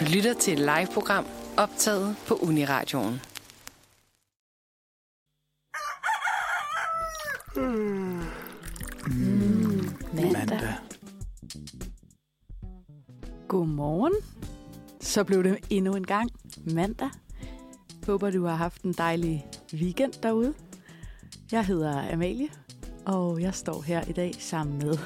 Du lytter til et live-program optaget på Uniradioen. Mandag. Godmorgen. Så blev det endnu en gang mandag. Håber, du har haft en dejlig weekend derude. Jeg hedder Amalie, og jeg står her i dag sammen med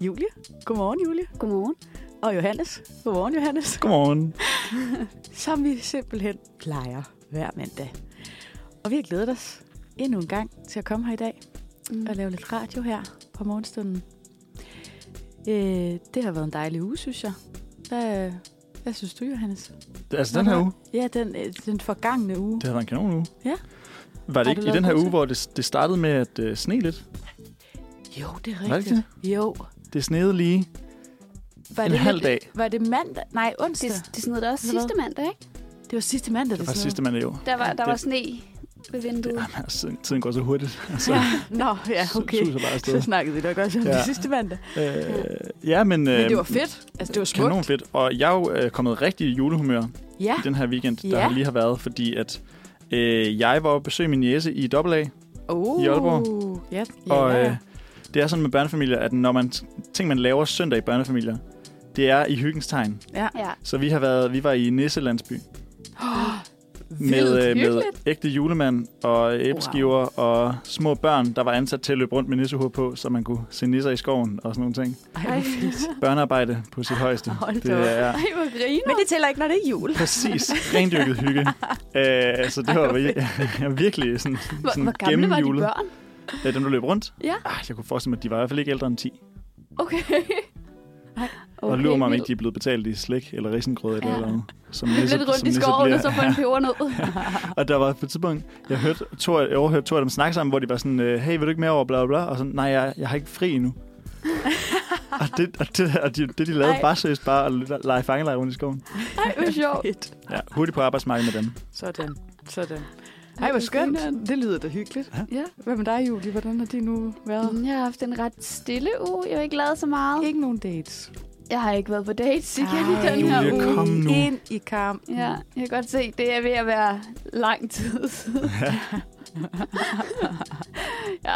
Julie. Godmorgen, Julie. Godmorgen. Og Johannes. Godmorgen, Johannes. Godmorgen. Som vi simpelthen plejer hver mandag. Og vi har glædet os endnu en gang til at komme her i dag Mm. og lave lidt radio her på morgenstunden. Øh, det har været en dejlig uge, synes jeg. Hvad, hvad synes du, Johannes? Det, altså den her uge, Ja, den, øh, den forgangne uge. det har været en kanon uge. Ja. Var det ikke i den her uge, hvor det, det startede med at uh, sne lidt? Jo, det er Var det rigtigt. Jo. Det snede lige Var en det halv dag. Var det mandag? Nej, onsdag. Det, Det, der også sidste mandag, ikke? det var sidste mandag, det, Det var sidste mandag jo. Der var, der var Det- sne ved vinduet. Jamen, altså, tiden går så hurtigt. Altså, Ja. Nå, ja, okay. Suser bare Så snakkede vi nok også om ja. Det sidste mandag. Øh, ja, men... Men øh, det var fedt. Altså, det var smukt. Kanon fedt. Og jeg er jo øh, kommet rigtig i julehumør Ja. i den her weekend, der Ja. lige har været, fordi at øh, jeg var og besøge min jæse i AA, Oh. i Aalborg. Ja, ja, og øh, det er sådan med børnefamilier, at når man ting, man laver søndag i børnefamilier, det er i hyggens tegn. ja. Ja. Så vi har været, vi var i Nisselandsby med, øh, med ægte julemand og æbleskiver wow. og små børn, der var ansat til at løbe rundt med nissehoved på, så man kunne se nisser i skoven og sådan nogle ting. Ej. Børnearbejde på sit højeste. Hold det er Ej, hvor griner. Men det tæller ikke, når det er jul. præcis rendyrket hygge. uh, så det var vir- virkelig sådan, Hvor, sådan hvor gamle var de børn? Ja, dem, der løb rundt. Ja. Ah, jeg kunne forestille mig, at de var i hvert fald ikke ældre end 10. Okay. Ej. Okay, og lurer mig, om ikke de er blevet betalt i slik eller risengrød eller Ja. eller andet. Som nisse- lidt rundt som i skoven, bliver. og så få en pebernød. Og der var på et tidspunkt, jeg, hørte, to, jeg overhørte to af dem snakke sammen, hvor de var sådan, øh, hey, vil du ikke mere over, bla bla bla? Og sådan, nej, jeg, jeg har ikke fri endnu. og det, og det, og de, det, de lavede, Ej. var seriøst bare at lege fangelej rundt i skoven. Ej, hvor sjovt. Ja, hurtigt på arbejdsmarkedet med dem. Sådan. Sådan. Ej, hvor skønt. Det lyder da hyggeligt. Ja. Hvad med dig, Julie? Hvordan har din nu været? Jeg har haft en ret stille uge. Jeg har ikke lavet så meget. Ikke nogen dates. Jeg har ikke været på dates igen i Ej, den her uge. kom nu. Ind i kampen. Ja, jeg kan godt se, det er ved at være lang tid siden. ja,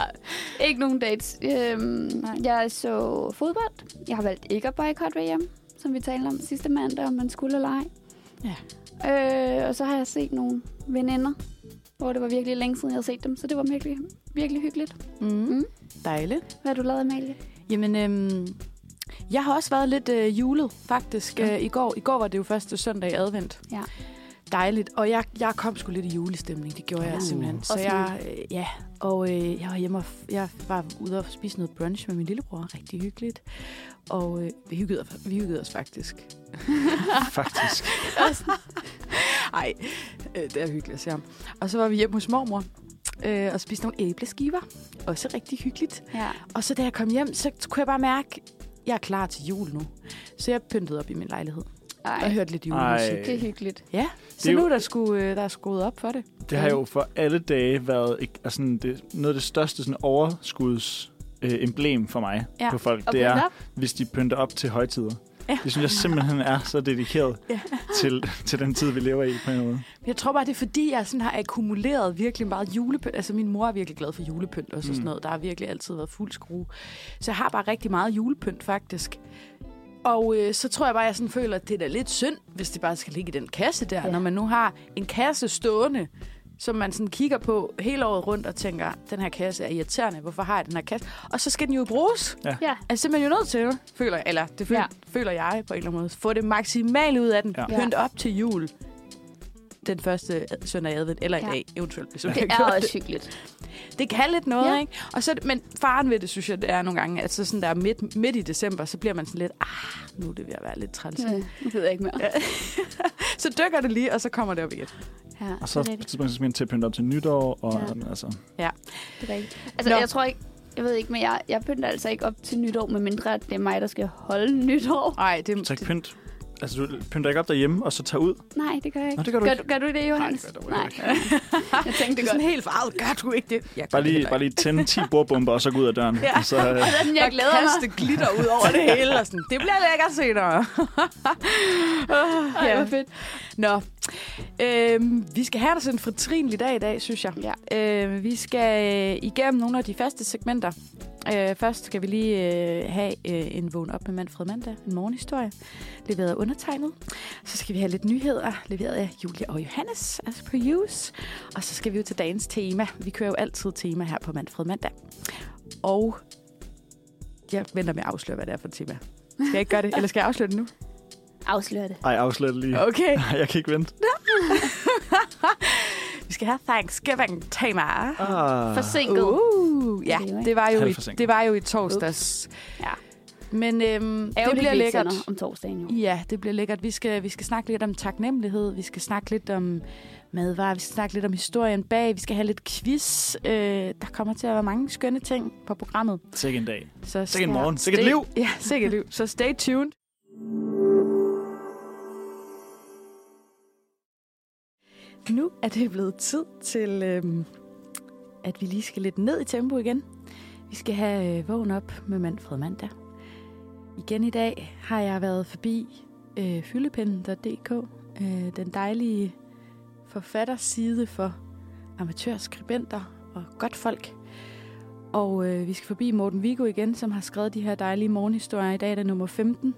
ikke nogen dates. Øhm, jeg så fodbold. Jeg har valgt ikke at boykotte VM, som vi talte om sidste mandag, om man skulle eller ej. Ja. Øh, og så har jeg set nogle veninder, hvor det var virkelig længe siden, jeg havde set dem. Så det var virkelig, virkelig hyggeligt. Mm. Mm. Dejligt. Hvad har du lavet, Amalie? Jamen, øhm, jeg har også været lidt øh, julet, faktisk, Ja. øh, i går. I går var det jo første søndag i advent. Ja. Dejligt. Og jeg, jeg kom sgu lidt i julestemning. Det gjorde jeg Uh. simpelthen. Så jeg, øh, ja, og øh, jeg var hjemme og f- jeg var ude og spise noget brunch med min lillebror. Rigtig hyggeligt. Og øh, vi, hyggede, vi hyggede os faktisk. Faktisk. Ej, øh, det er hyggeligt at se ham. Og så var vi hjemme hos mormor øh, og spiste nogle æbleskiver. Også rigtig hyggeligt. Ja. Og så da jeg kom hjem, så kunne jeg bare mærke, jeg er klar til jul nu. Så jeg pyntede op i min lejlighed og Ej, hørte lidt julemusik. Ej. det er hyggeligt. Ja, så jo- nu er der, sgu, øh, der er skruet op for det. Det har jo for alle dage været altså, det, noget af det største sådan, overskuds øh, emblem for mig Ja. på folk. Og Det er, bryllup? hvis de pynter op til højtider. Ja. Det synes jeg simpelthen er så dedikeret Ja. til, til den tid, vi lever i på en måde. Jeg tror bare, det er fordi, jeg sådan har akkumuleret virkelig meget julepynt. Altså min mor er virkelig glad for julepynt og så sådan Mm. noget. Der har virkelig altid været fuld skrue. Så jeg har bare rigtig meget julepynt faktisk. Og øh, så tror jeg bare, jeg sådan føler, at det er da lidt synd, hvis det bare skal ligge i den kasse der. Ja. Når man nu har en kasse stående, som man sådan kigger på hele året rundt og tænker, den her kasse er irriterende, hvorfor har jeg den her kasse? Og så skal den jo bruges. Ja. Altså simpelthen jo nødt til, føler eller det føler, Ja. ja. føler jeg på en eller anden måde. Få det maksimale ud af den. Ja. Ja. Pynt op til jul den første søndag i advent, eller i Ja. dag eventuelt, hvis Det er også hyggeligt. det kan lidt noget, Ja. ja. ikke? Og så, men faren ved det, synes jeg, det er nogle gange, at så sådan der midt, midt i december, så bliver man sådan lidt, ah, nu er det ved at være lidt træls. Ja, nu ved jeg ikke mere. Ja. så dykker det lige, og så kommer det op igen. Ja, Og så det på er tidspunkt så skal man til at pynte op til nytår. Og, Ja. ja. altså, Det er rigtigt. Altså, Nå. jeg tror ikke, jeg ved ikke, men jeg, jeg pynter altså ikke op til nytår, medmindre at det er mig, der skal holde nytår. Nej, det, så ikke det, pynt. Altså, du pynter ikke op derhjemme, og så tager ud? Nej, det gør jeg ikke. Nå, det gør du gør, ikke. gør du det, Johannes? Nej, det gør du Nej. ikke. jeg tænkte, Det det er sådan helt farvet. Gør du ikke det? Jeg Bare det lige, heller bare lige tænde 10 bordbomber, og så gå ud af døren. Ja. Og så, øh, Sådan, jeg og glæder mig. kaste glitter ud over det hele. Og sådan. Det bliver lækkert senere. Ej, hvor fedt. Nå, øhm, vi skal have os en fortrinlig dag i dag, synes jeg. Ja. Øh, vi skal øh, igennem nogle af de faste segmenter. Øh, først skal vi lige øh, have øh, en vågen op med Manfred Mandag, en morgenhistorie, leveret undertegnet. Så skal vi have lidt nyheder, leveret af Julia og Johannes, as per use. Og så skal vi jo til dagens tema. Vi kører jo altid tema her på Manfred Mandag. Og jeg venter med at afsløre, hvad det er for et tema. Skal jeg ikke gøre det? Eller skal jeg afsløre det nu? Afslør det. ej, afslør det lige. Okay. Ej, jeg kan ikke vente. Vi skal have Thanksgiving-tema. Ah. Forsinket. Uh, ja, Det jo ikke- det var jo, i, det var jo i torsdags. Ja. Men øhm, det bliver lækkert. om torsdagen jo. Ja, det bliver lækkert. Vi skal, vi skal snakke lidt om taknemmelighed. Vi skal snakke lidt om madvarer. Vi skal snakke lidt om historien bag. Vi skal have lidt quiz. Øh, der kommer til at være mange skønne ting på programmet. Sikke en dag. Så Sikke en morgen. Sikke et liv. Ja, sikkert liv. Så stay tuned. Nu er det blevet tid til, øhm, at vi lige skal lidt ned i tempo igen. Vi skal have øh, vågen op med Manfred Mandag. Igen i dag har jeg været forbi øh, fyldepinden.dk, øh, den dejlige forfatterside for amatørskribenter og godt folk. Og øh, vi skal forbi Morten Vigo igen, som har skrevet de her dejlige morgenhistorier. I dag er det nummer 15.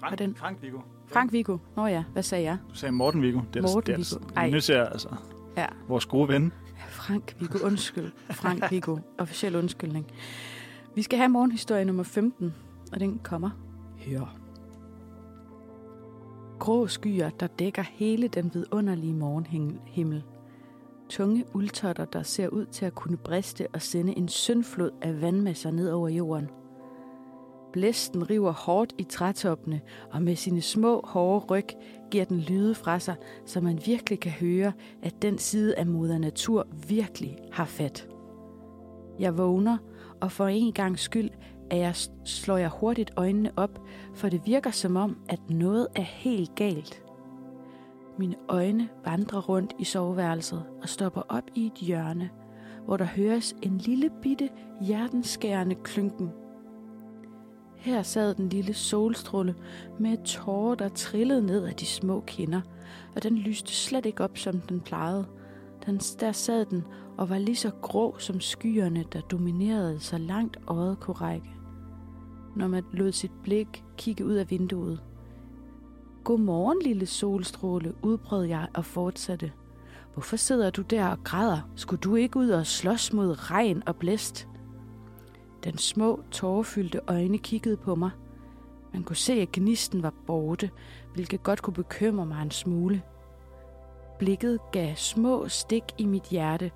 Frank, Og den- Frank Viggo. Frank Vigo. Nå ja, hvad sagde jeg? Du sagde Morten Viggo. Det er, Morten det er. Det er Ej. nødt til at, altså, Ja. vores gode ven. Frank Vigo, undskyld. Frank Vigo, officiel undskyldning. Vi skal have morgenhistorie nummer 15, og den kommer her. Grå skyer, der dækker hele den vidunderlige morgenhimmel. Tunge uldtotter, der ser ud til at kunne briste og sende en syndflod af vandmasser ned over jorden. Blæsten river hårdt i trætoppene, og med sine små, hårde ryg giver den lyde fra sig, så man virkelig kan høre, at den side af moder natur virkelig har fat. Jeg vågner, og for en gang skyld at jeg, slår jeg hurtigt øjnene op, for det virker som om, at noget er helt galt. Mine øjne vandrer rundt i soveværelset og stopper op i et hjørne, hvor der høres en lille bitte hjertenskærende klynken. Her sad den lille solstråle med tårer, der trillede ned af de små kinder, og den lyste slet ikke op, som den plejede. Den, der sad den og var lige så grå som skyerne, der dominerede så langt øjet kunne række. Når man lod sit blik kigge ud af vinduet. Godmorgen, lille solstråle, udbrød jeg og fortsatte. Hvorfor sidder du der og græder? Skulle du ikke ud og slås mod regn og blæst? Den små, tårerfyldte øjne kiggede på mig. Man kunne se, at gnisten var borte, hvilket godt kunne bekymre mig en smule. Blikket gav små stik i mit hjerte,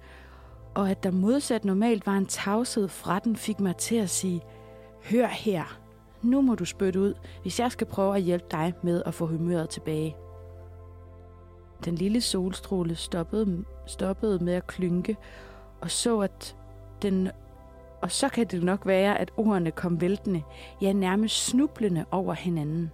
og at der modsat normalt var en tavshed fra den, fik mig til at sige, Hør her, nu må du spytte ud, hvis jeg skal prøve at hjælpe dig med at få humøret tilbage. Den lille solstråle stoppede, stoppede med at klynke, og så at den og så kan det nok være, at ordene kom væltende, ja nærmest snublende over hinanden.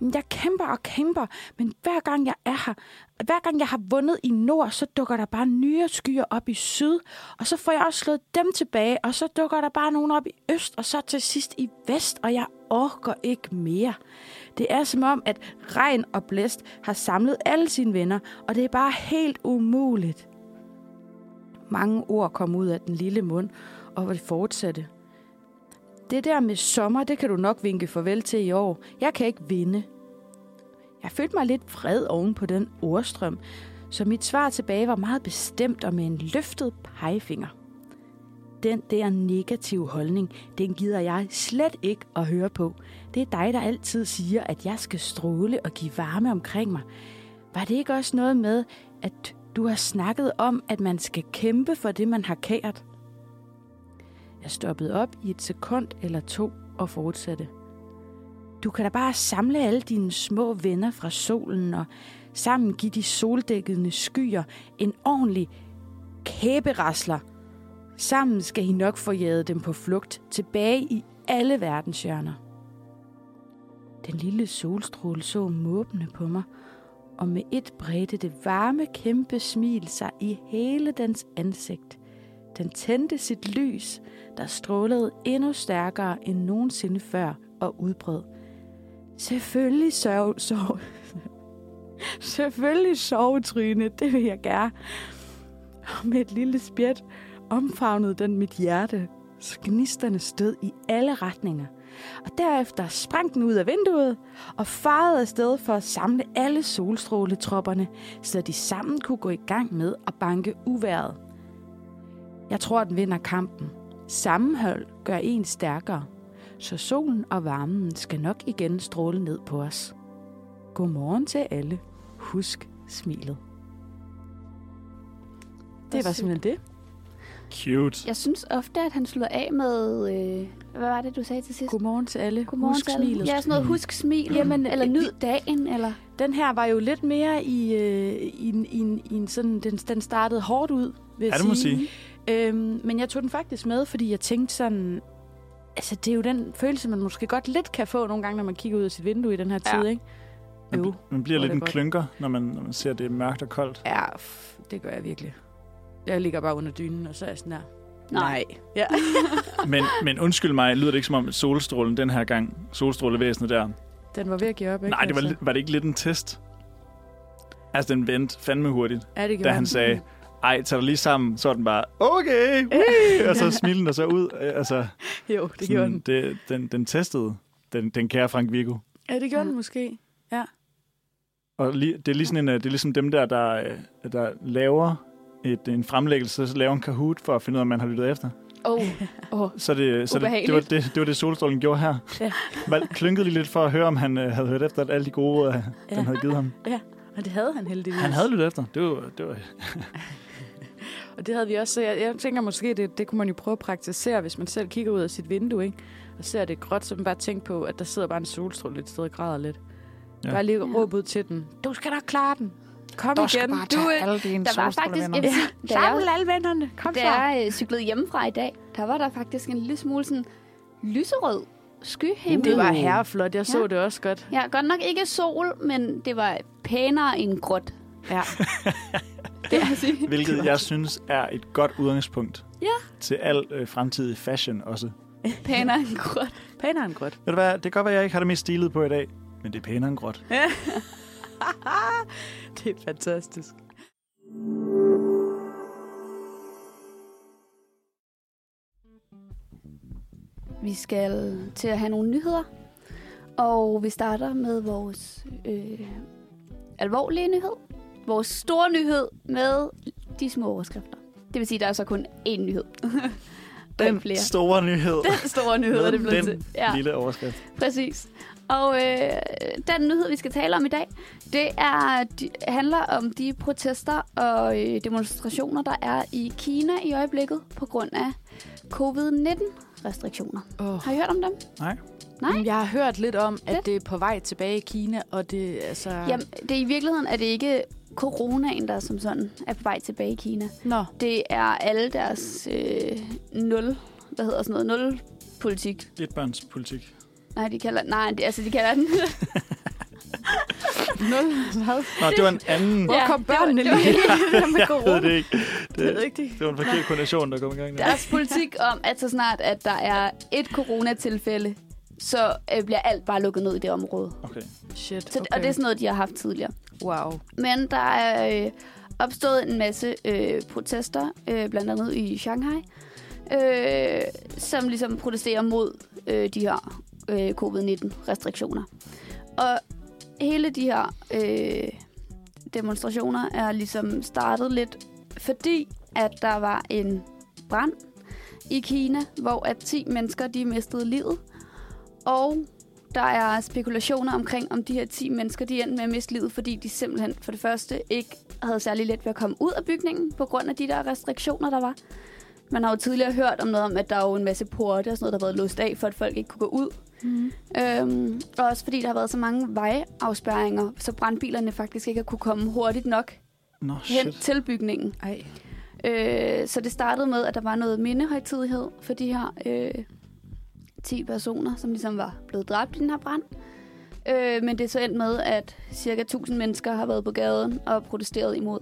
Men jeg kæmper og kæmper, men hver gang jeg er her, hver gang jeg har vundet i nord, så dukker der bare nye skyer op i syd, og så får jeg også slået dem tilbage, og så dukker der bare nogen op i øst, og så til sidst i vest, og jeg orker ikke mere. Det er som om, at regn og blæst har samlet alle sine venner, og det er bare helt umuligt. Mange ord kom ud af den lille mund, og det fortsatte. Det der med sommer, det kan du nok vinke farvel til i år. Jeg kan ikke vinde. Jeg følte mig lidt vred oven på den ordstrøm, så mit svar tilbage var meget bestemt og med en løftet pegefinger. Den der negative holdning, den gider jeg slet ikke at høre på. Det er dig, der altid siger, at jeg skal stråle og give varme omkring mig. Var det ikke også noget med, at du har snakket om, at man skal kæmpe for det, man har kært? Jeg stoppede op i et sekund eller to og fortsatte. Du kan da bare samle alle dine små venner fra solen og sammen give de soldækkede skyer en ordentlig kæberasler. Sammen skal I nok få jaget dem på flugt tilbage i alle verdenshjørner. Den lille solstråle så måbende på mig, og med et bredte det varme, kæmpe smil sig i hele dens ansigt. Den tændte sit lys, der strålede endnu stærkere end nogensinde før og udbrød. Selvfølgelig sørg... sov, Selvfølgelig sovetryne, det vil jeg gerne. Og med et lille spjæt omfavnede den mit hjerte, så gnisterne stød i alle retninger. Og derefter sprang den ud af vinduet og farede afsted for at samle alle solstråletropperne, så de sammen kunne gå i gang med at banke uværet. Jeg tror, den vinder kampen. Sammenhold gør en stærkere, så solen og varmen skal nok igen stråle ned på os. Godmorgen til alle. Husk smilet. Det var simpelthen det. Cute. Jeg synes ofte, at han slutter af med... Øh, hvad var det, du sagde til sidst? Godmorgen til alle. Godmorgen Husk til alle. smilet. Ja, sådan noget husk smil. Jamen, eller øh, nyd dagen, eller... Den her var jo lidt mere i, øh, i, en- i, en- i en sådan... Den, den startede hårdt ud, vil jeg Ja, det må sige. Øhm, men jeg tog den faktisk med, fordi jeg tænkte sådan... Altså, det er jo den følelse, man måske godt lidt kan få nogle gange, når man kigger ud af sit vindue i den her tid, Ja. ikke? Man, Jo. man bliver er lidt en godt. klynker, når man, når man ser, at det er mørkt og koldt. Ja, f- det gør jeg virkelig. Jeg ligger bare under dynen, og så er jeg sådan her. Nej. Ja. Men, men undskyld mig, lyder det ikke som om solstrålen den her gang, solstrålevæsenet der, Den var ved at give op, ikke? nej, det var, altså? var det ikke lidt en test? Altså, den vendte fandme hurtigt, Ja, det da han sagde, ej, tag dig lige sammen, så er den bare, okay, wee! og så smilte den der så ud. Altså, Jo, det gjorde den. Det, den, den testede, den, den kære Frank Viggo. Ja, det gjorde Ja. den måske. Og lige, det, er lige sådan en, øh, det er ligesom dem der, der, øh, der laver et, en fremlæggelse, så laver en Kahoot for at finde ud af, om man har lyttet efter. Åh, oh, Så, det, så det, det, var det, det var det, solstrålen gjorde her. Ja. Valg klynkede lige lidt for at høre, om han øh, havde hørt efter, at alle de gode råd, øh, Ja. den havde givet ham. Og det havde han heldigvis. Han havde lyttet efter. Det var, det var, Og det havde vi også. Så jeg, jeg tænker måske, det, det kunne man jo prøve at praktisere, hvis man selv kigger ud af sit vindue, ikke? Og ser det gråt, så man bare tænker på, at der sidder bare en solstråle et sted og græder lidt. Ja. Ja. Bare lige Ja. råb ud til den. Du skal nok klare den. Kom du igen. skal bare du tage alle dine der var faktisk... da jeg, Samle alle vennerne. Kom da så. jeg øh, cyklede hjemmefra i dag, der var der faktisk en lille smule sådan lyserød skyhimmel. Det var herreflot. Jeg så Ja. det også godt. Ja, godt nok ikke sol, men det var pænere end gråt. Ja. Det jeg sige. Hvilket jeg synes er et godt udgangspunkt Ja. til al øh, fremtidig fashion også. Pænere end gråt. Pænere end gråt. Ved du hvad, det kan godt være, at jeg ikke har det mest stilet på i dag, men det er pænere end gråt. det er fantastisk. Vi skal til at have nogle nyheder. Og vi starter med vores øh, alvorlige nyhed. Vores store nyhed med de små overskrifter. Det vil sige, at der er så kun én nyhed. Er ikke flere. store nyhed. Den store nyhed er det blevet den til. Ja, lille overskrift. præcis. Og øh, den nyhed, vi skal tale om i dag, det er, de, handler om de protester og øh, demonstrationer, der er i Kina i øjeblikket på grund af covid-19-restriktioner. Oh. Har I hørt om dem? Nej. Nej. Jeg har hørt lidt om, at Lidt. det er på vej tilbage i Kina, og det altså... Jamen, det er i virkeligheden er det ikke coronaen, der som sådan er på vej tilbage i Kina. Nå, Det er alle deres øh, nul, hvad hedder sådan noget, nul politik. Et børns politik. Nej, de kalder, nej, det, altså de kalder den. nul. Hvad? Nå, det var en anden... Hvor Ja, kom det var- børnene det var- lige med Jeg ved corona? det ikke. Det er Det, rigtigt. det var en forkert koordination, der kom i gang. Der. Deres politik om, at så snart, at der er et coronatilfælde, så øh, bliver alt bare lukket ned i det område. Okay. Shit, Så, okay. Og det er sådan noget, de har haft tidligere. Wow. Men der er øh, opstået en masse øh, protester, øh, blandt andet i Shanghai, øh, som ligesom protesterer mod øh, de her øh, covid-19-restriktioner. Og hele de her øh, demonstrationer er ligesom startet lidt, fordi at der var en brand i Kina, hvor at 10 mennesker de mistede livet. Og der er spekulationer omkring, om de her 10 mennesker de endte med at miste livet, fordi de simpelthen for det første ikke havde særlig let ved at komme ud af bygningen, på grund af de der restriktioner, der var. Man har jo tidligere hørt om noget om, at der er jo en masse porte og sådan noget, der har været låst af, for at folk ikke kunne gå ud. Mm. Øhm, og også fordi der har været så mange vejafspærringer, så brandbilerne faktisk ikke har kunne komme hurtigt nok Nå, hen shit. til bygningen. Ej. Øh, så det startede med, at der var noget mindehøjtidighed for de her øh, 10 personer, som ligesom var blevet dræbt i den her brand. Øh, men det er så endt med, at cirka 1000 mennesker har været på gaden og protesteret imod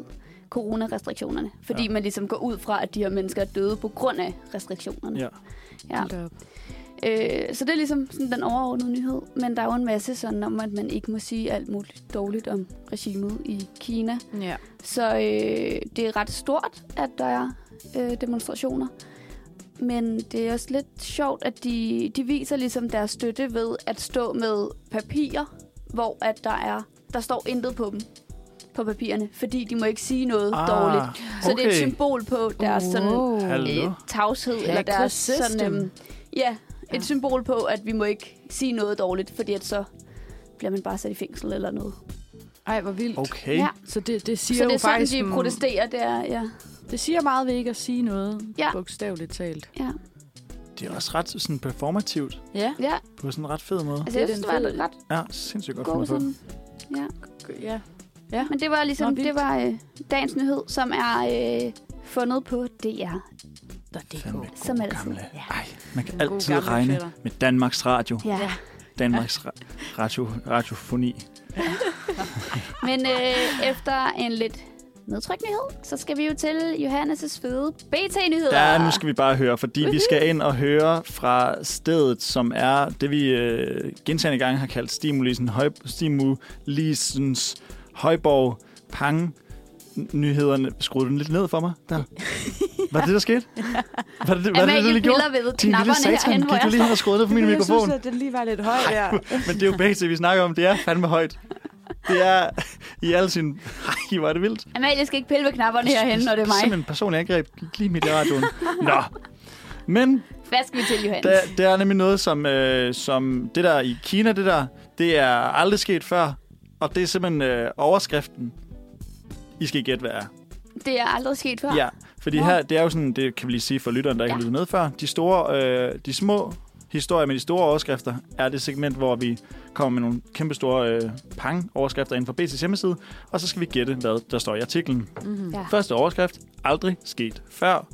coronarestriktionerne. Fordi Ja. man ligesom går ud fra, at de her mennesker er døde på grund af restriktionerne. Ja. Ja. Øh, så det er ligesom sådan den overordnede nyhed. Men der er jo en masse sådan om, at man ikke må sige alt muligt dårligt om regimet i Kina. Ja. Så øh, det er ret stort, at der er øh, demonstrationer. Men det er også lidt sjovt, at de, de viser ligesom deres støtte ved at stå med papirer, hvor at der er der står intet på dem på papirerne, fordi de må ikke sige noget ah, dårligt. Så det er et symbol på deres sådan, Wow. Hallo? øh, tavshed, eller deres system. sådan, øhm, ja, et Ja. symbol på, at vi må ikke sige noget dårligt, fordi at så bliver man bare sat i fængsel eller noget. Ej, hvor vildt. Okay. Ja. Så det, det siger Så det jo er sådan, faktisk... de protesterer, det er, ja. Det siger meget ved ikke at sige noget, Ja. bogstaveligt talt. Ja, Det er også ret sådan performativt Ja. ja. på sådan en ret fed måde. altså Det er jeg synes, det var ret Ja, sindssygt godt god fundet på. sådan, ja. Ja. Men det var ligesom, Nå, det var øh, dagens nyhed, som er øh, fundet på DR. Fandme Som gode altid. gamle. Ja. Ej, man kan gode altid regne fætter. med Danmarks Radio. Ja. Danmarks ra- radio, radiofoni. Men øh, efter en lidt nedtrykt nyhed, så skal vi jo til Johannes' fede BT-nyheder. Ja, nu skal vi bare høre, fordi vi skal ind og høre fra stedet, som er det, vi øh, gentagende gange har kaldt Stimulisen, høj, Stimulisens Højborg Pang nyhederne. Skruede du den lidt ned for mig? Der. Var det det, der skete? Var det, det- var det, det, du lige gjorde? ved Din lille satan, herhen, gik du jeg lige hen og skruede ned på min jeg mikrofon? synes, at den lige var lidt høj der. Men det er jo begge vi snakker om. Det er fandme højt. Det er i al sin... Ej, hvor er det vildt. Amalie skal ikke pille ved knapperne herhen, når det er mig. Simpelthen en personlig angreb lige midt i radioen. Nå. Men Hvad skal vi til, Johannes? der, der er nemlig noget, som, øh, som det der i Kina, det der, det er aldrig sket før. Og det er simpelthen øh, overskriften. I skal gætte, hvad er. Det er aldrig sket før. Ja, fordi Nå. her, det er jo sådan, det kan vi lige sige for lytteren, der ikke Ja. har lyttet med før. De, store, øh, de små historier med de store overskrifter er det segment, hvor vi kommer med nogle kæmpe store øh, pang-overskrifter inden for BT's hjemmeside, og så skal vi gætte, hvad der står i artiklen. Mm-hmm. Ja. Første overskrift, aldrig sket før.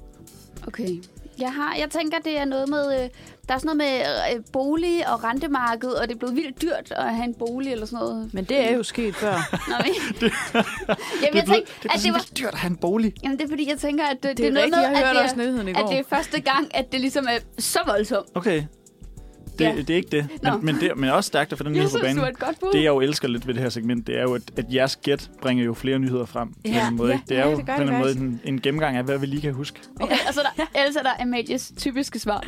Okay. Jeg, har, jeg tænker, det er noget med... Øh, der er sådan noget med øh, bolig og rentemarked, og det er blevet vildt dyrt at have en bolig eller sådan noget. Men det er jo sket før. Nå, men, Det jamen, er jeg tænkte, det er at det var... dyrt at have en bolig. Jamen, det er fordi, jeg tænker, at det, Det, det er noget rigtigt, med, jeg at det, er, at det er første gang, at det ligesom er så voldsomt. Okay. Det, Ja. det er ikke det. Nå. Men, men, det, men også stærkt at få den Jeg nyhed på banen. du er et godt bud. Det, jeg jo elsker lidt ved det her segment, det er jo, at, at jeres gæt bringer jo flere nyheder frem. på Ja, den måde, ja, det er ja, jo det på det den måde en, en gennemgang af, hvad vi lige kan huske. Okay, og så er der, ellers er der Amalies typiske svar.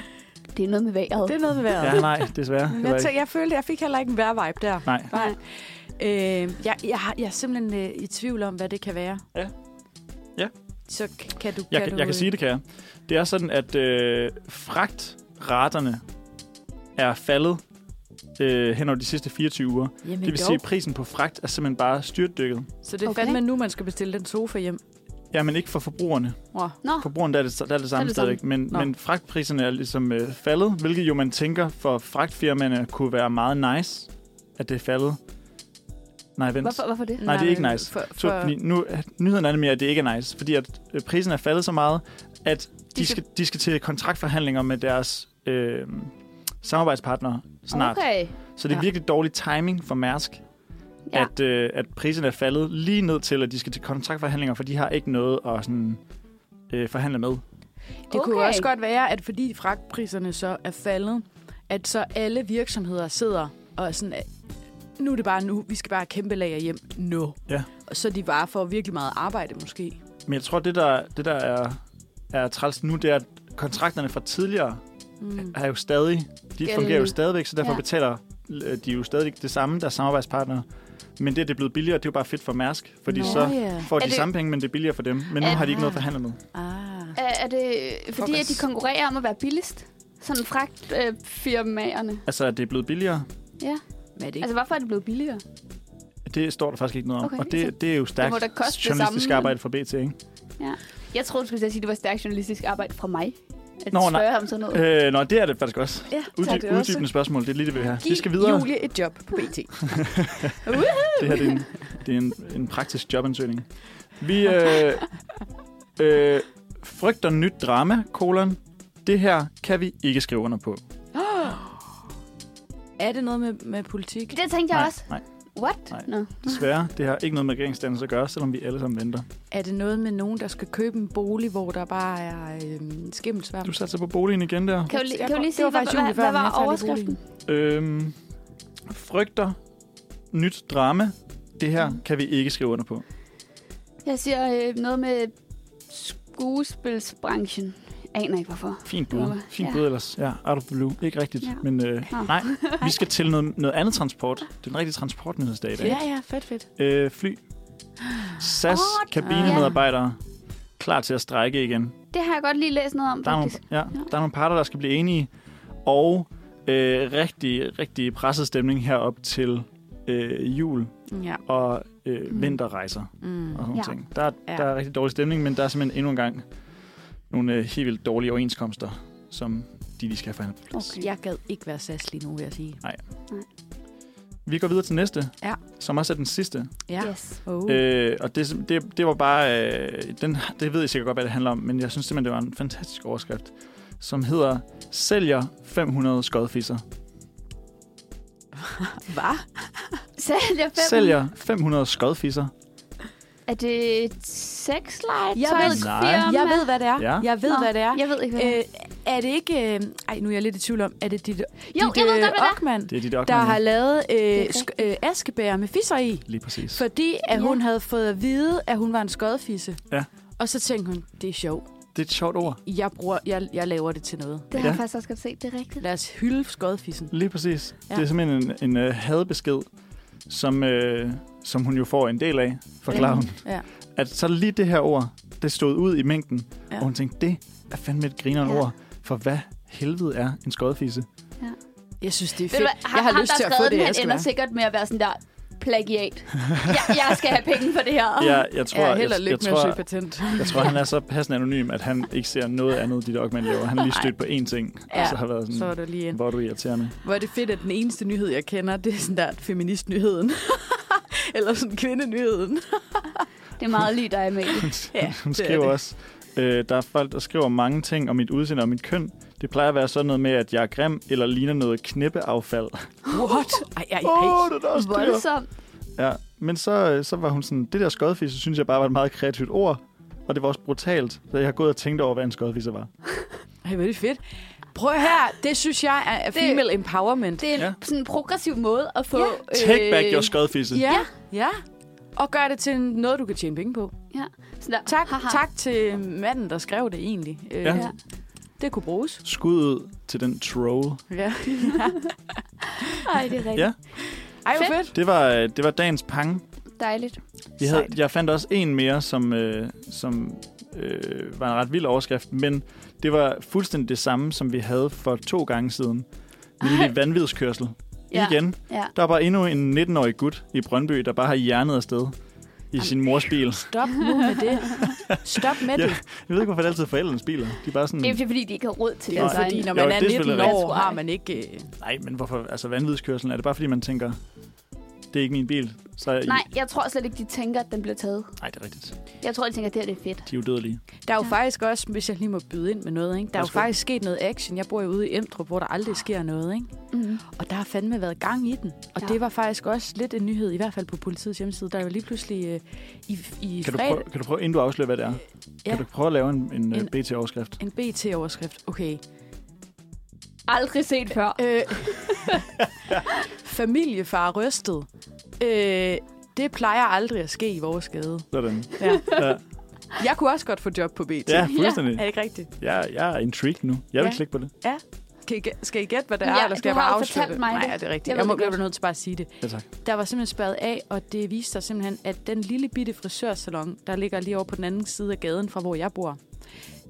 Det er noget med vejret. Det er noget med vejret. Ja, nej, desværre. Men Det jeg, jeg følte, jeg fik heller ikke en vejr-vibe der. Nej. Nej. Øh, jeg, jeg, har, jeg er simpelthen øh, i tvivl om, hvad det kan være. Ja. Ja. Så kan du... Jeg, kan kan, du, jeg kan sige, det kan jeg. Det er sådan, at øh, fragtraterne er faldet øh, hen over de sidste 24 uger. Jamen, Det vil dog. sige, at prisen på fragt er simpelthen bare styrtdykket. Så det er Okay. fandme nu, man skal bestille den sofa hjem. Ja, men ikke for forbrugerne. Nå, Forbrugerne der er det, der er det samme det stadigvæk. Men, men fragtpriserne er ligesom øh, faldet, hvilket jo man tænker for fragtfirmaerne kunne være meget nice, at det er faldet. Nej, vent. hvorfor, hvorfor det? Nej, det er ikke nice. For, Så, for, fordi nu, nyheden er nemlig, at det ikke er nice, fordi at øh, prisen er faldet så meget, at de, De skal, de skal til kontraktforhandlinger med deres øh, samarbejdspartnere snart. Okay. Så det er Ja. virkelig dårlig timing for Mærsk, Ja. at, øh, at priserne er faldet lige ned til, at de skal til kontraktforhandlinger, for de har ikke noget at sådan, øh, forhandle med. det kunne Okay. også godt være, at fordi fragtpriserne så er faldet, at så alle virksomheder sidder og sådan, at nu er det bare nu, vi skal bare kæmpe lager hjem nu. Ja. Og så de bare får virkelig meget arbejde måske. Men jeg tror, det der, det der er, er træls nu, det er, at kontrakterne fra tidligere Mm. er jo stadig, de Gældende. fungerer jo stadigvæk, så derfor Ja. ja. betaler øh, de jo stadig det samme, der samarbejdspartnere. Men det, at det er blevet billigere, det er jo bare fedt for Mærsk, fordi Nå, så ja. får Er de det- samme penge, men det er billigere for dem. Men nu Er- har de ikke noget at forhandle med. Ah. Er, er det fordi, at de konkurrerer om at være billigst? Sådan fragtfirmaerne. Altså, at det er blevet billigere, Ja. Men er det ikke? Altså, hvorfor er det blevet billigere? det står der faktisk ikke noget om. Okay, og det, det er jo stærkt må da koste det journalistisk samme, arbejde for BT, ikke? Jeg troede, du skulle sige, at det var stærkt journalistisk arbejde fra mig. At Nå, nej. spørge om sådan noget. Øh, nå, det er det faktisk også. Ja, Uddyb, det også. uddybende spørgsmål, det er lige det, vi have. Giv Vi skal videre. Julie et job på BT. Det her det er en, det er en, en praktisk jobansøgning. Vi øh, øh, frygter nyt drama, kolon. Det her kan vi ikke skrive under på. Er det noget med, med politik? Det tænkte jeg nej, også. nej, What? Nej. Nå. desværre. Det har ikke noget med regeringsdannelse at gøre, selvom vi alle sammen venter. Er det noget med nogen, der skal købe en bolig, hvor der bare er øhm, skimmelsvamp? Du satser på boligen igen der. Kan du, kan du lige sige, hvad, hvad, hvad var overskriften? Øhm, frygter nyt drama. Det her kan vi ikke skrive under på. Jeg siger øh, noget med skuespilsbranchen. Aner ikke, hvorfor. Fint bud. Ja. Fint bud ellers. Ja, out of blue. Ikke rigtigt. Ja. Men øh, nej, vi skal til noget, noget andet transport. Det er en rigtig transportnyhedsdag i dag. Ja, ja, fedt, fedt. Øh, fly. SAS Åh, kabinemedarbejdere klar til at strække igen. Det har jeg godt lige læst noget om, Der er, nogle, faktisk. ja, der er nogle parter, der skal blive enige. Og øh, rigtig, rigtig presset stemning herop til øh, jul Ja. og øh, Mm. vinterrejser Mm. og sådan Ja. ja. ting. Der, Ja. der er rigtig dårlig stemning, men der er simpelthen endnu en gang nogle øh, helt vildt dårlige overenskomster, som de, de skal have forhandlet. på plads. Okay. Jeg gad ikke være SAS lige nu, vil jeg sige. Vi går videre til næste, Ja. som også er den sidste. Ja. Yes. Oh. Øh, og det, det, det var bare... Øh, den, det ved jeg sikkert godt, hvad det handler om, men jeg synes simpelthen, det var en fantastisk overskrift, som hedder Sælger 500 skodfisser. Hvad? Sælger fem. Sælger 500 skodfisser. Er det et sexlegetøj? Jeg ved- Nej. Jeg ved, hvad det er. Ja. Jeg ved, Nå, hvad det er. Jeg ved ikke, hvad det er. Øh, er det ikke... Øh, ej, nu er jeg lidt i tvivl om. Er det dit, Jo, jeg ved er. Ockmann, Det er de der der har lavet øh, sk- øh, askebær med fisser i? Lige præcis. Fordi at Ja. hun havde fået at vide, at hun var en skodfisse. Ja. Og så tænkte hun, det er sjovt. Det er et sjovt ord. Jeg, bruger, jeg, jeg laver det til noget. Det har jeg Ja. faktisk også godt set. Det er rigtigt. Lad os hylde skodfissen. Lige præcis. Ja. Ja. Det er simpelthen en, en uh, hadbesked, som, uh, som hun jo får en del af, forklarer hun. Ja. At så lige det her ord, det stod ud i mængden, Ja. ja. og hun tænkte, det er fandme et grinerende Ja. ord. For hvad helvede er en skodfisse? Jeg synes, det er fedt. hvad, jeg har ham, lyst til at få det, jeg han skal ender være. sikkert med at være sådan der plagiat. jeg, jeg skal have penge for det her. Ja, jeg tror, Ja, jeg, og jeg, lykke jeg, søge tror, patent. jeg tror, han er så passende anonym, at han ikke ser noget andet, de der Ockmann laver. Han har lige stødt på én ting, Ja, og så har været sådan, Så er der lige hvor er du irriterende. Hvor er det fedt, at den eneste nyhed, jeg kender, det er sådan der feministnyheden. Eller sådan kvindenyheden. Det er meget lige dig, Amalie. Ja, Hun det er skriver det. også, øh, der er folk, der skriver mange ting om mit udseende og mit køn. Det plejer at være sådan noget med, at jeg er grim eller ligner noget knippeaffald. What? Ej, ej, Åh, ej. oh, det er også. Voldsomt. Ja, men så, øh, så var hun sådan, det der skodfisse, synes jeg bare var et meget kreativt ord. Og det var også brutalt, så jeg har gået og tænkt over, hvad en skodfisse var. Ej, hvor er det fedt. Prøv her, det synes jeg er Det- female empowerment. Det er en Ja. sådan en progressiv måde at få... Ja. Take back your skodfisse. Ja, ja. Og gør det til noget, du kan tjene penge på. Sådan der. Tak, Haha. tak til manden, der skrev det egentlig. Øh, Ja. Ja. Det kunne bruges. Skud ud til den troll. Ja. Ej, det er rigtigt. Ja. Ej, hvor Fedt. fedt. Det var, øh, det var dagens pang. Dejligt. Vi havde, Sejt. jeg fandt også en mere, som, øh, som øh, var en ret vild overskrift, men det var fuldstændig det samme, som vi havde for to gange siden. Nemlig vanvidskørsel. Ja. Igen. Ja. Der er bare endnu en 19-årig gut i Brøndby, der bare har hjernet afsted i sin mors bil. Stop nu med det. Stop med Ja. det. Jeg ved ikke, hvorfor det altid er forældrenes biler. De er bare sådan... Det er jo fordi, de ikke har råd til Det er det. jo fordi, når Jo, man det er er 19 selvfølgelig år, har man ikke... øh, Nej, men hvorfor? Altså vanvidskørselen, er det bare fordi, man tænker, det er ikke min bil? Så er I... Nej, jeg tror slet ikke, de tænker, at den bliver taget. Nej, det er rigtigt. Jeg tror, de tænker, at det her det er fedt. De er udødelige. Der er jo Ja. faktisk også, hvis jeg lige må byde ind med noget, ikke? der er jo faktisk sket noget action. Jeg bor jo ude i Emdrup, hvor der aldrig sker noget. Ikke? Mm. Og der har fandme været gang i den. Og Ja. det var faktisk også lidt en nyhed, i hvert fald på politiets hjemmeside. Der er jo lige pludselig øh, i, i Kan du, fredag prøve, kan du prøve, inden du afslører, hvad det er, Ja. kan du prøve at lave en, en, En- en BT-overskrift? en BT-overskrift. Okay. Aldrig set før. Øh, familiefar rystet. Øh, det plejer aldrig at ske i vores gade. Sådan. Ja. Ja, Jeg kunne også godt få job på BT. ja fuldstændig. Er det ikke rigtigt? Jeg, jeg er intrigued nu. Jeg vil Ja. klikke på det. Kan I, gæ- skal I gætte, hvad det er, Ja, eller skal du jeg bare afsløre det? mig Nej, det. ja, det er rigtigt. Jeg Jeg, må blive nødt til bare at sige det. Ja, tak. Der var simpelthen spadet af, og det viste sig simpelthen, at den lille bitte frisørsalon, der ligger lige over på den anden side af gaden fra, hvor jeg bor,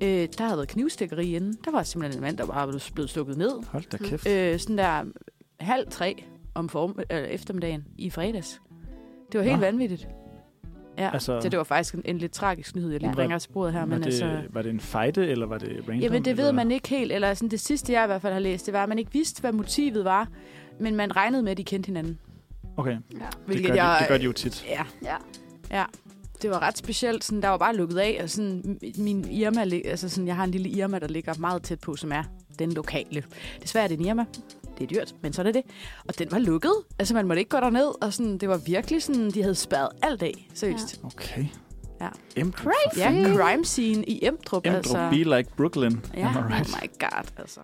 øh, der havde været knivstikkeri inden. Der var simpelthen en mand, der bare blev blevet stukket ned. Hold da kæft. Øh, sådan der halv tre om form, øh, eftermiddagen i fredags. Det var helt Nå. vanvittigt. Ja, Altså- så det var faktisk en, en lidt tragisk nyhed, jeg lige Ja. bringer til sporet her. var, Men det, altså, var det en fejde, eller var det random? Jamen, det ved eller? man ikke helt. Eller sådan, det sidste, jeg i hvert fald har læst, det var, at man ikke vidste, hvad motivet var. Men man regnede med, at de kendte hinanden. Okay, Ja. det gør, de, jeg, det gør de jo tit. Ja, Ja. ja. Det var ret specielt. Sådan, der var bare lukket af. Og sådan, min Irma, altså sådan, jeg har en lille Irma, der ligger meget tæt på, som er den lokale. Desværre er det en Irma. det er dyrt, men sådan er det. Og den var lukket. Altså, man måtte ikke gå derned, og sådan, det var virkelig sådan, de havde spærret alt af. Seriøst. Okay. Ja. Emdrup. Crazy. Ja, crime scene i Emdrup, Emdrup altså. be like Brooklyn. Ja, Am I oh right? my god, altså.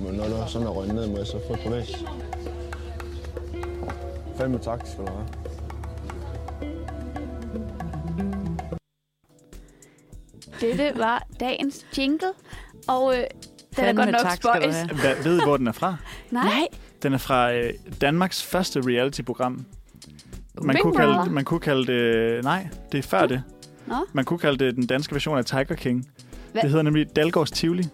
Men når du sådan er røget ned med, så få et privat. Fandme tak, skal du have. Dette var dagens jingle, og øh, den er godt nok tak spøjs. Hvad, ved I, hvor den er fra? Nej. Den er fra øh, Danmarks første reality-program. Man Big kunne, Brother. kalde, man kunne kalde det... Nej, det er før det. Nå. Man kunne kalde det den danske version af Tiger King. Hvad? Det hedder nemlig Dalgårds Tivoli.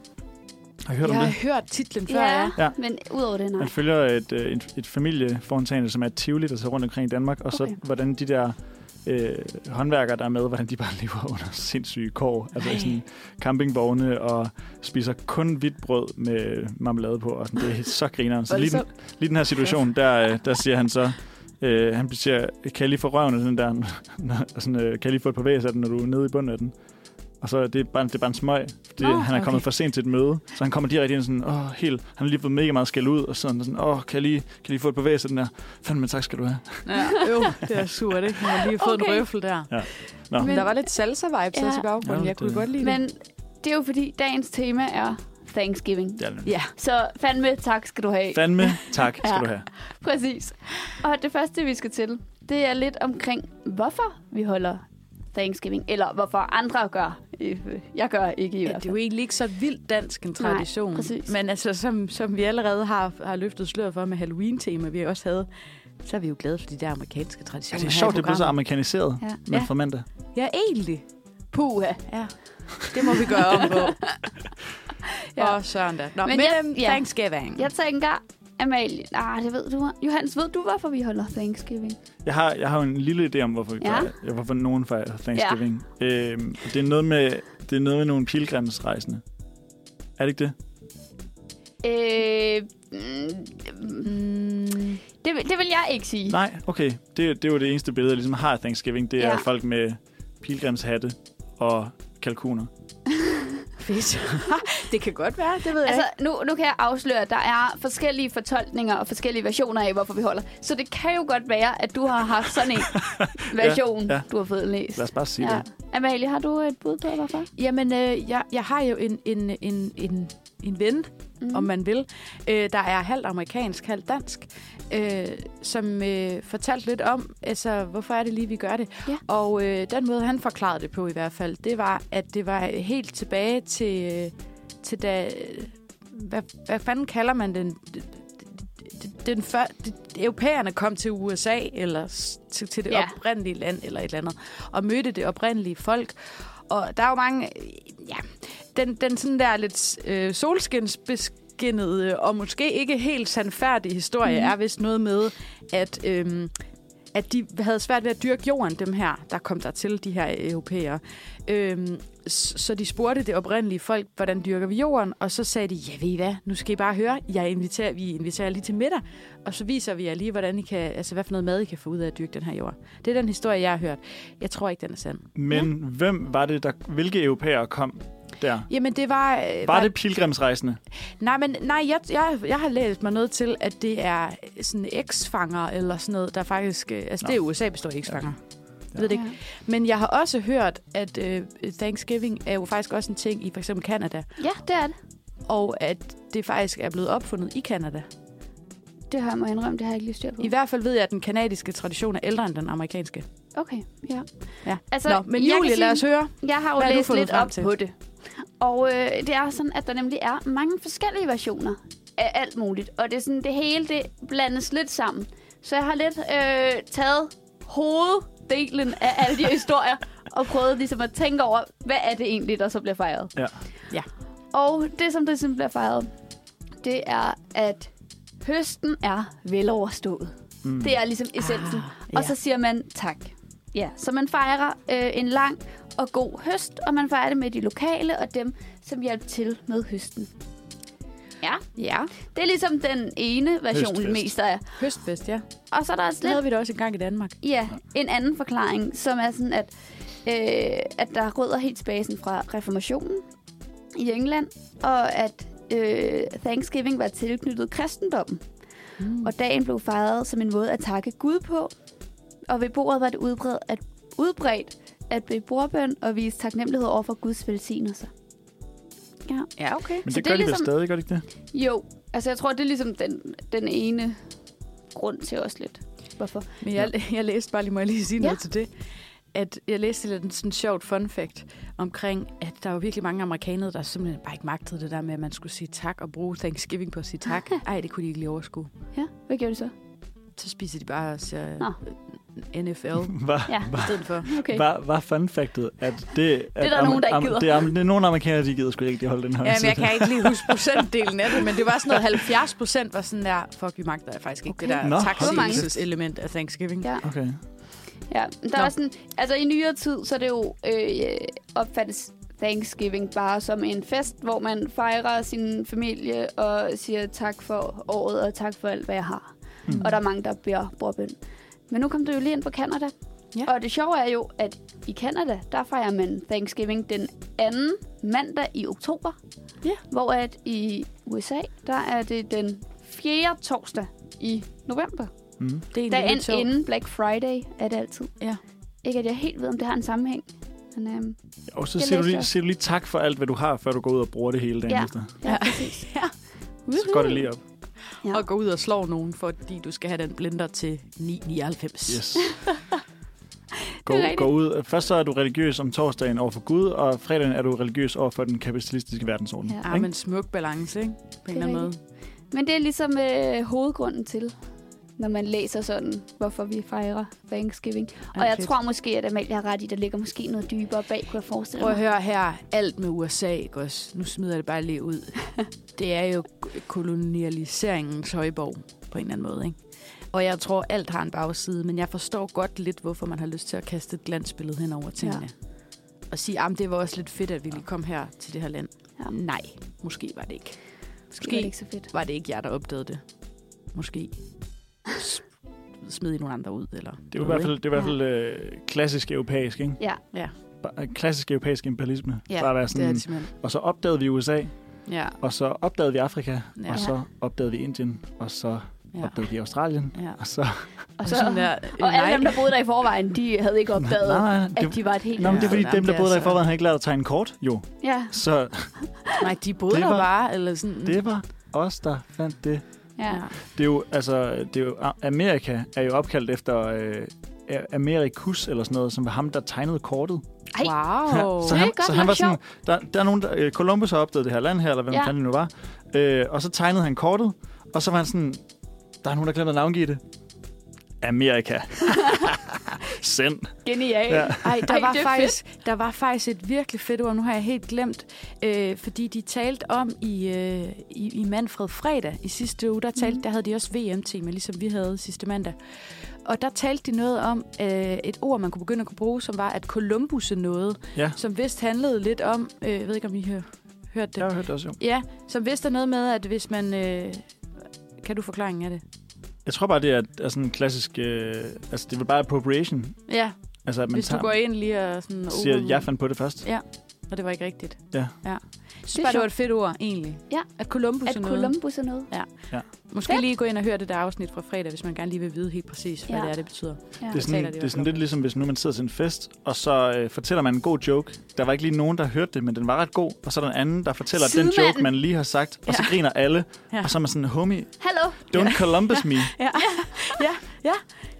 Har I hørt jeg om har det? hørt titlen før, Ja, ja. Men udover det, nej. Man følger et, øh, et, et familieforetagende, som er et Tivoli, der tager rundt omkring i Danmark, og så Okay. hvordan de der øh, håndværkere, der er med, hvordan de bare lever under sindssyge kår. Altså Ej. sådan campingvogne og spiser kun hvidt brød med marmelade på, og sådan, det er så grineren. Så lige, den, lige den her situation, der, øh, der siger han så, øh, han siger, kan jeg lige få røven af den der, sådan, øh, kan jeg lige få et par væs af den, når du er nede i bunden af den? Og så er det bare, det er bare en smøg, fordi Nå, han er kommet okay. for sent til et møde. Så han kommer direkte ind sådan, åh, helt, han har lige fået mega meget skæld ud, og sådan, sådan åh, kan jeg lige, kan jeg lige få et par væs den der? Fandme tak skal du have. Ja, jo, det er surt, ikke? Man har lige fået Okay. en røffel der. Nå. Men der var lidt salsa-vibes Ja. også i baggrunden. Ja, Jeg kunne det- godt lide Men det. det er jo fordi, dagens tema er Thanksgiving. Det er det. Ja, Så fandme tak skal du have. Fandme tak skal Ja. du have. Præcis. Og det første, vi skal til, det er lidt omkring, hvorfor vi holder Thanksgiving. Eller hvorfor andre gør. Jeg gør ikke i ja, hvert det er jo fald. egentlig ikke så vildt dansk en tradition. præcis. Men altså, som, som vi allerede har, har løftet sløret for med Halloween-tema, vi også havde, så er vi jo glade for de der amerikanske Ja, traditioner. det er sjovt, det bliver så amerikaniseret Ja. med Ja. for mandag. Ja, egentlig. Puha. Ja, det må vi gøre om på. Ja. ja. Og søren da. Nå, Men men, jeg- men ja. Thanksgiving. Jeg tænker, Amalie, nej, det ved du. Johannes, ved du, hvorfor vi holder Thanksgiving? Jeg har, jeg har jo en lille idé om, hvorfor, vi Ja. ja. hvorfor nogen fejrer Thanksgiving. Ja. Øhm, det, er noget med, det er noget med nogle pilgrimsrejsende. Er det ikke det? Øh, mm, Mm, det, vil- det vil jeg ikke sige. Nej, okay. Det, det er jo det eneste billede, jeg ligesom har af Thanksgiving. Det er Ja. folk med pilgrimshatte og kalkuner. Fedt. det kan godt være, det ved jeg Altså, ikke. nu, nu kan jeg afsløre, at der er forskellige fortolkninger og forskellige versioner af, hvorfor vi holder. Så det kan jo godt være, at du har haft sådan en version, ja. du har fået læst. Lad os bare sige ja. det. Amalie, har du et bud på, hvorfor? Jamen, øh, jeg, jeg har jo en, en, en, en, en ven, Mm. mm. om man vil, øh, der er halvt amerikansk, halvt dansk, øh, som øh, fortalte lidt om, altså, hvorfor er det lige, vi gør det. Ja. Og øh, den måde, han forklarede det på i hvert fald, det var, at det var helt tilbage til, øh, til da... Hvad, hvad fanden kalder man den? Den før, de, europæerne kom til USA, eller til, til det Ja. oprindelige land, eller et eller andet, og mødte det oprindelige folk. Og der er jo mange... Ja, den, den sådan der lidt øh, solskinsbeskinnede og måske ikke helt sandfærdige historie mm. er vist noget med, at... Øhm, at de havde svært ved at dyrke jorden, dem her, der kom der til, de her europæere. Øhm, så de spurgte det oprindelige folk, hvordan dyrker vi jorden? Og så sagde de, ja ved I hvad, nu skal I bare høre, jeg inviterer, vi inviterer jer lige til middag, og så viser vi jer lige, hvordan I kan, altså hvad for noget mad I kan få ud af at dyrke den her jord. Det er den historie, jeg har hørt. Jeg tror ikke, den er sand. Men ja. hvem var det, der... Hvilke europæere kom der? Jamen, det var... øh, Var det pilgrimsrejsende? Nej, men nej, jeg, jeg, jeg har læst mig noget til, at det er sådan eksfanger eller sådan noget, der faktisk... øh, Altså, Nå. det er USA består af eksfanger. Jeg ved det ikke. Ja. Men jeg har også hørt, at øh, Thanksgiving er jo faktisk også en ting i for eksempel Canada, Ja, det er det. og at det faktisk er blevet opfundet i Canada. Det har jeg må indrømme, det har jeg ikke lige styr på. I hvert fald ved jeg, at den kanadiske tradition er ældre end den amerikanske. Okay, ja. Ja. Altså, Nå, men Julie, lad os sige- høre. Jeg har jo læst fundet lidt frem op til? på det. Og øh, det er sådan, at der nemlig er mange forskellige versioner af alt muligt. Og det er sådan, det hele det blandes lidt sammen. Så jeg har lidt øh, taget hoveddelen af alle de historier og prøvet ligesom at tænke over, hvad er det egentlig, der så bliver fejret. Ja. Ja. Og det, som det simpelthen bliver fejret, det er, at høsten er veloverstået. Mm. Det er ligesom essensen. Ah, Ja. Og så siger man tak. Ja, så man fejrer øh, en lang og god høst, og man fejrer det med de lokale og dem, som hjælper til med høsten. Ja, Ja, det er ligesom den ene version, Høstfest. det meste er. høstfest, ja. Og så er der også Det havde lidt, vi da også engang i Danmark. ja, en anden forklaring, som er sådan, at øh, at der er rødder helt tilbage fra reformationen i England, og at øh, Thanksgiving var tilknyttet kristendommen. Mm. Og dagen blev fejret som en måde at takke Gud på. Og ved bordet var det udbredt at, udbredt at blive bordbøn og vise taknemmelighed over for Guds velsignelser. Ja. Ja, okay. Men Så det det gør er de vel ligesom- stadig, gør de ikke det? Jo, altså jeg tror, det er ligesom den, den ene grund til også lidt. Hvorfor? Men jeg, jeg læste bare lige, må jeg lige sige Ja. noget til det, at jeg læste lidt en sådan sjovt fun fact omkring, at der var virkelig mange amerikanere, der simpelthen bare ikke magtede det der med, at man skulle sige tak og bruge Thanksgiving på at sige tak. Ej, det kunne de ikke lige overskue. Ja, hvad gjorde de så? Så spiser de bare og ser Nå. NFL Var, Ja, i stedet for. okay. var, var fun factet, at det... at der nogen, der ikke am- gider. Det er, det er nogle amerikanere, de gider sgu ikke rigtig holde den her Ja, men jeg kan ikke lige huske procentdelen af det, men det var sådan noget 70 procent var sådan der, fuck, vi magter faktisk ikke Okay. det der Nå, element af Thanksgiving. Ja, Okay. ja. Der Nå. er sådan, altså i nyere tid, så er det jo øh, opfattes Thanksgiving bare som en fest, hvor man fejrer sin familie og siger tak for året og tak for alt, hvad jeg har. Mm. Og der er mange, der beder bordbøn. Men nu kom du jo lige ind på Canada. Ja. Og det sjove er jo, at i Canada, der fejrer man Thanksgiving den anden mandag i oktober. Ja. Hvor at i USA, der er det den fjerde torsdag i november. Mm. Det er Dagen sjovt. inden Black Friday er det altid. Ja. Ikke at jeg helt ved, om det har en sammenhæng. Men øhm, Og så siger du, lige, siger du lige tak for alt, hvad du har, før du går ud og bruger det hele dagen Ja. efter. ja, Ja. præcis. Så går det lige op. Ja. Og gå ud og slå nogen, fordi du skal have den blender til 9,99. Yes. Gå, gå ud. Først så er du religiøs om torsdagen over for Gud, og fredagen er du religiøs over for den kapitalistiske verdensorden. Ja. Ja, Ikke? men smuk balance, ikke? På en er eller anden måde. Men det er ligesom øh, hovedgrunden til, når man læser sådan, hvorfor vi fejrer Thanksgiving. Og jeg tror måske, at Amalie har ret i, der ligger måske noget dybere bag, kunne jeg forestille Prøv at mig. høre her. Alt med USA, ikke også? Nu smider jeg det bare lige ud. det er jo kolonialiseringens højborg, på en eller anden måde, ikke? Og jeg tror, alt har en bagside, men jeg forstår godt lidt, hvorfor man har lyst til at kaste et glansbillede hen over tingene. Ja. Og sige, at det var også lidt fedt, at vi lige kom her til det her land. Ja. Nej, måske var det ikke. Måske var det ikke så fedt. var det ikke jer, der opdagede det. Måske s- smed I nogle andre ud, eller Det er i hvert fald, det er i hvert fald øh, klassisk europæisk, ikke? Ja, Bare- Klassisk europæisk imperialisme. Ja, Bare være det er sådan, det og så opdagede vi USA, Ja, og så opdagede vi Afrika, Ja. og så opdagede vi Indien, og så ja. opdagede vi Australien, ja. og så... og, Og så, sådan der, og alle nej. dem, der boede der i forvejen, de havde ikke opdaget, nej, nej, det, at de var et helt... Nå, men det er fordi, Ja, dem, der er boede der i forvejen, har ikke lært at tegne kort, jo. Ja, Så Nej, de boede Det der var- bare, eller sådan. det var os, der fandt det. Ja. Det er jo, altså, det er jo, Amerika er jo opkaldt efter øh, Amerikus, eller sådan noget, som var ham, der tegnede kortet. Ej, Wow. så Det er han, godt så han var sådan, der, der er nogen, der, øh, Columbus har opdaget det her land her, eller hvem Ja. ja. fanden det nu var. Øh, og så tegnede han kortet, og så var han sådan, der er nogen, der glemte at navngive det. Amerika. Send. genial. Ja. Ej, der, Ej, var faktisk, der var faktisk et virkelig fedt ord, nu har jeg helt glemt, øh, fordi de talte om i, øh, i, i Manfred Fredag i sidste uge, der, talte, Mhm. der havde de også VM-tema, ligesom vi havde sidste mandag. Og der talte de noget om øh, et ord, man kunne begynde at kunne bruge, som var at Columbus noget, Ja, som vist handlede lidt om, øh, jeg ved ikke om I har hørt det, jeg har hørt det også jo. Ja, som vist er noget med, at hvis man... Øh, kan du forklaringen af det? Jeg tror bare, det er, er sådan en klassisk... Øh, altså, det er vel bare appropriation. Ja, Altså, at man hvis du tager, går ind lige og sådan... siger, over- jeg fandt på det først. Ja, og det var ikke rigtigt. Ja. ja. Jeg synes Det er bare, det var sjovt. et fedt ord, egentlig. Ja. At Columbus At er noget. Columbus er noget. Måske Fedt. lige gå ind og høre det der afsnit fra fredag, hvis man gerne lige vil vide helt præcis, hvad Ja. det er, det betyder. Ja. Det er sådan, taler de det er sådan lidt ligesom, hvis nu man sidder til en fest, og så øh, fortæller man en god joke. Der var ikke lige nogen, der hørte det, men den var ret god. Og så er der en anden, der fortæller den Sidemanden. joke, man lige har sagt, og så Ja. griner alle. Ja. Og så er man sådan, homie, Hallo, don't Columbus me. Ja, ja, ja,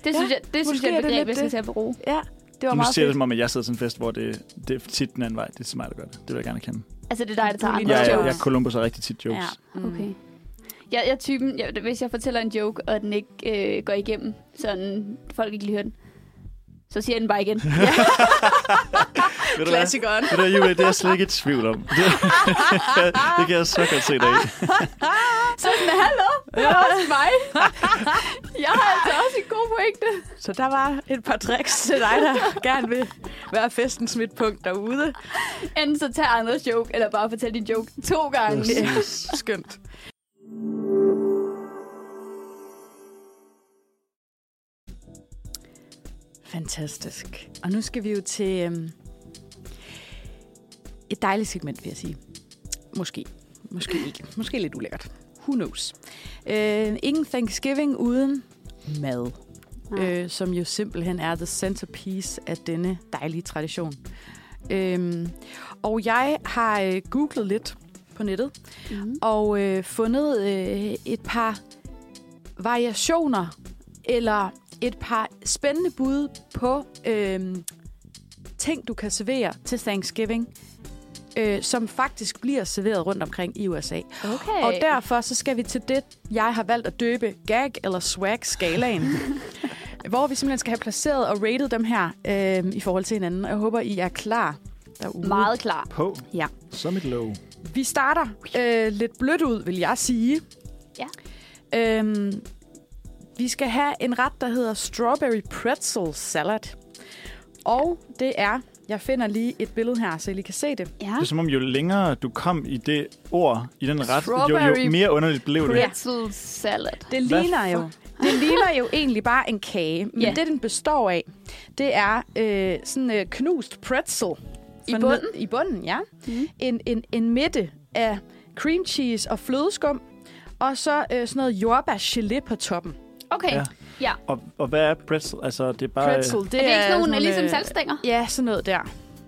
det synes jeg, det synes jeg er det et begreb, jeg skal det. til at bruge. ja. Det var Nu meget siger det som om, at jeg sidder til en fest, hvor det, det er tit den anden vej. Det er mig, der gør det. Det vil jeg gerne kende. Altså, det er dig, der tager er andre Jeg, jeg, jokes. jeg Columbus er rigtig tit jokes. Ja. Mm. Okay. Jeg, jeg er typen, jeg, hvis jeg fortæller en joke, og den ikke øh, går igennem, sådan folk ikke lige hører den, så siger jeg den bare igen. Ved du hvad? Klassikeren. Julie, det er jeg slet ikke i tvivl om. Det, det kan jeg så godt se dig i. Så sådan, hallo, det er også mig. jeg har altså også en god pointe. Så der var et par tricks til dig, der gerne vil være festens midtpunkt derude. Enten så tag andres joke, eller bare fortæl din joke to gange. Skønt. Fantastisk. Og nu skal vi jo til øhm, et dejligt segment, vil jeg sige. Måske. Måske ikke. Måske lidt ulækkert. Who knows? Øh, ingen Thanksgiving uden mad. Nej. øh, som jo simpelthen er the centerpiece af denne dejlige tradition. Øhm, og jeg har øh, googlet lidt på nettet, Mm. og øh, fundet øh, et par variationer, eller et par spændende bud på øh, ting, du kan servere til Thanksgiving, øh, som faktisk bliver serveret rundt omkring i USA. Okay. Og derfor så skal vi til det, jeg har valgt at døbe gag- eller swag-skalaen. hvor vi simpelthen skal have placeret og rated dem her øh, i forhold til hinanden. Og jeg håber, I er klar derude. Meget klar. På. Ja. Som et lov. Vi starter øh, lidt blødt ud, vil jeg sige. Ja. Øhm, vi skal have en ret, der hedder Strawberry Pretzel Salad. Og det er, jeg finder lige et billede her, så I lige kan se det. Ja. Det er som om, jo længere du kom i det ord, i den ret, jo, jo mere underligt blev det. Pretzel salad. Det ligner jo det ligner jo egentlig bare en kage, men Ja. det, den består af, det er øh, sådan øh, knust pretzel. I bunden? I bunden, ja. Mm. En, en, en midte af cream cheese og flødeskum, og så øh, sådan noget jordbærgelé på toppen. Okay. Ja. Ja. Og, og hvad er pretzel? Altså, det er bare... Pretzel, det Det er det ikke sådan nogle, ligesom øh, saltstænger? Ja, sådan noget der.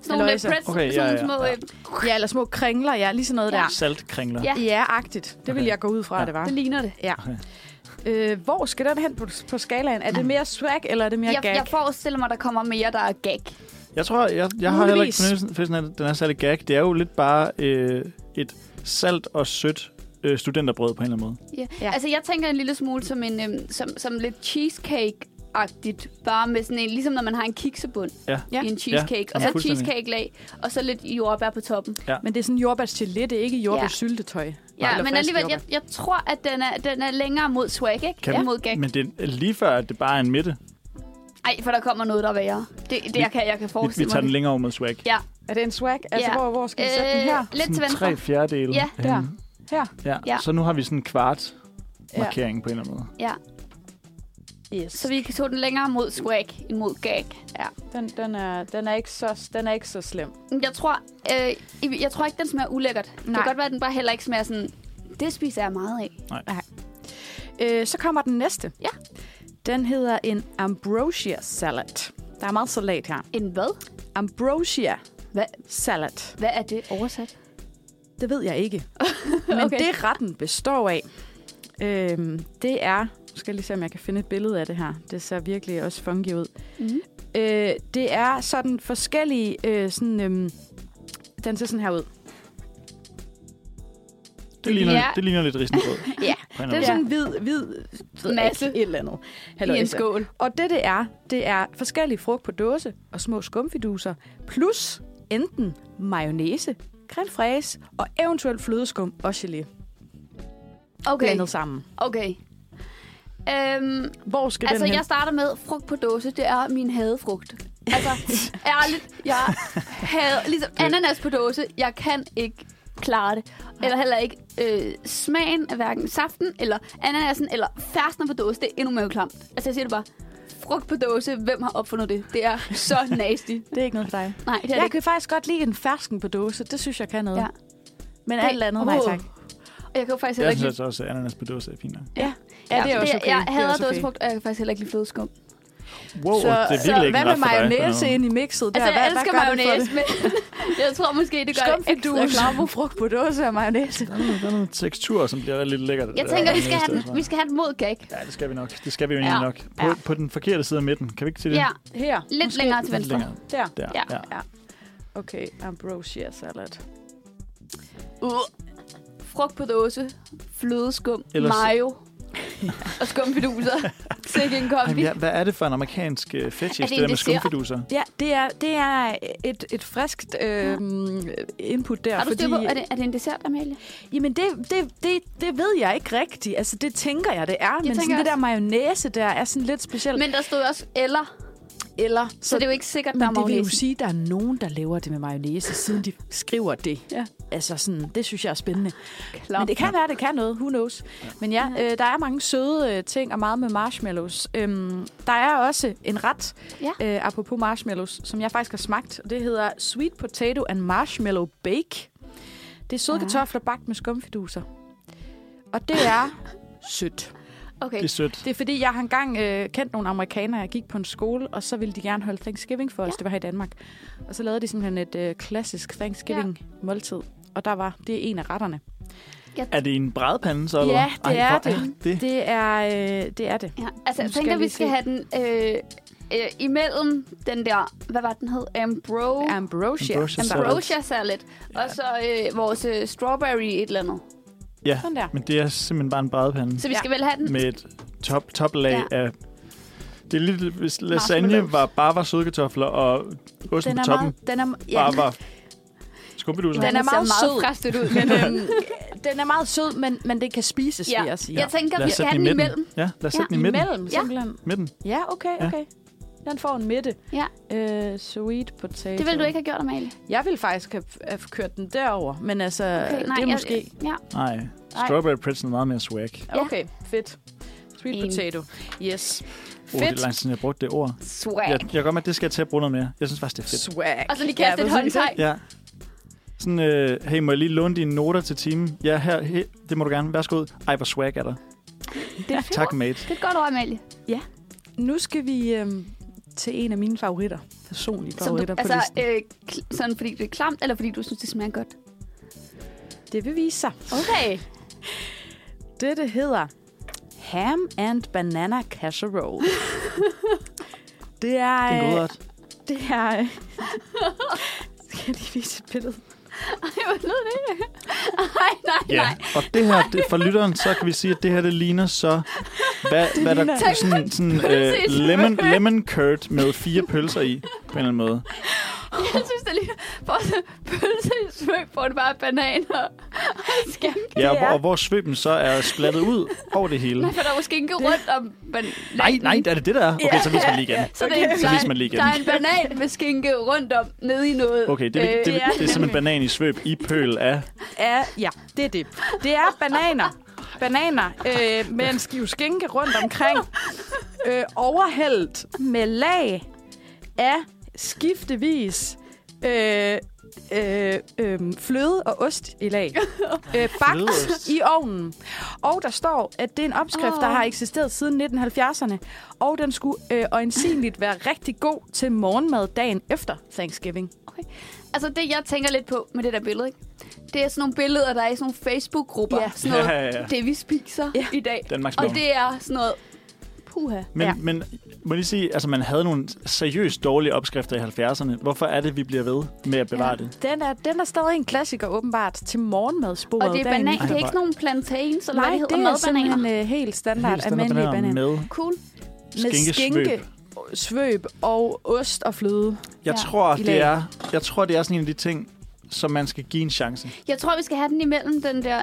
Sådan nogle pretzel, Okay, ja, sådan ja, små... ja. øh, Ja, eller små kringler, ja, lige sådan noget Ja. der. Saltkringler. Ja. Ja, agtigt. Det vil Okay. jeg gå ud fra, Ja. det var. Det ligner det. Ja. Okay. Øh, hvor skal den hen på, på skalaen? Er det mere swag, eller er det mere Jeg, gag? jeg forestiller mig, der kommer mere, der er gag. Jeg tror, jeg, jeg har heller ikke fornemmelsen, fornemmelsen af, at den er særlig gag. Det er jo lidt bare øh, et salt og sødt øh, studenterbrød på en eller anden måde. Ja. Ja. ja. Altså, jeg tænker en lille smule som, en, øhm, som, som lidt cheesecake-agtigt. Bare med sådan en, ligesom når man har en kiksebund Ja. Ja. i en cheesecake. Ja, og så fuldstændig. cheesecake-lag, og så lidt jordbær på toppen. Men det er sådan jordbærsgelé, det er ikke jordbærsyltetøj. Ja, Eller men alligevel, jordbær. jeg, jeg tror, at den er, den er længere mod swag, ikke? Kan ja. vi- mod gag. Men det er lige før, at det bare er en midte. Ej, for der kommer noget, der er værre. Det, det jeg, kan, jeg kan Vi, forestille vi tager mig. den længere over mod swag. Ja. Er det en swag? Altså, Ja. hvor, hvor skal vi sætte den her? Øh, lidt til venstre. tre fjerdedele. Ja, der. Her? Ja. Ja. Så nu har vi sådan en kvart Ja. markering på en eller anden måde. Ja, Yes. så vi kan tog den længere mod swag end mod gag. Ja, den, den, er, den, er ikke så, den er ikke så slem. Jeg tror, øh, jeg tror ikke, den smager ulækkert. Det Nej. kan godt være, at den bare heller ikke smager sådan... Det spiser jeg meget af. Øh, så kommer den næste. Ja. Den hedder en ambrosia salad. Der er meget salat her. En hvad? Ambrosia Hvad, salad. hvad er det oversat? Det ved jeg ikke. Men Okay. det retten består af, øhm, det er... Nu skal jeg lige se, om jeg kan finde et billede af det her. Det ser virkelig også funky ud. Mm. Øh, det er sådan forskellige... Øh, sådan, øhm, den ser sådan her ud. Det ligner, Ja. det ligner lidt risenbrød. Ja, på en det er sådan hvid, hvid jeg Masse. et eller andet. I Halløjsa. en skål. Og det, det er, det er forskellige frugt på dåse og små skumfiduser, plus enten mayonnaise, creme fraise og eventuelt flødeskum og gelé Okay, blandet sammen. okay. Øhm, Hvor skal altså, den hen? jeg starter med frugt på dåse. Det er min hadefrugt. Altså, ærligt. Jeg hader... Ligesom ananas på dåse. Jeg kan ikke klare det. Eller heller ikke øh, smagen af hverken saften, eller ananasen, eller fersken på dåse. Det er endnu mere klamt. Altså, jeg siger det bare. Frugt på dåse. Hvem har opfundet det? Det er så nasty. Det er ikke noget for dig. Nej, det er det Jeg ikke. kan faktisk godt lide en fersken på dåse. Det synes jeg kan noget. Ja. Men Det- alt andet, nej Åh. tak. Og Jeg kan faktisk heller Jeg ikke synes også, at ananas på dåse er fint nok. Ja, ja det er også okay. Jeg Det er hader også okay. dåsefrugt, og jeg kan faktisk heller ikke lide flødeskum. Wow, Så, det er så ikke hvad med mayonnaise ind i mixet der? Altså, jeg hvad, elsker hvad mayonnaise, men jeg tror måske, det gør det ekstra på frugt på dåse og mayonnaise. Der er noget, der er noget tekstur, som bliver lidt lækkert. Jeg tænker, er vi skal, have den, vi skal have den mod gag. Ja, det skal vi nok. Det skal vi jo Ja. egentlig nok. På, Ja. på den forkerte side af midten. Kan vi ikke til det? Ja, Her. lidt Måske længere til venstre. længere. Der. Der, Ja. ja. Ja. Okay, ambrosia salad. Uh. Frugt på dåse, flødeskum, Ellers- mayo og skumfiduser. Sikke en Ej, kombi. ja, hvad er det for en amerikansk uh, fetish, Er det det, en der med skumfiduser? Ja, det er, det er et, et friskt øh, input der. Har du fordi, på, er det, er det en dessert, Amalie? Jamen, det, det, det, det ved jeg ikke rigtigt. Altså, det tænker jeg, det er. men sådan tænker det der også- mayonnaise der er sådan lidt specielt. Men der stod også eller. Eller, Så det er jo ikke sikkert, der er det vil jo sige, at der er nogen, der laver det med mayonnaise, siden de skriver det. Ja. Altså sådan, det synes jeg er spændende. Klart. Men det kan være, det kan noget. Who knows? Men ja, Ja. øh, der er mange søde øh, ting og meget med marshmallows. Øhm, der er også en ret, Ja. øh, apropos marshmallows, som jeg faktisk har smagt. og Det hedder Sweet Potato and Marshmallow Bake. Det er søde Ja. kartofler bagt med skumfiduser. Og det er sødt. Okay. Det er sødt. Det er fordi, jeg har engang øh, kendt nogle amerikanere. Jeg gik på en skole, og så ville de gerne holde Thanksgiving for os. Ja. Det var her i Danmark. Og så lavede de simpelthen et øh, klassisk Thanksgiving-måltid. Og der var, det er en af retterne. Er det en brædpande, så? eller Ja, det er hvor det. det. Det er, øh, det er det. Ja, altså, jeg tænker, jeg vi skal se. have den øh, øh, imellem den der, hvad var den hed? Ambro... Ambrosia. Ambrosia salad. Ambrosia salad. Og så øh, vores øh, strawberry et eller andet. Ja, Sådan der. men det er simpelthen bare en brædpande Så vi Ja. skal vel have den? med et top, toplag Ja. af... Det er lidt, hvis lasagne var, bare var sødkartofler, og osten Den på toppen meget, den er, ja, bare var skumpeduser. Den er meget sød. meget ud. men, øhm, den er meget sød, men, men det kan spises, ja. vil jeg sige. Jeg tænker, Lad vi skal have den imellem. Ja, lad os sætte Ja, den i midten. Imellem, Ja. simpelthen. midten. Ja, okay, Ja. Den får en midte. Ja. Øh, sweet potato. Det vil du ikke have gjort, Amalie. Jeg vil faktisk have, have kørt den derover, men altså, okay, det er jeg- måske... Ja. Nej, strawberry pretzel er meget mere swag. Ja. Okay, fedt. Sweet Enig. potato. Yes. Oh, det er Fedt. lang siden, jeg brugte det ord. Swag. Jeg, jeg godt med, at det skal jeg til at bruge noget mere. Jeg synes faktisk, det er fedt. Swag. Og så lige kaste et præcis. håndtag. Ja. Sådan, øh, hey, må jeg lige låne dine noter til timen? Ja, her, he, det må du gerne. Værsgo. Ej, hvor swag er der. Det er Tak, mate. Det er et godt ord, Amalie. Nu skal vi øhm, til en af mine favoritter. Personlige Som du, favoritter på altså, listen. øh, kl- sådan fordi det er klamt, eller fordi du synes, det smager godt? Det vil vise sig. Okay. Det, det hedder Ham and Banana Casserole. det er... Det er en god ret. Det er... Skal jeg lige vise et billede? Ej, hvad lød det? Nej, nej, Ja, nej. og det her, det, for lytteren, så kan vi sige, at det her, det ligner så, hvad, hvad der ligner- sådan, sådan øh, Præcis. lemon, lemon curd med fire pølser i, på en eller anden måde. Jeg synes, det ligner for pølse i svøb, hvor det bare er bananer og skinke. Ja, og, Det er- og hvor svøben så er splattet ud over det hele. Nej, for der er jo skinke rundt om bananen. Nej, nej, er det det der? er? Okay, så viser man lige igen. Så, det er, Så viser man lige igen. der er en banan med skinke rundt om, nede i noget. Okay, det, er, det, det, Øh, det, det er simpelthen banan i svøb i pøl af... Er, ja, det er det. Det er bananer. Bananer øh, med en skive skinke rundt omkring. Øh, overhældt med lag af skiftevis øh, øh, øh, fløde og ost i lag. Øh, bagt i ovnen. Og der står, at det er en opskrift, der Åh. har eksisteret siden 1970'erne. Og den skulle øh, øjensynligt være rigtig god til morgenmad dagen efter Thanksgiving. Altså, det jeg tænker lidt på med det der billede, ikke? det er sådan nogle billeder, der er i sådan nogle Facebook-grupper. Ja. Sådan noget, Ja, ja, ja. det vi spiser Ja. i dag. Danmarks Og det er sådan noget, puha. Men, Ja. men må jeg lige sige, altså man havde nogle seriøst dårlige opskrifter i 70'erne. Hvorfor er det, vi bliver ved med at bevare Ja. det? Den er, den er stadig en klassiker åbenbart til morgenmadsbordet. Og det er, banan, det er ikke sådan nogle plantains, eller Nej, hvad det det hedder, er simpelthen uh, helt standard Helt standard almindelige bananer banan. med Cool. Med skinke, svøb og ost og fløde. Jeg, Ja. tror, det er, jeg tror, det er sådan en af de ting, som man skal give en chance. Jeg tror, vi skal have den imellem den der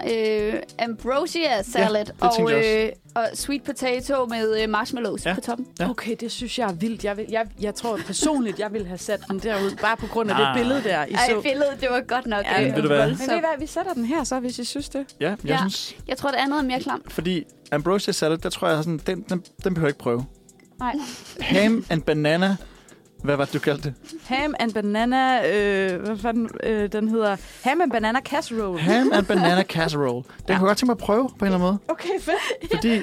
øh, ambrosia salad det og, øh, og sweet potato med øh, marshmallows Ja. på toppen. Ja. Okay, det synes jeg er vildt. Jeg, vil, jeg, jeg tror personligt, jeg ville have sat den derud, bare på grund af Nej. det billede der, I Ej, så. billedet, det var godt nok Ja, øh, men ved du hvad? Men ved I hvad, vi sætter den her så, hvis I synes det. Ja, jeg Ja. synes... Jeg tror, det andet er mere klamt. Fordi ambrosia salad, der tror jeg, sådan, den, den, den behøver jeg ikke prøve. Nej. Ham and banana. Hvad var det, du kaldte det? Ham and banana, øh, hvad fanden, øh, den hedder? Ham and banana casserole. Ham and banana casserole. Den kunne jeg godt tænke mig at prøve på en eller anden måde. Okay, fedt. Fordi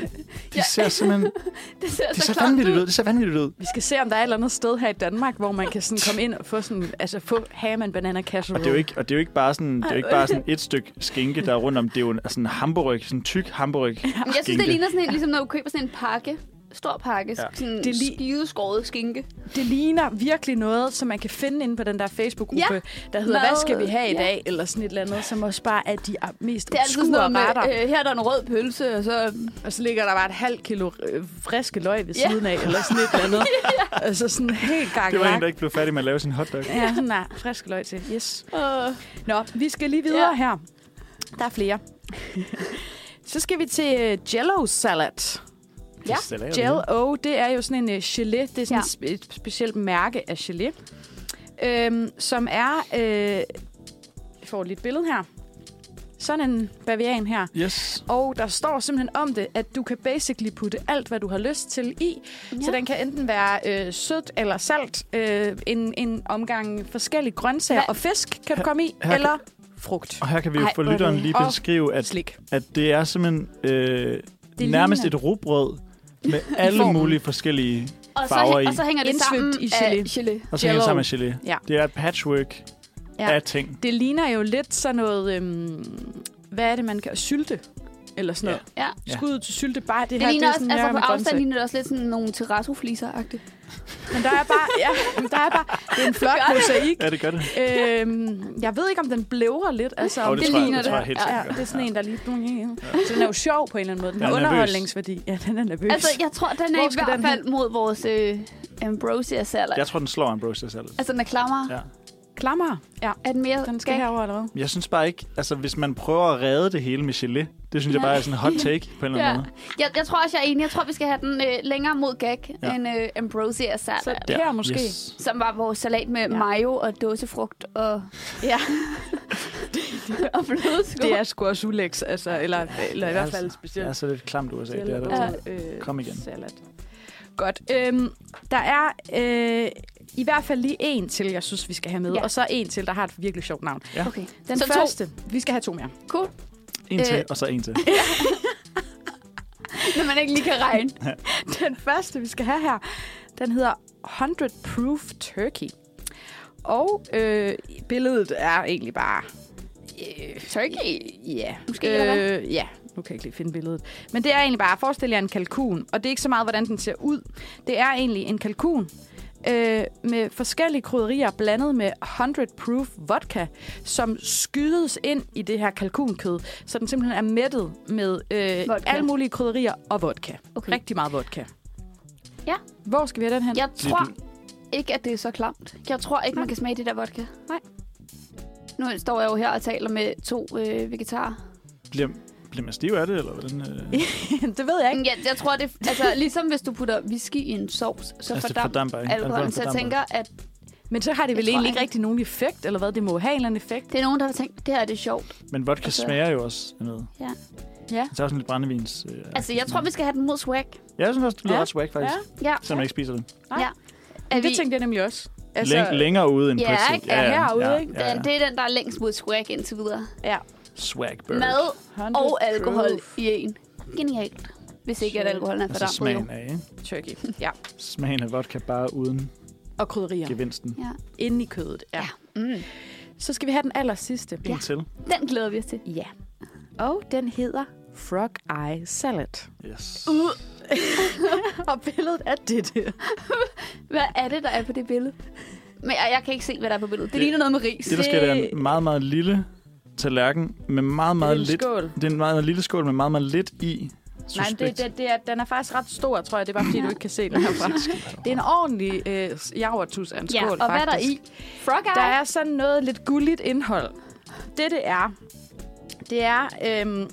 de ser simpelthen... Det ser Det ser vanvittigt ud. ud. Det ser vanvittigt ud. Vi skal se, om der er et eller andet sted her i Danmark, hvor man kan sådan komme ind og få, sådan, altså få ham and banana Og casserole. det er jo ikke, og det er jo ikke bare sådan, det er jo ikke bare sådan et stykke skinke, der er rundt om. Det er jo sådan en hamburg, sådan en tyk hamburg. Men jeg synes, det ligner sådan en, ligesom når du køber sådan en pakke. Stor pakke. Ja. Ja. Sådan Det li- skideskåret skinke. Det ligner virkelig noget, som man kan finde inde på den der Facebook-gruppe, Ja. der hedder, hvad skal vi have i ja. dag? Eller sådan et eller andet, som også bare er de mest Det er altid sådan obskure noget med, retter. øh, her er der en rød pølse, og så... Og så ligger der bare et halvt kilo øh, friske løg ved Ja. siden af, eller sådan et eller andet. Altså sådan helt Det var en, der ikke blev færdig med at lave sin hotdog. Ja, sådan der friske løg til. Yes. Øh, Nå, vi skal lige videre Ja. her. Der er flere. så skal vi til øh, jello salad. Ja. Gel O, det er jo sådan en uh, gelé. Det er sådan Ja. ja. et specielt mærke af gelé. Øhm, som er... Øh, vi får lige et billede her. Sådan en bavian her. Yes. Og der står simpelthen om det, at du kan basically putte alt, hvad du har lyst til i. Ja. Så den kan enten være øh, sødt eller salt. Øh, en, en omgang forskellige grøntsager Hvad? og fisk kan du komme i. her eller frugt. Og her kan vi jo Ej, for er lytteren lige beskrive, at, Slik. at det er simpelthen øh, Det nærmest ligner- et rugbrød med alle formen. mulige forskellige Og så, farver i. og så hænger det Indsvøbt sammen i af gelé. gelé. Og så hænger det sammen med gelé. Ja. Det er et patchwork Ja. af ting. Det ligner jo lidt sådan noget... Øhm, hvad er det, man kan... Sylte. Eller sådan noget. Ja. Skud til sylte. Bare det, Det her, ligner det er også, altså på afstand ligner det også lidt sådan nogle terrassofliser-agtigt. Men der er bare... Ja, men der er bare... Det er en flot mosaik. Ja, det gør det. Øhm, jeg ved ikke, om den blævrer lidt. Altså, om det, det jeg, ligner det. jeg det. Ja, ja, det er sådan en, der lige... Så den er jo sjov på en eller anden måde. Den er underholdningsværdi. Ja, den er nervøs. Altså, jeg tror, den er i hvert fald mod vores øh, ambrosia salad. Jeg tror, den slår Ambrosia salad. Altså, den er klammer. Ja. Klammer. Ja, Er den mere den skal gag? herover eller hvad? Jeg synes bare ikke, altså hvis man prøver at redde det hele med gelé, det synes jeg Ja. bare er sådan en hot take på en eller Ja. anden måde. Jeg, jeg tror også, jeg er enig. Jeg tror, vi skal have den øh, længere mod gag Ja. ja. end øh, ambrosia salad. Så Der. her måske. Yes. Som var vores salat med Ja. ja. mayo og dåsefrugt og, Ja, og flødeskum. det er sgu også ulæks, altså, eller, eller i hvert fald Det specielt. er så lidt klamt USA. Det er det. Ja. Øh, Kom igen. Salad. Godt. Øhm, der er øh, i hvert fald lige en til, jeg synes, vi skal have med. Ja. Og så en til, der har et virkelig sjovt navn. Okay. Den Så to. første. Vi skal have to mere. Cool. En til, Øh. og så en til. Når man ikke lige kan regne. Den første, vi skal have her, den hedder 100 Proof Turkey. Og øh, billedet er egentlig bare... Øh, Turkey? Ja. Måske, eller hvad? øh, Ja, nu kan jeg ikke lige finde billedet. Men det er egentlig bare, forestil jer en kalkun. Og det er ikke så meget, hvordan den ser ud. Det er egentlig en kalkun øh, med forskellige krydderier blandet med 100 proof vodka, som skydes ind i det her kalkunkød, så den simpelthen er mættet med øh, Vodka. alle mulige krydderier og vodka. Okay. Rigtig meget vodka. Ja. Hvor skal vi have den hen? Jeg tror ikke, at det er så klamt. Jeg tror ikke, Nej. man kan smage det der vodka. Nej. Nu står jeg jo her og taler med to øh, vegetarer. Bliver, bliver man stiv af det, eller hvordan? Øh? det ved jeg ikke. Ja, jeg tror, det altså, ligesom hvis du putter whisky i en sovs, så altså, fordamper fordamper, ikke? alkoholen. Så jeg Fordamper. tænker, at Men så har det Jeg vel tror egentlig ikke. ikke rigtig nogen effekt, eller hvad? Det må have en eller anden effekt. det er nogen, der har tænkt, det her er det sjovt. Men vodka Altså- smager jo også noget. Ja. Ja. Det er også sådan lidt brændevins. Øh, Altså, jeg tror, vi skal have den mod swag. Ja, jeg synes også, det lyder Ja. ret swag, faktisk. Ja. Ja. Selvom jeg ikke spiser det. Nej. ja. Er Det vi, tænkte jeg nemlig også. Altså, Læng, længere ude end Ja, pretzel. ikke? Ja, herude, ikke? Ja, ja. den, det er den, der er længst mod swag indtil videre. Ja. Swag bird. Mad 100 og alkohol proof i en. Genialt. Hvis ikke, at alkoholen er Altså fordampet. jo. smagen af, ikke? Turkey. Ja. Smagen af vodka bare uden Og krydderier. gevinsten. Ja. Inde i kødet. Ja. Ja. Mm. Så skal vi have den aller sidste. En til. Den glæder vi os til. Ja. Og den hedder Frog Eye Salad. Yes. og billedet er det der. Hvad er det, der er på det billede? Men jeg, jeg kan ikke se, hvad der er på billedet. Det, Det- ligner noget med ris. Det, der sker, det er en meget, meget lille tallerken med meget, meget Lille lidt... skål. Det er en meget, meget lille skål med meget, meget lidt i. Nej, men det, det, det er, den er faktisk ret stor, tror jeg. Det er bare, fordi du ikke kan se den herfra. Det er en ordentlig øh, javertus af en skål, Ja, og hvad er der faktisk. i? Frog eye? Der er sådan noget lidt gulligt indhold. Det, det er, det er øhm,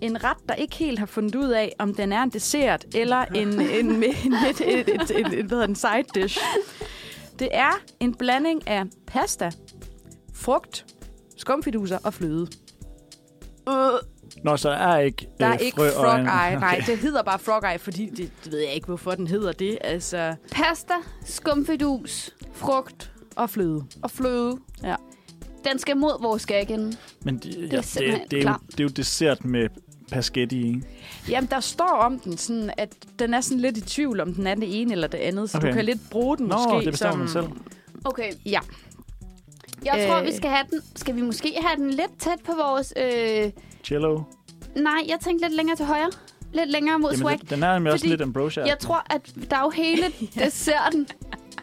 en ret, der ikke helt har fundet ud af, om den er en dessert eller en, en, en, en, et, et, et, et, et, hvad hedder den, side dish. Det er en blanding af pasta, frugt, skumfiduser og fløde. Øh, Nå, så er ikke Der er øh, ikke frø frog eye. Nej, Okay. det hedder bare frog eye, fordi det, det ved jeg ikke, hvorfor den hedder det. Altså, pasta, skumfidus, frugt og fløde. og fløde. Ja. Den skal mod vores gaggen. Men de, ja, det, simpelthen det, det, er jo, klar. det er jo dessert med pasketti i. Jamen, der står om den, sådan, at den er sådan lidt i tvivl, om den er det ene eller det andet. Så okay. Okay. du kan lidt bruge den Nå, måske. det bestemmer som, man selv. Okay. Ja. Jeg tror, Øh. vi skal have den. Skal vi måske have den lidt tæt på vores... Øh... Cello. Nej, jeg tænkte lidt længere til højre. Lidt længere mod swag. Jamen, det, den er nemlig også lidt ambrosia. Jeg tror, at der er jo hele desserten.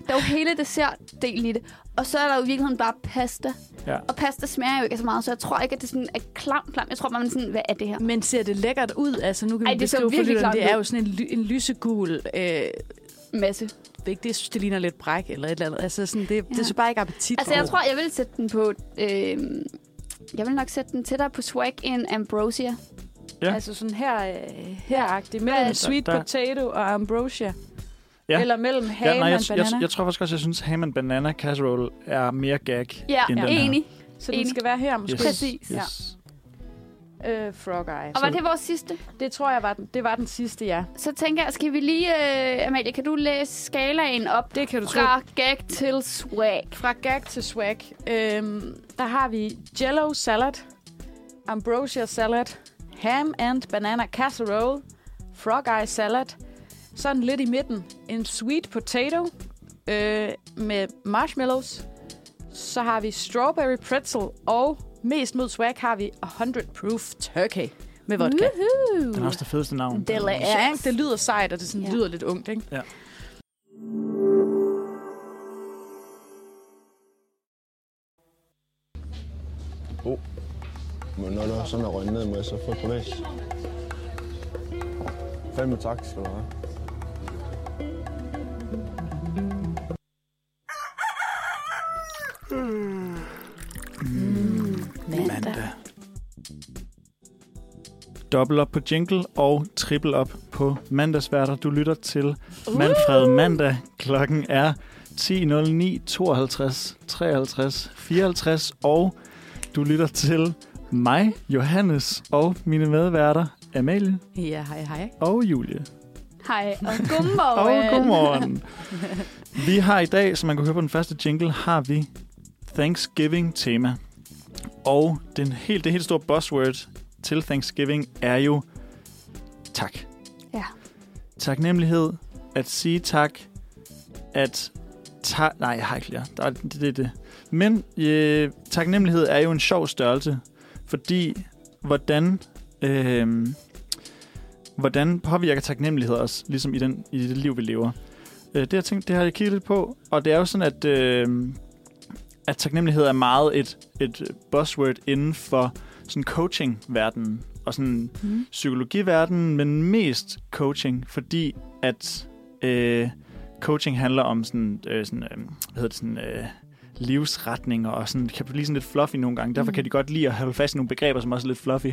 Der er jo hele dessertdelen i det. Og så er der jo i virkeligheden bare pasta. Ja. Og pasta smager jo ikke så meget, så jeg tror ikke, at det sådan er klam, klam. Jeg tror bare, man sådan, hvad er det her? Men ser det lækkert ud? Altså, nu kan Ej, vi det beskrive for virkelig klamt Det er jo sådan en, ly- en lysegul... Øh, Masse. Væg. det synes, det ligner lidt bræk eller et eller andet. Altså, sådan, det, ja. Ja. det er så bare ikke appetit. Altså, jeg tror, jeg vil sætte den på... Øh, jeg vil nok sætte den tættere på swag end ambrosia. Ja. Altså sådan her, øh, heragtigt. Er Mellem det? sweet Der- potato og ambrosia. Ja. Eller mellem Ja, ham nej, jeg, og jeg, banana. jeg tror faktisk også, jeg synes, ham and banana casserole er mere gag Ja, end den her. enig. så den enig. skal være her måske. Yes. Præcis. Yes. Øh, frog eye. Og var det vores sidste? Det tror jeg var den, det var den sidste, ja. Så tænker jeg, skal vi lige... Øh, Amalie, kan du læse skalaen op? Det kan du tro. Fra gag til swag. Fra gag til swag. Øhm, der har vi jello salad, ambrosia salad, ham and banana casserole, frog eye salad, sådan lidt i midten en sweet potato øh, med marshmallows. Så har vi strawberry pretzel, og mest mod swag har vi 100 proof turkey med vodka. Woohoo! Den har også det fedeste navn. Delicious. Ja, ikke? det lyder sejt, og det sådan Ja. lyder lidt ungt, ikke? Ja. Men når du er sådan er røget ned med, så få et privat. Fem tak skal du have. Mandag. Dobbelt op på jingle og triple op på mandagsværter. Du lytter til Manfred Mandag. Klokken er 10.09, 52, 53, 54, og du lytter til mig, Johannes, og mine medværter, Amalie Ja, hej hej. og Julie. Hej, og godmorgen. Og godmorgen. Vi har i dag, som man kan høre på den første jingle, har vi Thanksgiving-tema. Og den helt, det helt store buzzword til Thanksgiving er jo tak. Ja. Taknemmelighed, at sige tak, at ta- Nej, jeg har ikke flere. Der er, det, det, det. Men øh, taknemmelighed er jo en sjov størrelse, fordi hvordan, øh, hvordan påvirker taknemmelighed os, ligesom i, den, i det liv, vi lever. Øh, det, har jeg tænkt, det har jeg kigget lidt på, og det er jo sådan, at, øh, at taknemmelighed er meget et, et buzzword inden for sådan coaching-verdenen og sådan Mm. psykologiverdenen, men mest coaching, fordi at øh, coaching handler om sådan, øh, sådan øh, hvad hedder det, sådan, øh, livsretninger og sådan, kan blive sådan lidt fluffy nogle gange. Derfor Mhm. kan de godt lide at holde fast i nogle begreber, som også er lidt fluffy.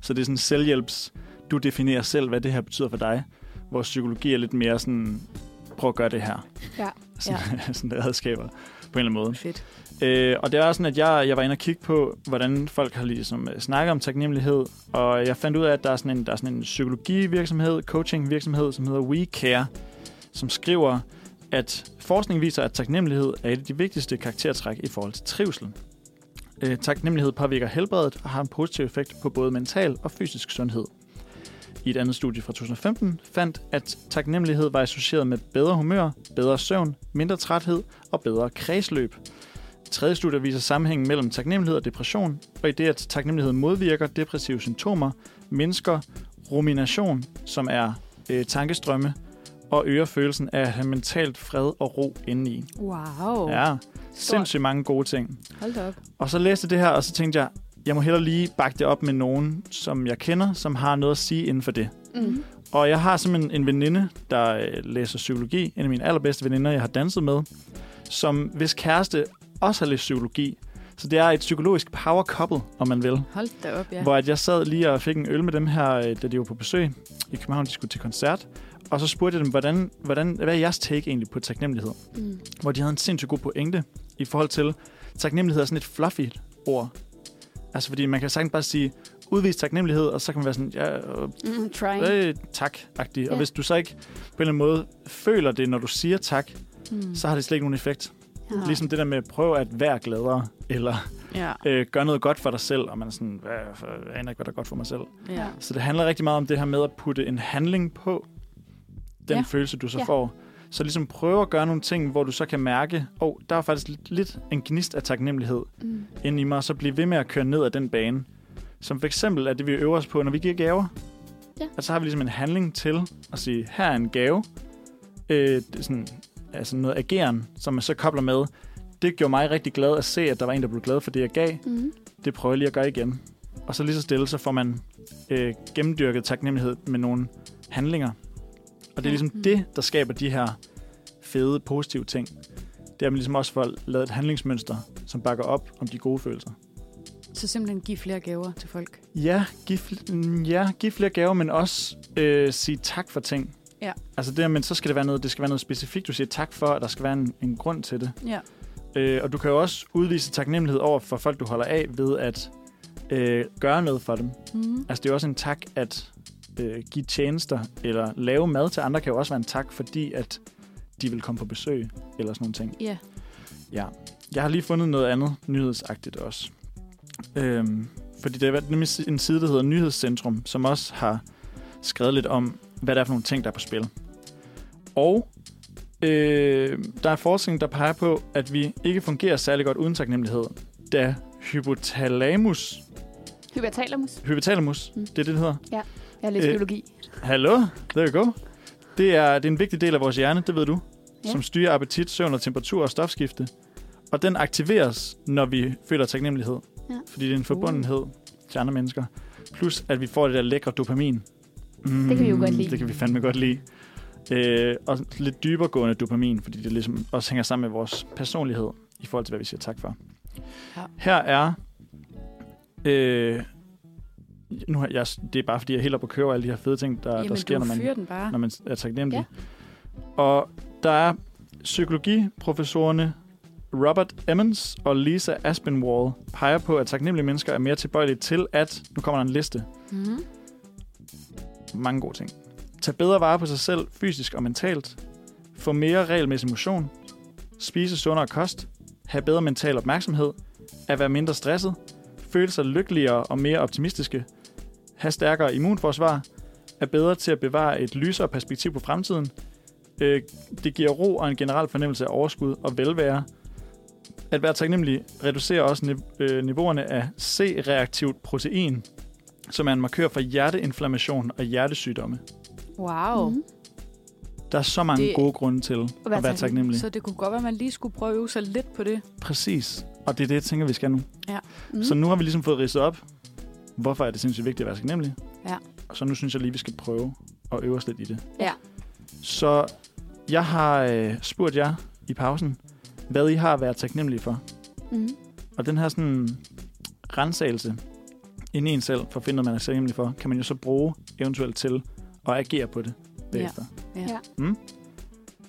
Så det er sådan selvhjælps, du definerer selv, hvad det her betyder for dig. Hvor psykologi er lidt mere sådan, prøv at gøre det her. Ja. Sådan, ja. sådan der redskaber på en eller anden måde. Fedt. Øh, og det var sådan, at jeg, jeg var inde og kigge på, hvordan folk har ligesom øh, snakket om taknemmelighed, og jeg fandt ud af, at der er sådan en, der er sådan en psykologivirksomhed, coachingvirksomhed, som hedder WeCare, som skriver, at forskning viser, at taknemmelighed er et af de vigtigste karaktertræk i forhold til trivsel. Øh, taknemmelighed påvirker helbredet og har en positiv effekt på både mental og fysisk sundhed. I et andet studie fra 2015 fandt, at taknemmelighed var associeret med bedre humør, bedre søvn, mindre træthed og bedre kredsløb. Et tredje studie viser sammenhængen mellem taknemmelighed og depression, og i det, at taknemmelighed modvirker depressive symptomer, mindsker rumination, som er øh, tankestrømme, og øger følelsen af at have mentalt fred og ro indeni. Wow. Ja, sindssygt mange gode ting. Hold da op. Og så læste jeg det her, og så tænkte jeg, jeg må hellere lige bakke det op med nogen, som jeg kender, som har noget at sige inden for det. Mm. Og jeg har simpelthen en veninde, der øh, læser psykologi. En af mine allerbedste veninder, jeg har danset med. Som hvis kæreste også har læst psykologi. Så det er et psykologisk power couple, om man vil. Hold da op, ja. Hvor at jeg sad lige og fik en øl med dem her, øh, da de var på besøg i København. De skulle til koncert. Og så spurgte jeg dem, hvordan, hvordan, hvad er jeres take egentlig på taknemmelighed? Mm. Hvor de havde en sindssygt god pointe i forhold til, taknemmelighed er sådan et fluffy ord. Altså fordi man kan sagtens bare sige, udvis taknemmelighed, og så kan man være sådan, ja, øh, Mm, trying. øh, tak-agtig. Ja. Og Ja. hvis du så ikke på en eller anden måde føler det, når du siger tak, Mm. så har det slet ikke nogen effekt. Ja. Ligesom det der med, prøv at være gladere, eller Ja. øh, gør noget godt for dig selv, og man er sådan, hvad, jeg aner ikke, hvad der er godt for mig selv. ja. Så det handler rigtig meget om det her med at putte en handling på den Ja. følelse, du så Ja. får. Så ligesom prøve at gøre nogle ting, hvor du så kan mærke, åh, oh, der er faktisk lidt, lidt en gnist af taknemmelighed Mm. inde i mig, og så blive ved med at køre ned ad den bane. Som for eksempel er det, vi øver os på, når vi giver gaver. Ja. Altså har vi ligesom en handling til at sige, her er en gave. Øh, sådan, altså noget ageren, som man så kobler med. Det gjorde mig rigtig glad at se, at der var en, der blev glad for det, jeg gav. Mm. Det prøver jeg lige at gøre igen. Og så lige så stille, så får man øh, gennemdyrket taknemmelighed med nogle handlinger. Og det er ligesom Mm. det, der skaber de her fede, positive ting. Det er, at man ligesom også får lavet et handlingsmønster, som bakker op om de gode følelser. Så simpelthen give flere gaver til folk. Ja, giv, fl- mm, ja, giv flere gaver, men også øh, sige tak for ting. Ja. Altså det, men så skal det være noget, det skal være noget specifikt. Du siger tak for, at der skal være en, en grund til det. Ja. Øh, og du kan jo også udvise taknemmelighed over for folk, du holder af, ved at øh, gøre noget for dem. Mm. Altså det er jo også en tak at øh, give tjenester, eller lave mad til andre, kan jo også være en tak, fordi at de vil komme på besøg, eller sådan nogle ting. Ja. Ja. Jeg har lige fundet noget andet nyhedsagtigt også. Øhm, fordi der er nemlig en side, der hedder Nyhedscentrum, som også har skrevet lidt om, hvad der er for nogle ting, der er på spil. Og øh, der er forskning, der peger på, at vi ikke fungerer særlig godt uden taknemmelighed, da hypotalamus, Hypertalamus. hypotalamus, Mm. det er det, det hedder. Jeg har lidt Øh, biologi. Hallo, there you go. Det er, det er en vigtig del af vores hjerne, det ved du, Ja. som styrer appetit, søvn og temperatur og stofskifte. Og den aktiveres, når vi føler taknemmelighed. Ja. Fordi det er en forbundenhed til andre mennesker. Plus, at vi får det der lækre dopamin. Mm, Det kan vi jo godt lide. Det kan vi fandme godt lide. Øh, og lidt dybere gående dopamin, fordi det ligesom også hænger sammen med vores personlighed i forhold til, hvad vi siger tak for. Ja. Her er... Øh, nu har jeg, det er bare, fordi jeg helt oppe at køre alle de her fede ting, der, Jamen, der sker, når man, når man er taknemmelig. Ja. Og der er psykologiprofessorerne Robert Emmons og Lisa Aspinwall peger på, at taknemmelige mennesker er mere tilbøjelige til at, nu kommer der en liste, Mm mange gode ting. Tag bedre vare på sig selv, fysisk og mentalt. Få mere regelmæssig motion. Spise sundere kost. Have bedre mental opmærksomhed. At være mindre stresset. Føle sig lykkeligere og mere optimistiske. Have stærkere immunforsvar. Er bedre til at bevare et lysere perspektiv på fremtiden. Øh, det giver ro og en generel fornemmelse af overskud og velvære. At være taknemmelig reducerer også øh, niveauerne af C-reaktivt protein, som er en markør for hjerteinflammation og hjertesygdomme. Wow. Mhm. Der er så mange Det- gode grunde til at være, være at være taknemmelig. Så det kunne godt være, at man lige skulle prøve at øve sig lidt på det. Præcis. Og det er det, jeg tænker, vi skal nu. Mm. Mm. Så nu har vi ligesom fået ridset op, hvorfor er det sindssygt vigtigt at være taknemmelig. Ja. Og så nu synes jeg lige, vi skal prøve at øve os lidt i det. Ja. Så jeg har øh, spurgt jer i pausen, hvad I har været taknemmelige for. Mm. Og den her sådan rensagelse inde i en selv, for at finde noget, man er taknemmelig for, kan man jo så bruge eventuelt til at agere på det bagefter. Ja. Ja. Mm?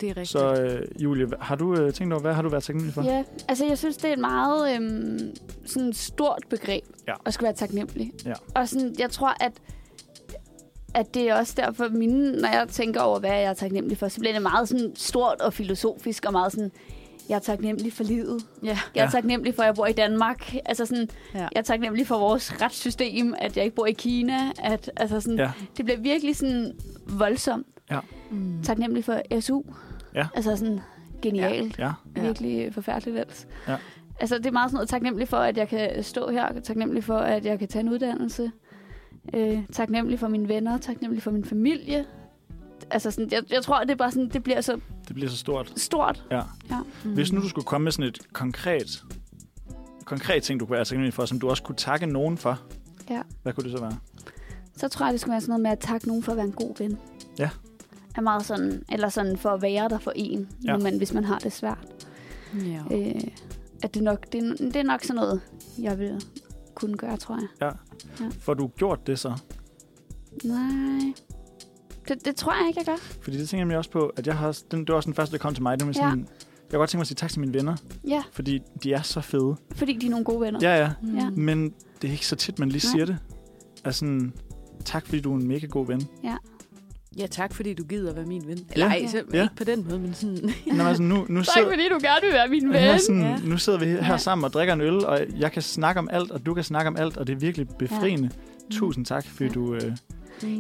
Det er rigtigt. Så øh, Julie, har du øh, tænkt over, hvad har du været taknemmelig for? Ja, altså jeg synes, det er et meget øhm, sådan stort begreb Ja. at skal være taknemmelig. Ja. Og sådan, jeg tror, at, at det er også derfor, mine, når jeg tænker over, hvad jeg er taknemmelig for, så bliver det meget sådan stort og filosofisk og meget sådan, jeg er taknemmelig for livet. Ja. Jeg er Ja. ja. taknemmelig for, at jeg bor i Danmark. Altså sådan, Ja. jeg er taknemmelig for vores retssystem, at jeg ikke bor i Kina. At, altså sådan, Ja. Det bliver virkelig sådan voldsomt. Mm. Taknemmelig for SU. Ja. Altså sådan genialt. Ja. Ja. Virkelig forfærdeligt ellers. Ja. Altså, det er meget sådan noget taknemmelig for, at jeg kan stå her. Taknemmelig for, at jeg kan tage en uddannelse. Øh, taknemmelig for mine venner. Taknemmelig for min familie. Altså, sådan, jeg, jeg tror, det er bare sådan, det bliver så Det bliver så stort. stort. Ja. Ja. Mm. Hvis nu du skulle komme med sådan et konkret, konkret ting, du kunne være taknemmelig for, som du også kunne takke nogen for, Ja. hvad kunne det så være? Så tror jeg, det skal være sådan noget med at takke nogen for at være en god ven. Ja. Er meget sådan, eller sådan for at være der for en, Ja. ja. man, hvis man har det svært. Ja. Øh, at det, nok, det, er- det er nok sådan noget, jeg vil kunne gøre, tror jeg. Får du gjort det så? Nej. Det, det tror jeg ikke, jeg gør. Fordi det tænker jeg nemlig også på, at jeg har, den, det var også den første, der kom til mig. Det var Ja. sådan, Jeg kunne godt tænke mig at sige tak til mine venner, Ja, fordi de er så fede. fordi de er nogle gode venner. Ja, ja. Mm. Ja. Men det er ikke så tit, man lige Nej. siger det. Altså, sådan, tak fordi du er en mega god ven. Ja, tak fordi du gider være min ven. Eller ej, så, Ja. ikke på den måde, men sådan... Nå, altså, nu, nu, Tak sidder, fordi du gerne vil være min ven. sådan, Ja. nu sidder vi her Ja. sammen og drikker en øl, og jeg kan snakke om alt, og du kan snakke om alt, og det er virkelig befriende. Tusind tak, fordi Ja. du... Øh,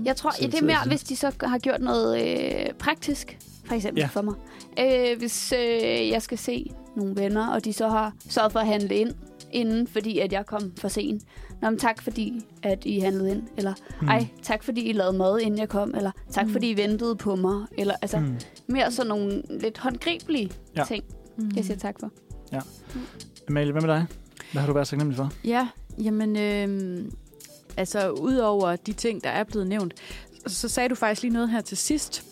Jeg tror, ja, det er mere, hvis de så har gjort noget øh, praktisk, for eksempel Ja. ja. for mig. Øh, hvis øh, jeg skal se nogle venner, og de så har sørget for at handle ind, inden fordi at jeg kom for sent. Nå, men tak fordi, at I handlede ind. Eller, hmm. ej, tak fordi I lavede mad, inden jeg kom. Eller, tak Mm. fordi I ventede på mig. Eller, altså, Hmm. mere sådan nogle lidt håndgribelige Ja. ja. ting, Mm. jeg siger tak for. Amalie, hvad med dig? Hvad har du været så taknemmelig for? Ja, jamen, øh, altså udover de ting, der er blevet nævnt, så, sagde du faktisk lige noget her til sidst,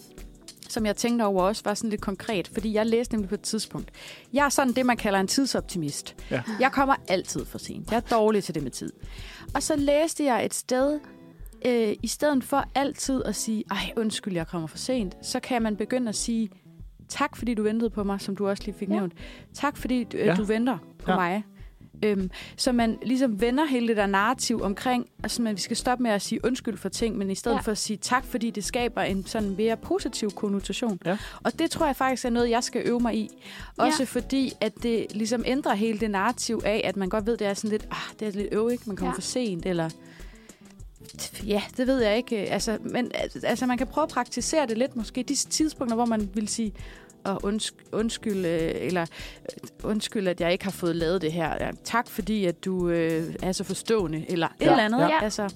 som jeg tænkte over også, var sådan lidt konkret, fordi jeg læste nemlig på et tidspunkt. Jeg er sådan det, man kalder en tidsoptimist. Ja. Jeg kommer altid for sent. Jeg er dårlig til det med tid. Og så læste jeg et sted, øh, i stedet for altid at sige, ej, undskyld, jeg kommer for sent, så kan man begynde at sige, tak fordi du ventede på mig, som du også lige fik Ja. nævnt. Tak fordi du, øh, Ja. du venter på ja. mig. Øhm, så man ligesom vender hele det der narrativ omkring, altså man, vi skal stoppe med at sige undskyld for ting, men i stedet Ja. for at sige tak, fordi det skaber en sådan mere positiv konnotation. Ja. Og det tror jeg faktisk er noget, jeg skal øve mig i. Også ja. fordi, at det ligesom ændrer hele det narrativ af, at man godt ved, det er sådan lidt, ah, det er lidt øv, ikke? Man kommer ja. for sent, eller... Ja, det ved jeg ikke. Altså, men altså, man kan prøve at praktisere det lidt måske. De tidspunkter, hvor man vil sige, og undskyld, undskyld, øh, eller øh, undskyld, at jeg ikke har fået lavet det her. Ja, tak, fordi at du øh, er så forstående, eller et Ja, eller andet. ja. Ja. Altså,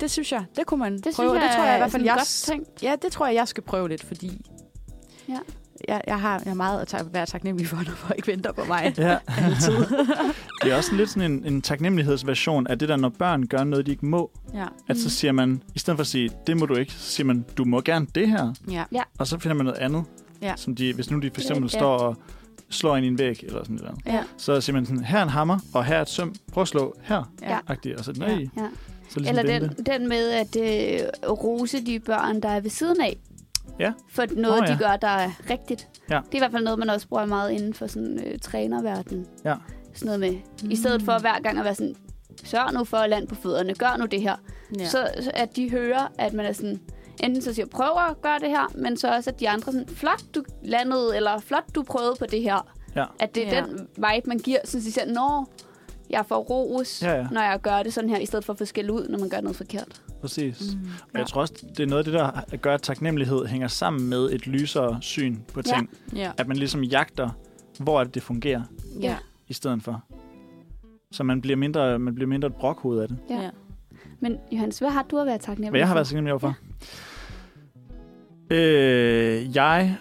det synes jeg, det kunne man Det prøve. synes jeg, det tror jeg i hvert fald, er jeg, tænkt. ja, det tror jeg, jeg skal prøve lidt, fordi Ja. jeg, jeg, har, jeg har meget at tage, være taknemmelig for, når folk venter på mig. Ja. Altid. Det er også lidt sådan en, en taknemmelighedsversion af det der, når børn gør noget, de ikke må. ja. At så siger man, i stedet for at sige, det må du ikke, så siger man, du må gerne det her. Ja. Og så finder man noget andet. Ja. Som de, hvis nu de for eksempel Ja. står og slår ind i en væg, eller sådan noget. Ja. Så siger man sådan, her er en hammer, og her er et søm. Prøv at slå her. Ja. Agtigt. Og så, nej, Ja. Ja. så ligesom Eller den, den med at øh, rose de børn, der er ved siden af. Ja. For noget, Nå, ja. de gør, der er rigtigt. Ja. Det er i hvert fald noget, man også bruger meget inden for sådan øh, trænerverden. Ja. Sådan noget med, mm. i stedet for hver gang at være sådan, sørg nu for at lande på fødderne, gør nu det her. Ja. Ja. Så, så at de hører, at man er sådan, enten så siger, prøv at gøre det her, men så også, at de andre sådan, flot du landede, eller flot du prøvede på det her. Ja. At det er Ja. den vibe, man giver, så de siger, når jeg får ros, Ja, ja. når jeg gør det sådan her, i stedet for at få skæld ud, når man gør noget forkert. Præcis. Mm. Og jeg tror også, det er noget af det, der gør, at taknemmelighed hænger sammen med et lysere syn på Ja. ting. Ja. At man ligesom jagter, hvor er det, det fungerer, Ja. i stedet for. Så man bliver mindre, man bliver mindre et brokhoved af det. Ja. Ja. Men Johannes, hvad har du at være taknemmelig Hvad jeg har for? været taknemmelig overfor? Øh, jeg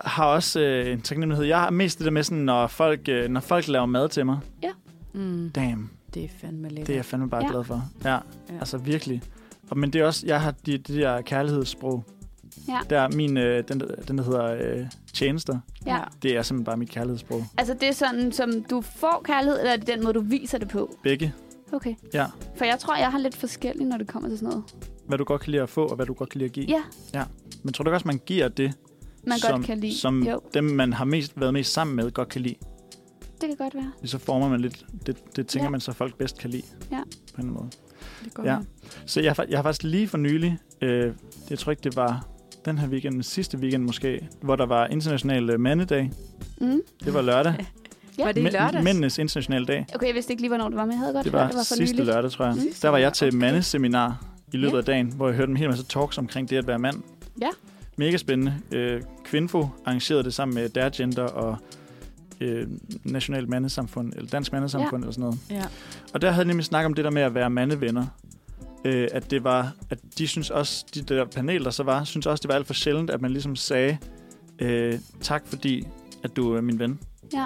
har også øh, en taknemmelighed. Jeg har mest det der med, sådan, når, folk, øh, når folk laver mad til mig. Mm. Damn, Det er fandme lækkert. det er jeg fandme bare Ja. ja. glad for. Ja, Ja. ja. altså virkelig. Og, men det er også, jeg har de, de der kærlighedssprog. Ja. Der er min, øh, den, der- den der hedder øh, tjenester. Ja. Det er simpelthen bare mit kærlighedssprog. Altså, det er sådan, som du får kærlighed, eller er det den måde, du viser det på? Begge. Okay. Ja. For jeg tror, jeg har lidt forskelligt, når det kommer til sådan noget. Hvad du godt kan lide at få, og hvad du godt kan lide at give. Ja, Men tror du ikke også, man giver det, man som, godt kan lide. som Jo, dem, man har mest, været mest sammen med, godt kan lide? det kan godt være. Så former man lidt, det, det tænker Ja. ja. man så, folk bedst kan lide. Ja. På en måde. Det går Ja. med. Så jeg, jeg har faktisk lige for nylig, øh, jeg tror ikke, det var den her weekend, den sidste weekend måske, hvor der var international øh, mandedag. Mm. Det var lørdag. Ja. Var det i lørdags? Mændenes internationale dag. Okay, jeg vidste ikke lige, hvornår det var, men jeg havde godt Det hørt, var, det var for sidste nyligt. lørdag, tror jeg. Mm. Der var jeg til Okay. mandeseminar i løbet Ja. af dagen, hvor jeg hørte en hel masse talks omkring det at være mand. Ja. Mega spændende. Øh, Kvinfo arrangerede det sammen med Der Gender og øh, National Mandesamfund, eller Dansk Mandesamfund, eller sådan noget. Ja. Og der havde jeg nemlig snakket om det der med at være mandevenner. Øh, at det var, at de synes også, de der panel, der så var, synes også, det var alt for sjældent, at man ligesom sagde, øh, tak fordi, at du er min ven. Ja.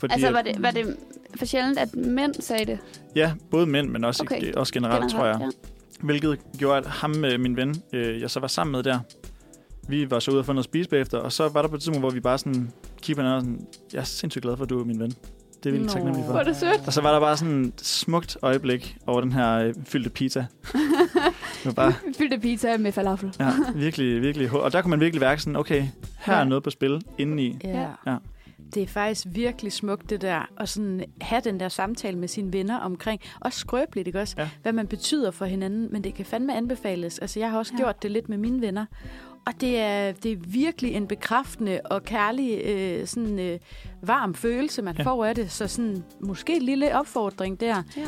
Fordi, Altså, var det, var det for sjældent, at mænd sagde det? Ja, både mænd, men også, Okay. også generelt, tror jeg. Ja. Hvilket gjorde, at ham, øh, min ven, øh, jeg så var sammen med der, vi var så ude og få noget at spise bagefter, og så var der på et tidspunkt, hvor vi bare sådan kiggede på hinanden og sådan, jeg er sindssygt glad for, at du er min ven. Det er vildt taknemmelig for. Hvor er det sødt. Og så var der bare sådan et smukt øjeblik over den her øh, fyldte pizza. det bare, Fyldte pizza med falafel. ja, virkelig, virkelig. Og der kunne man virkelig værke sådan, okay, her er Ja. noget på spil indeni. Ja. Ja. Det er faktisk virkelig smukt, det der. Og sådan have den der samtale med sine venner omkring. Også skrøbeligt, ikke også? Ja. Hvad man betyder for hinanden. Men det kan fandme anbefales. Altså, jeg har også Ja. gjort det lidt med mine venner. Og det er, det er virkelig en bekræftende og kærlig, øh, sådan øh, varm følelse, man Ja. får af det. Så sådan, måske en lille opfordring der. Ja.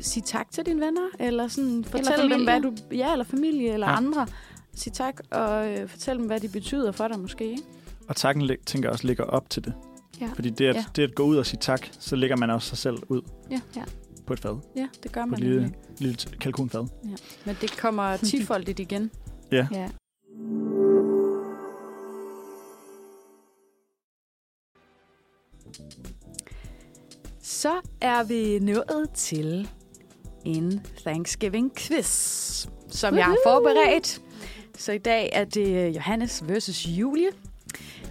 Sig tak til dine venner, eller sådan, fortæl dem, familie. hvad du... Ja, eller familie, eller Ja. andre. Sig tak, og øh, fortæl dem, hvad de betyder for dig måske. Ikke? Og takken tænker jeg også ligger op til det. Ja. Fordi det at, Ja. det at gå ud og sige tak, så lægger man også sig selv ud Ja. Ja. på et fad. Ja, det gør På man et lille, lille kalkunfad. Men det kommer tifoldigt igen. Ja. Så er vi nået til en Thanksgiving quiz, som jeg har Woohoo! forberedt. Så i dag er det øh, Johannes versus Julie.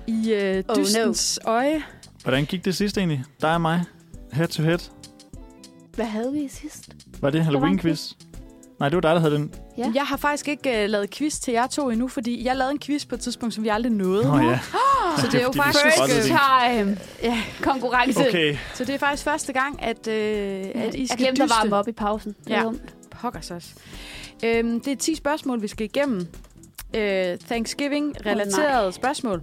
I øh, Oh, no. dystens øje. Hvordan gik det sidst egentlig? Dig og mig? Head to head? Hvad havde vi sidst? Var det Halloween-quiz? Nej, det var dig, der havde den. Ja. Jeg har faktisk ikke uh, lavet quiz til jer to endnu, fordi jeg lavede en quiz på et tidspunkt, som vi aldrig nåede. Nå ja. Så det er jo faktisk... det. time Ja, konkurrence. Okay. så det er faktisk første gang, at, uh, at I jeg skal glemte at varme op i pausen. Det er Ja. Pokkers også. Øhm, det er 10 spørgsmål, vi skal igennem. Øh, Thanksgiving-relaterede oh, spørgsmål.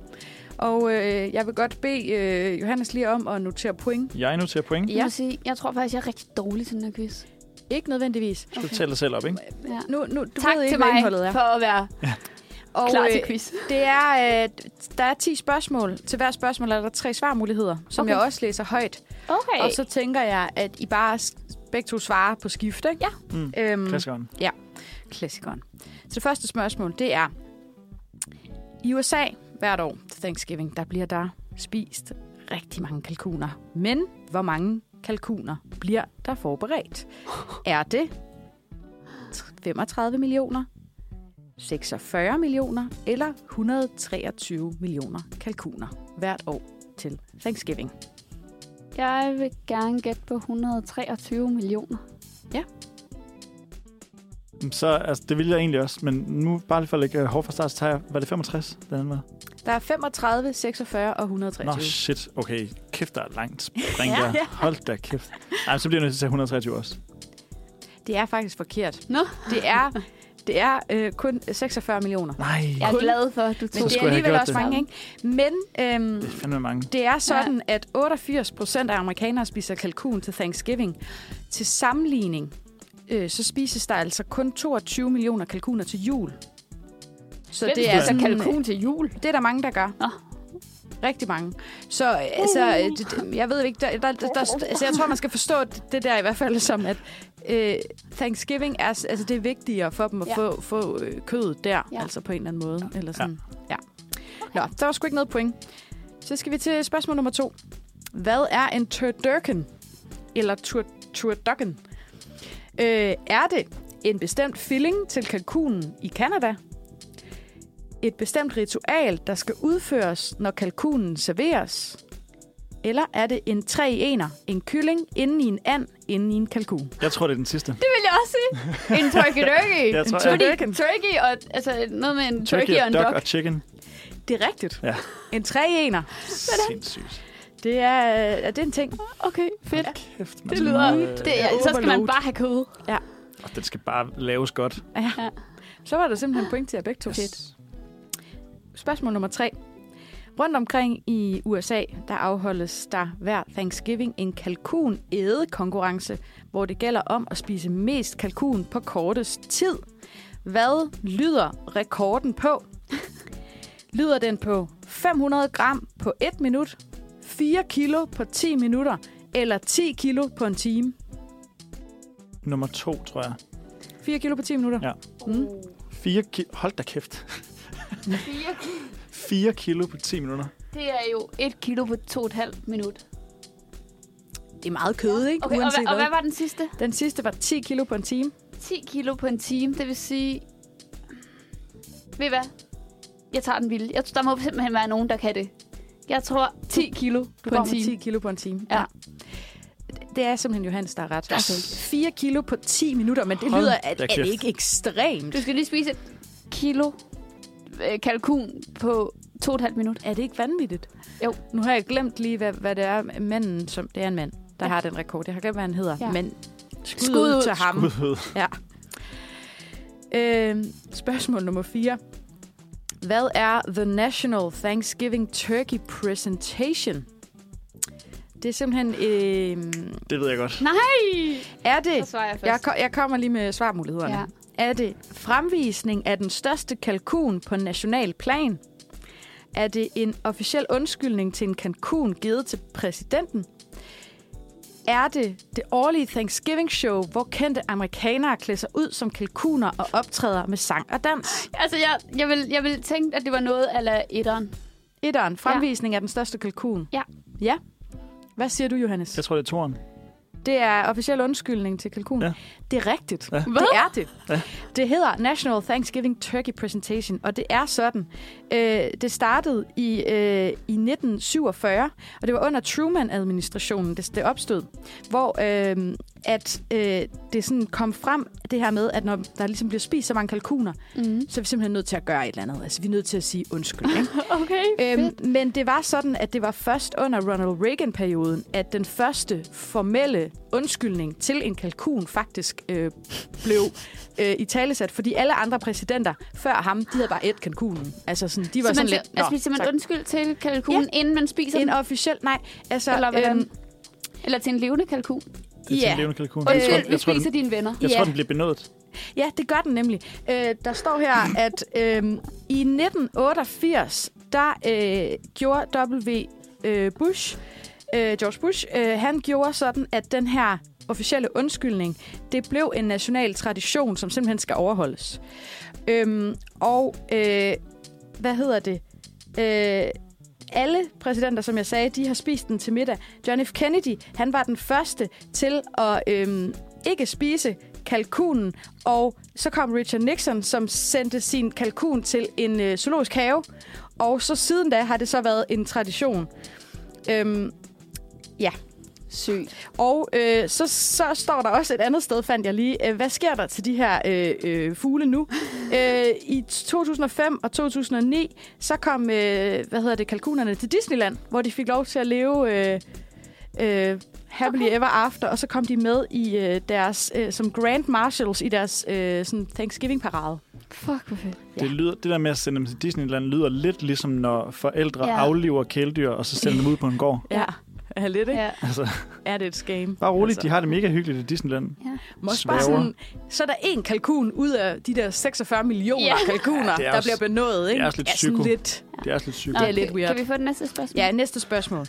Og øh, jeg vil godt bede øh, Johannes lige om at notere point. Jeg noterer point. Jeg, må sige, jeg tror faktisk, jeg er rigtig dårlig til den her quiz. Ikke nødvendigvis. Du tæller dig selv op, ikke? Ja. Nu, nu, du tak ved ikke, til mig indholdet er. for at være Og, klar til øh, quiz. Det er, øh, der er 10 spørgsmål. Til hver spørgsmål er der tre svarmuligheder, som Okay. jeg også læser højt. Okay. Og så tænker jeg, at I bare begge to svarer på skift, ikke? Ja. Mm. Øhm, Klassikeren. klassikeren. Så det første spørgsmål, det er... I USA hvert år til Thanksgiving, der bliver der spist rigtig mange kalkuner. Men hvor mange kalkuner bliver der forberedt? Er det 35 millioner, 46 millioner eller 123 millioner kalkuner hvert år til Thanksgiving? Jeg vil gerne gætte på 123 millioner. Så altså, det ville jeg egentlig også, men nu bare lige for at lægge øh, hårdt fra start, så tager jeg, var det 65, den anden var? Der er 35, 46 og Nå, 123. shit. Okay, kæft, der er langt spring Ja, der. ja. Hold da kæft. Ej, så bliver jeg nødt til at tage 123 også. Det er faktisk forkert. Nå. Det er, det er øh, kun 46 millioner. Nej, Jeg er Kun- glad for, at du Men tog det skulle er alligevel også det. mange, ikke? Men øhm, det er fandme mange. det er sådan, ja. at 88 procent af amerikanere spiser kalkun til Thanksgiving. Til sammenligning, øh, så spises der altså kun 22 millioner kalkuner til jul. Så det er altså kalkun til jul. Det er der mange, der gør. Nå. Rigtig mange. Så øh, altså, øh, det, det- jeg ved ikke, der, der, der, der, altså, jeg tror, man skal forstå det, der i hvert fald som, at øh, Thanksgiving er, altså, det er vigtigere for dem at Ja. få, få øh, kødet der, Ja. ja. altså på en eller anden måde. Eller sådan. Ja. Nå, der var sgu ikke noget point. Så skal vi til spørgsmål nummer to. Hvad er en turducken? Eller tur, turducken? Øh, er det en bestemt filling til kalkunen i Canada? Et bestemt ritual, der skal udføres, når kalkunen serveres? Eller er det en tre i ener, en kylling inden i en and, inden i en kalkun? Jeg tror, det er den sidste. Det vil jeg også sige. En turkey turkey. Jeg tror, turkey. jeg, turkey og altså noget med en turkey, turkey og en duck duck. og chicken. Det er rigtigt. Ja. En tre i ener. Sindssygt. Det er, er det en ting. Okay, fedt. Kæft, man Det lyder... øh, Det, er, så skal man bare have kød. og Den skal bare laves godt. Ja. Ja. Så var der simpelthen point til jer begge to. Spørgsmål nummer tre. Rundt omkring i USA, der afholdes der hver Thanksgiving en kalkun konkurrence, hvor det gælder om at spise mest kalkun på kortest tid. Hvad lyder rekorden på? lyder den på 500 gram på 1 minut, 4 kilo på 10 minutter eller 10 kilo på en time? Nummer to, tror jeg. 4 kilo på 10 minutter. Ja. Mm. 4 kilo. Hold da kæft. 4 kilo på 10 minutter. Det er jo et kilo på to og et halvt minut. Det er meget kød, ikke? Okay, og, Uanset hvad, og hvad. hvad var den sidste? Den sidste var 10 kilo på en time. 10 kilo på en time, det vil sige... Ved I hvad? Jeg tager den vilde. Jeg, der må simpelthen være nogen, der kan det. Jeg tror 10 kilo Du på en med time. 10 kilo på en time. Ja. Det er simpelthen Johannes, der er ret. Yes. 4 kilo på 10 minutter, men det Hold lyder, at, er det ikke ekstremt? Du skal lige spise et kilo øh, kalkun på to og et halvt minut. Er det ikke vanvittigt? Jo. Nu har jeg glemt lige, hvad, hvad det er manden, som det er en mand, der Ja. ja. har den rekord. Jeg har glemt, hvad han hedder. Ja. Ja. Men skud, Skud ud. til ham. Udhød. Øh, spørgsmål nummer 4. Hvad er The National Thanksgiving Turkey Presentation? Det er simpelthen... Øh, Det ved jeg godt. Nej! er det... Så svarer jeg først. Jeg, ko- jeg kommer lige med svarmulighederne. Ja. Ja. Er det fremvisning af den største kalkun på national plan? Er det en officiel undskyldning til en kalkun givet til præsidenten? Er det det årlige Thanksgiving-show, hvor kendte amerikanere klæder sig ud som kalkuner og optræder med sang og dans? Altså, jeg, jeg, vil, jeg vil tænke, at det var noget ala etteren. Etteren, fremvisning af den største kalkun. Ja. Ja. Hvad siger du, Johannes? Jeg tror, det er toren. Det er officiel undskyldning til kalkun. Ja. Det er rigtigt. Ja. Det er det. Ja. Det hedder National Thanksgiving Turkey Presentation, og det er sådan. Øh, det startede i, øh, i 1947, og det var under Truman-administrationen, det, det opstod, hvor øh, at øh, det sådan kom frem, det her med, at når der ligesom bliver spist så mange kalkuner, Mm. så er vi simpelthen nødt til at gøre et eller andet. Altså, vi er nødt til at sige undskyld. Ikke? Okay, Øhm, men det var sådan, at det var først under Ronald Reagan-perioden, at den første formelle undskyldning til en kalkun faktisk øh, blev øh, i talesat, fordi alle andre præsidenter før ham, de havde bare et kalkunen. Altså sådan, de var så sådan man, lidt... altså, spiser man undskyld til kalkunen, ja. inden man spiser en den? officiel... Nej, altså... Eller hvordan? øhm, Eller til en levende kalkun? Det er til Ja. en levende kalkun. Øh, Jeg tror, Undskyld, vi jeg tror, spiser den, dine venner. jeg Ja. tror, den bliver benådet. Ja, det gør den nemlig. Øh, der står her, at øh, i 1988, der øh, gjorde W. Øh, Bush, øh, George Bush, øh, han gjorde sådan, at den her officielle undskyldning, det blev en national tradition, som simpelthen skal overholdes. Øhm, og øh, hvad hedder det? Øh, alle præsidenter, som jeg sagde, de har spist den til middag. John F. Kennedy, han var den første til at øhm, ikke spise kalkunen, og så kom Richard Nixon, som sendte sin kalkun til en øh, zoologisk have, og så siden da har det så været en tradition. Øhm, Sygt. og øh, så, så står der også et andet sted, fandt jeg lige. Øh, hvad sker der til de her øh, øh, fugle nu? øh, I 2005 og 2009, så kom øh, hvad hedder det, kalkunerne til Disneyland, hvor de fik lov til at leve øh, øh, happily Okay. ever after, og så kom de med i øh, deres øh, som Grand Marshals i deres øh, sådan Thanksgiving-parade. Fuck, hvor fedt. Ja. Det, lyder, det der med at sende dem til Disneyland lyder lidt ligesom, når forældre Ja. afliver kæledyr, og så sender dem ud på en gård. Ja, ja lidt, ikke? Ja. Altså, Er det et scam? bare roligt, Altså. de har det mega hyggeligt i Disneyland. Måske bare sådan, så er der en kalkun ud af de der 46 millioner Ja. kalkuner, Ja, er der også- bliver benådet. Ikke? det er også lidt ja, psyko. lidt. Det er også lidt sygt. Det er lidt weird. Kan vi få det næste spørgsmål? Ja, næste spørgsmål.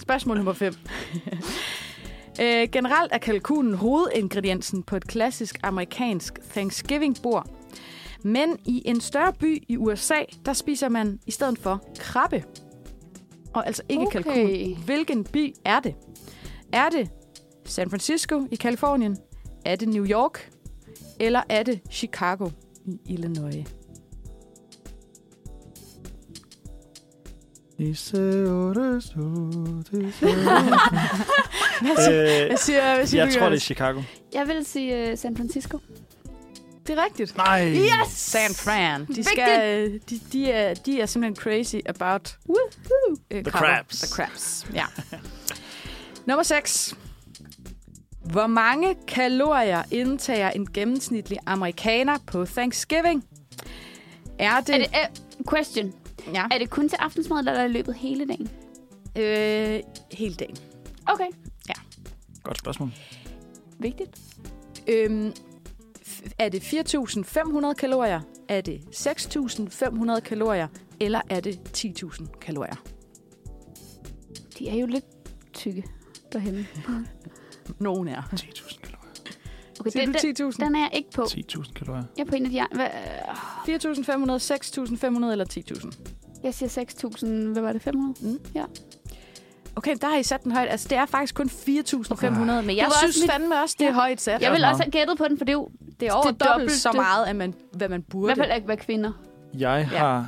Spørgsmål nummer 5. øh, generelt er kalkunen hovedingrediensen på et klassisk amerikansk Thanksgiving-bord. Men i en større by i USA, der spiser man i stedet for krabbe. Og altså ikke Okay. kalkun. Hvilken by er det? Er det San Francisco i Kalifornien? Er det New York? Eller er det Chicago i Illinois? Hvad siger, Øh, hvad siger, hvad siger jeg du, tror, det er? Chicago. Jeg vil sige uh, San Francisco. Det er rigtigt. Nej! Yes! San Fran. De, skal, de, de, er, de er simpelthen crazy about uh, The crabs. The crabs, ja. Nummer 6. Hvor mange kalorier indtager en gennemsnitlig amerikaner på Thanksgiving? Er det... Er det uh, question. ja, Er det kun til aftensmad, eller er det løbet hele dagen? øh, hele dagen. Okay. Godt spørgsmål. Vigtigt. Øhm, er det 4.500 kalorier? Er det 6.500 kalorier? Eller er det 10.000 kalorier? De er jo lidt tykke derhenne. Nogen er. 10.000 kalorier. Okay, Siger den, du den, 10.000? den er jeg ikke på. 10.000 kalorier. Jeg er på en af de andre. Hvad, 4.500, 6.500 eller 10.000? jeg siger 6.000. Hvad var det? 500? Okay, der har I sat den højt. Altså, det er faktisk kun 4.500, men jeg Det også synes mit- fandme også, det er højt sat. Jeg vil også også have gættet på den, for det er jo det er over det er dobbelt dobbelt så meget, at man, hvad man i burde. hvert fald ikke være kvinder. Jeg Ja. har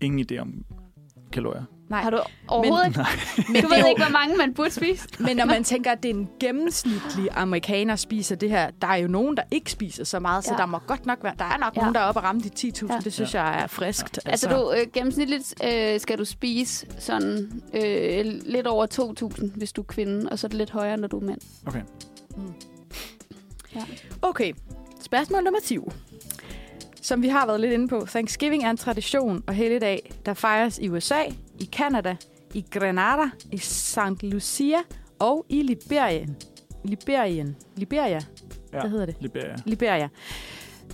ingen idé om kalorier. Nej. Har du overhovedet ikke? Men, Du det er ved ikke, hvor mange man burde spise. men når man tænker, at det er en gennemsnitlig amerikaner spiser det her, der er jo nogen, der ikke spiser så meget, så Ja. der må godt nok være, der er nok Ja. nogen, der er oppe og ramme de 10.000. Ja. Det synes jeg er friskt. Altså, du, øh, gennemsnitligt øh, skal du spise sådan øh, lidt over 2.000, hvis du er kvinde, og så er det lidt højere, når du er mand. Okay. Okay, spørgsmål nummer 20. Som vi har været lidt inde på, Thanksgiving er en tradition og helligdag, der fejres i USA, i Canada, i Grenada, i St. Lucia og i Liberien. Liberien. Liberia. Ja. Hvad hedder det? Liberia. Liberia.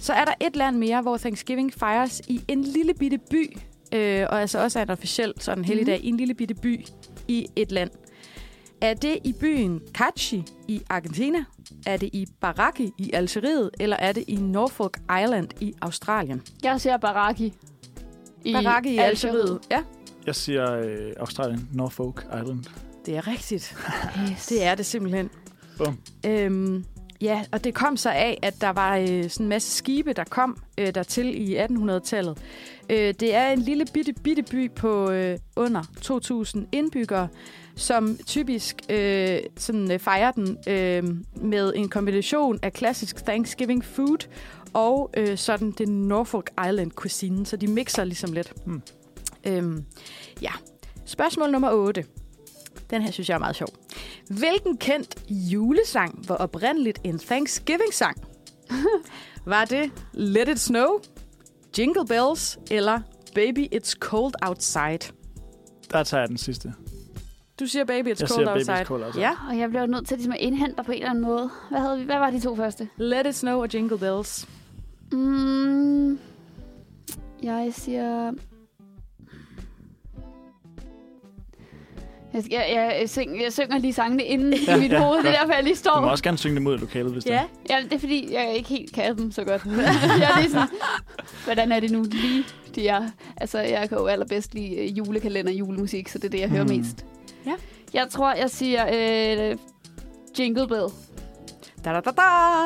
Så er der et land mere, hvor Thanksgiving fejres i en lille bitte by, øh, og altså også er en officiel sådan helligdag, i en lille bitte by i et land. Er det i byen Kachi i Argentina? Er det i Baraki i Algeriet? Eller er det i Norfolk Island i Australien? Jeg ser Baraki. I Baraki i Algeriet. Ja, Jeg siger øh, Australien, Norfolk Island. det er rigtigt. Yes. Det er det simpelthen. Bum. Øhm, ja, og det kom så af, at der var øh, sådan en masse skibe, der kom øh, dertil i 1800-tallet. Øh, det er en lille bitte, bitte by på øh, under 2.000 indbyggere, som typisk øh, sådan, øh, fejrer den øh, med en kombination af klassisk Thanksgiving food og øh, sådan den Norfolk Island cuisine, så de mixer ligesom lidt. Hmm. Øhm, ja. Spørgsmål nummer 8. Den her synes jeg er meget sjov. Hvilken kendt julesang var oprindeligt en Thanksgiving-sang? var det Let It Snow, Jingle Bells eller Baby It's Cold Outside? Der tager jeg den sidste. Du siger Baby It's Jeg Cold siger Baby Outside. It's Cold Outside. Ja, Og jeg bliver nødt til ligesom at indhente dig på en eller anden måde. Hvad, havde vi? Hvad var de to første? Let It Snow og Jingle Bells. Mm, jeg siger... Jeg, jeg, jeg, jeg, syng, jeg synger lige sangene inden ja, i mit ja, hoved. Det er derfor, jeg lige Du står. må også gerne synge dem ud af lokalet, hvis det Ja, er. Ja, det er fordi, jeg ikke helt kan dem så godt. jeg er lige sådan, hvordan er det nu lige, de er? Altså, jeg kan jo allerbedst lide øh, julekalender og julemusik, så det er det, jeg hører Mm. mest. Ja. Jeg tror, jeg siger øh, Jingle Bell. da, da, da, da.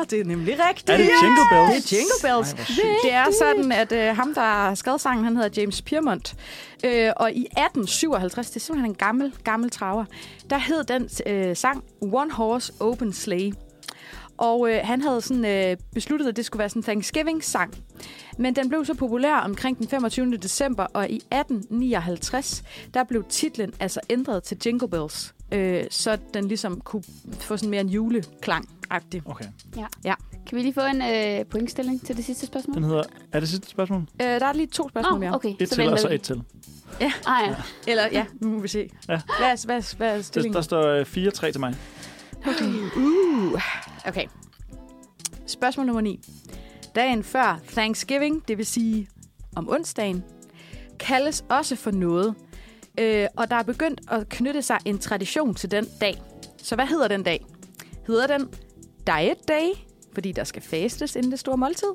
Det er nemlig rigtigt. Er det Jingle Bells? Det er Jingle Bells. Ej. Det er sådan, at øh, ham, der har skrevet sangen, han hedder James Piermont. Øh, og i 1857, det er simpelthen en gammel, gammel traver, der hed den øh, sang One Horse Open Sleigh. Og øh, han havde sådan, øh, besluttet, at det skulle være sådan en Thanksgiving-sang. Men den blev så populær omkring den 25. december, og i 1859, der blev titlen altså ændret til Jingle Bells. Øh, så den ligesom kunne få sådan mere en juleklang-agtig. Okay. Kan vi lige få en øh, pointstilling til det sidste spørgsmål? Den hedder... Er det sidste spørgsmål? Øh, der er lige to spørgsmål mere. Nå, okay. Et til, og så et til. Ah, ja. Eller ja, nu må vi se. Ja. Hvad, er, hvad, er, hvad er Der, stillingen? der står øh, 4-3 til mig. Uh. Okay. Spørgsmål nummer 9. Dagen før Thanksgiving, det vil sige om onsdagen, kaldes også for noget. Øh, og der er begyndt at knytte sig en tradition til den dag. Så hvad hedder den dag? Hedder den Diet Day, fordi der skal fastes inden det store måltid?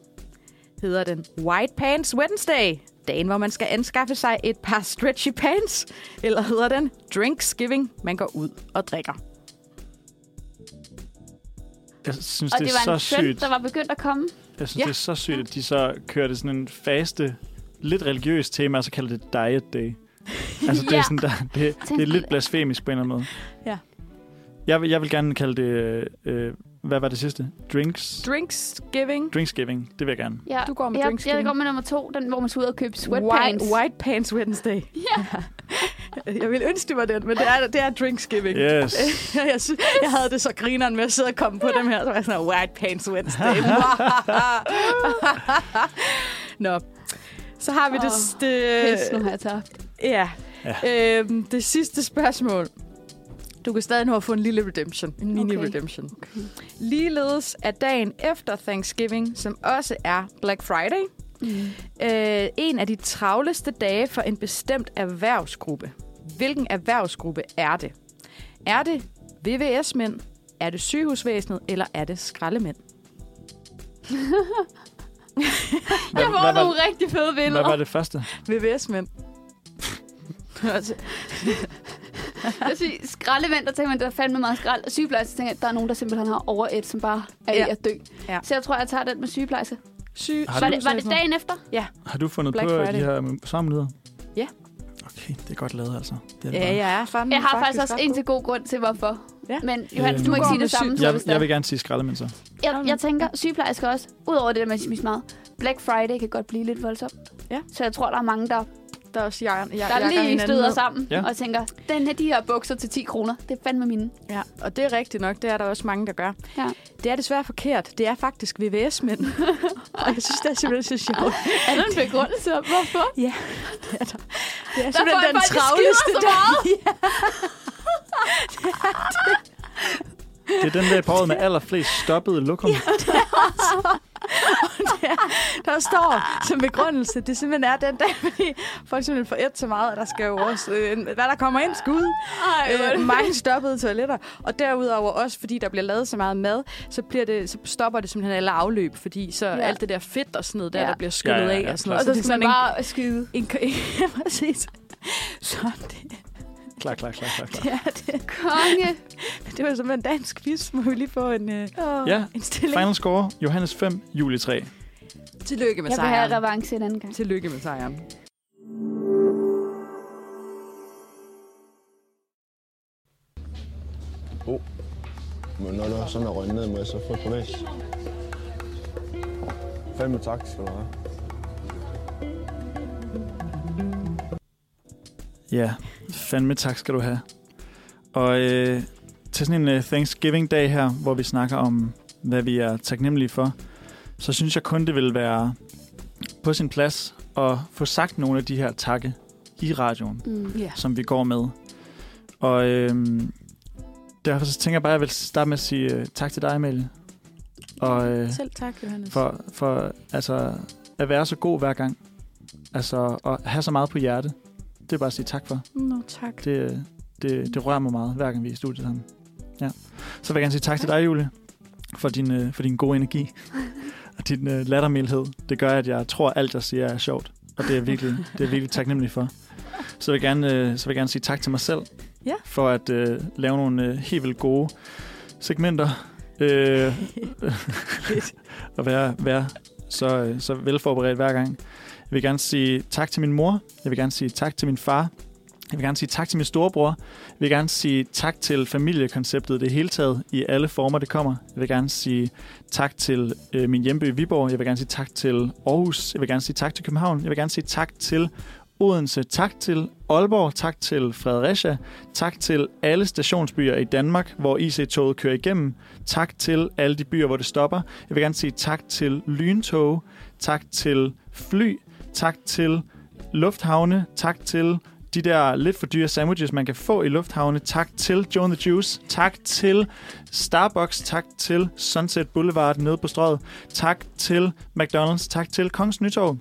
Hedder den White Pants Wednesday, dagen hvor man skal anskaffe sig et par stretchy pants? Eller hedder den Drinksgiving, man går ud og drikker? Jeg synes, Og det, det er var en så trend, sygt. der var begyndt at komme. Jeg synes, Ja. det er så sygt, at de så kørte sådan en faste, lidt religiøs tema, og så kalder det Diet Day. Altså, det er, Ja. sådan, der, det, det er lidt blasfemisk på en eller anden måde. Ja. Jeg vil, jeg vil gerne kalde det... Øh, hvad var det sidste? Drinks? Drinksgiving. Drinksgiving. Det vil jeg gerne. Ja. Du går med jeg, Drinksgiving. jeg går med nummer to, den, hvor man skal ud og købe White, sweatpants. White Pants Wednesday. Ja. Jeg vil ønske, det var den, men det er, det er Drinksgiving. Yes. jeg, jeg havde det så grineren med at sidde og komme på dem her. Så var jeg sådan, White Pants Wednesday. Nå. Så har vi det, Åh, det, Pis, nu har jeg tabt. ja. Ja. Øhm, det sidste spørgsmål. Du kan stadig nå at få en lille redemption. En mini Okay. redemption. Ligeledes er dagen efter Thanksgiving, som også er Black Friday, Mm. øh, en af de travleste dage for en bestemt erhvervsgruppe. Hvilken erhvervsgruppe er det? Er det VVS-mænd? Er det sygehusvæsenet? Eller er det skraldemænd? Hvad, Jeg får hvad, nogle rigtig fede hvad billeder. var det første? VVS-mænd. Jeg siger, skraldevand, der tænker man, der er fandme meget skrald. Og sygeplejerske, tænker jeg, der er nogen, der simpelthen har over et, som bare er Ja. ja. at dø. Ja. Så jeg tror, jeg tager den med sygeplejerske. syg, Har Var du- det, var det dagen efter? Har du fundet Black på Friday. de her sammenlyder? Ja. Okay, det er godt lavet, altså. Det er det Ja, bare. jeg er fandme Jeg har faktisk også en god. til god grund til, hvorfor. Ja. Men Johannes, Øh, du må ikke går sige det samme, Jeg, jeg vil gerne sige skraldemænd så. Jeg, jeg tænker, sygeplejersker også, udover det der med at meget, Black Friday kan godt blive lidt voldsomt. Ja. Så jeg tror, der er mange, der, Der er også jeg, jeg, der jeg lige støder sammen Ja. ja. og tænker, den her, de her bukser til 10 kroner, det er fandme mine. Ja, og det er rigtigt nok. Det er der også mange, der gør. Ja. Det er desværre forkert. Det er faktisk VVS-mænd. og jeg synes, det er simpelthen så sjovt. Er der en begrundelse om, hvorfor? Ja, det er der. Det er Der simpelthen den folk, de travleste skider så meget. Det er den der på med allerflest stoppede lokum. Der står som begrundelse, det simpelthen er den dag, fordi folk simpelthen får et så meget, at der skal jo også, øh, hvad der kommer ind, skud. Ej, er Øh, mange stoppede toiletter. Og derudover også, fordi der bliver lavet så meget mad, så, bliver det, så stopper det simpelthen alle afløb, fordi så ja. Alt det der fedt og sådan noget der, Ja. der bliver skyllet Ja, ja, af ja, og sådan noget. Og så det er skal man sådan bare skide. en, en, en, ja, præcis. Så det, Klar, klar, klar, klar, klar. Ja, det, Konge! det var simpelthen dansk quiz. Må vi lige få en, øh, Ja, en stilling? Final score, Johannes 5, Julie 3. Tillykke med Jeg vil have sejren. revanche en anden gang. Tillykke med sejren. Men når du sådan er røget ned med, så få privat. Fandme tak skal du have. Ja, fandme tak skal du have. Og øh, til sådan en uh, Thanksgiving-dag her, hvor vi snakker om, hvad vi er taknemmelige for, så synes jeg kun, det vil være på sin plads at få sagt nogle af de her takke i radioen, Mm. Ja. som vi går med. Og øh, derfor så tænker jeg bare, at jeg vil starte med at sige øh, tak til dig, Amalie. Og øh, Selv tak, Johannes. for, for altså, at være så god hver gang. Altså at have så meget på hjerte. Det er bare at sige tak for. Nå, tak. Det, det, det rører mig meget, hver gang vi er i studiet sammen. Ja. Så vil jeg gerne sige tak til dig, Julie, for din, øh, for din gode energi og din øh, lattermildhed. Det gør, at jeg tror, at alt, jeg siger, er sjovt. Og det er virkelig, det er virkelig taknemmelig for. Så vil jeg gerne, øh, så vil jeg gerne sige tak til mig selv, Ja. for at øh, lave nogle øh, helt vildt gode segmenter. Øh, og være, være så, øh, så velforberedt hver gang. Jeg vil gerne sige tak til min mor. Jeg vil gerne sige tak til min far. Jeg vil gerne sige tak til min storebror. Jeg vil gerne sige tak til familiekonceptet det hele taget i alle former, det kommer. Jeg vil gerne sige tak til øh, min hjemby Viborg. Jeg vil gerne sige tak til Aarhus. Jeg vil gerne sige tak til København. Jeg vil gerne sige tak til Odense. Tak til Aalborg. Tak til Fredericia. Tak til alle stationsbyer i Danmark, hvor IC-toget kører igennem. Tak til alle de byer, hvor det stopper. Jeg vil gerne sige tak til lyntog. Tak til fly. Tak til lufthavne. Tak til de der lidt for dyre sandwiches, man kan få i lufthavne. Tak til Joe the Juice. Tak til Starbucks. Tak til Sunset Boulevard nede på strøget. Tak til McDonald's. Tak til Kongens Nytorv.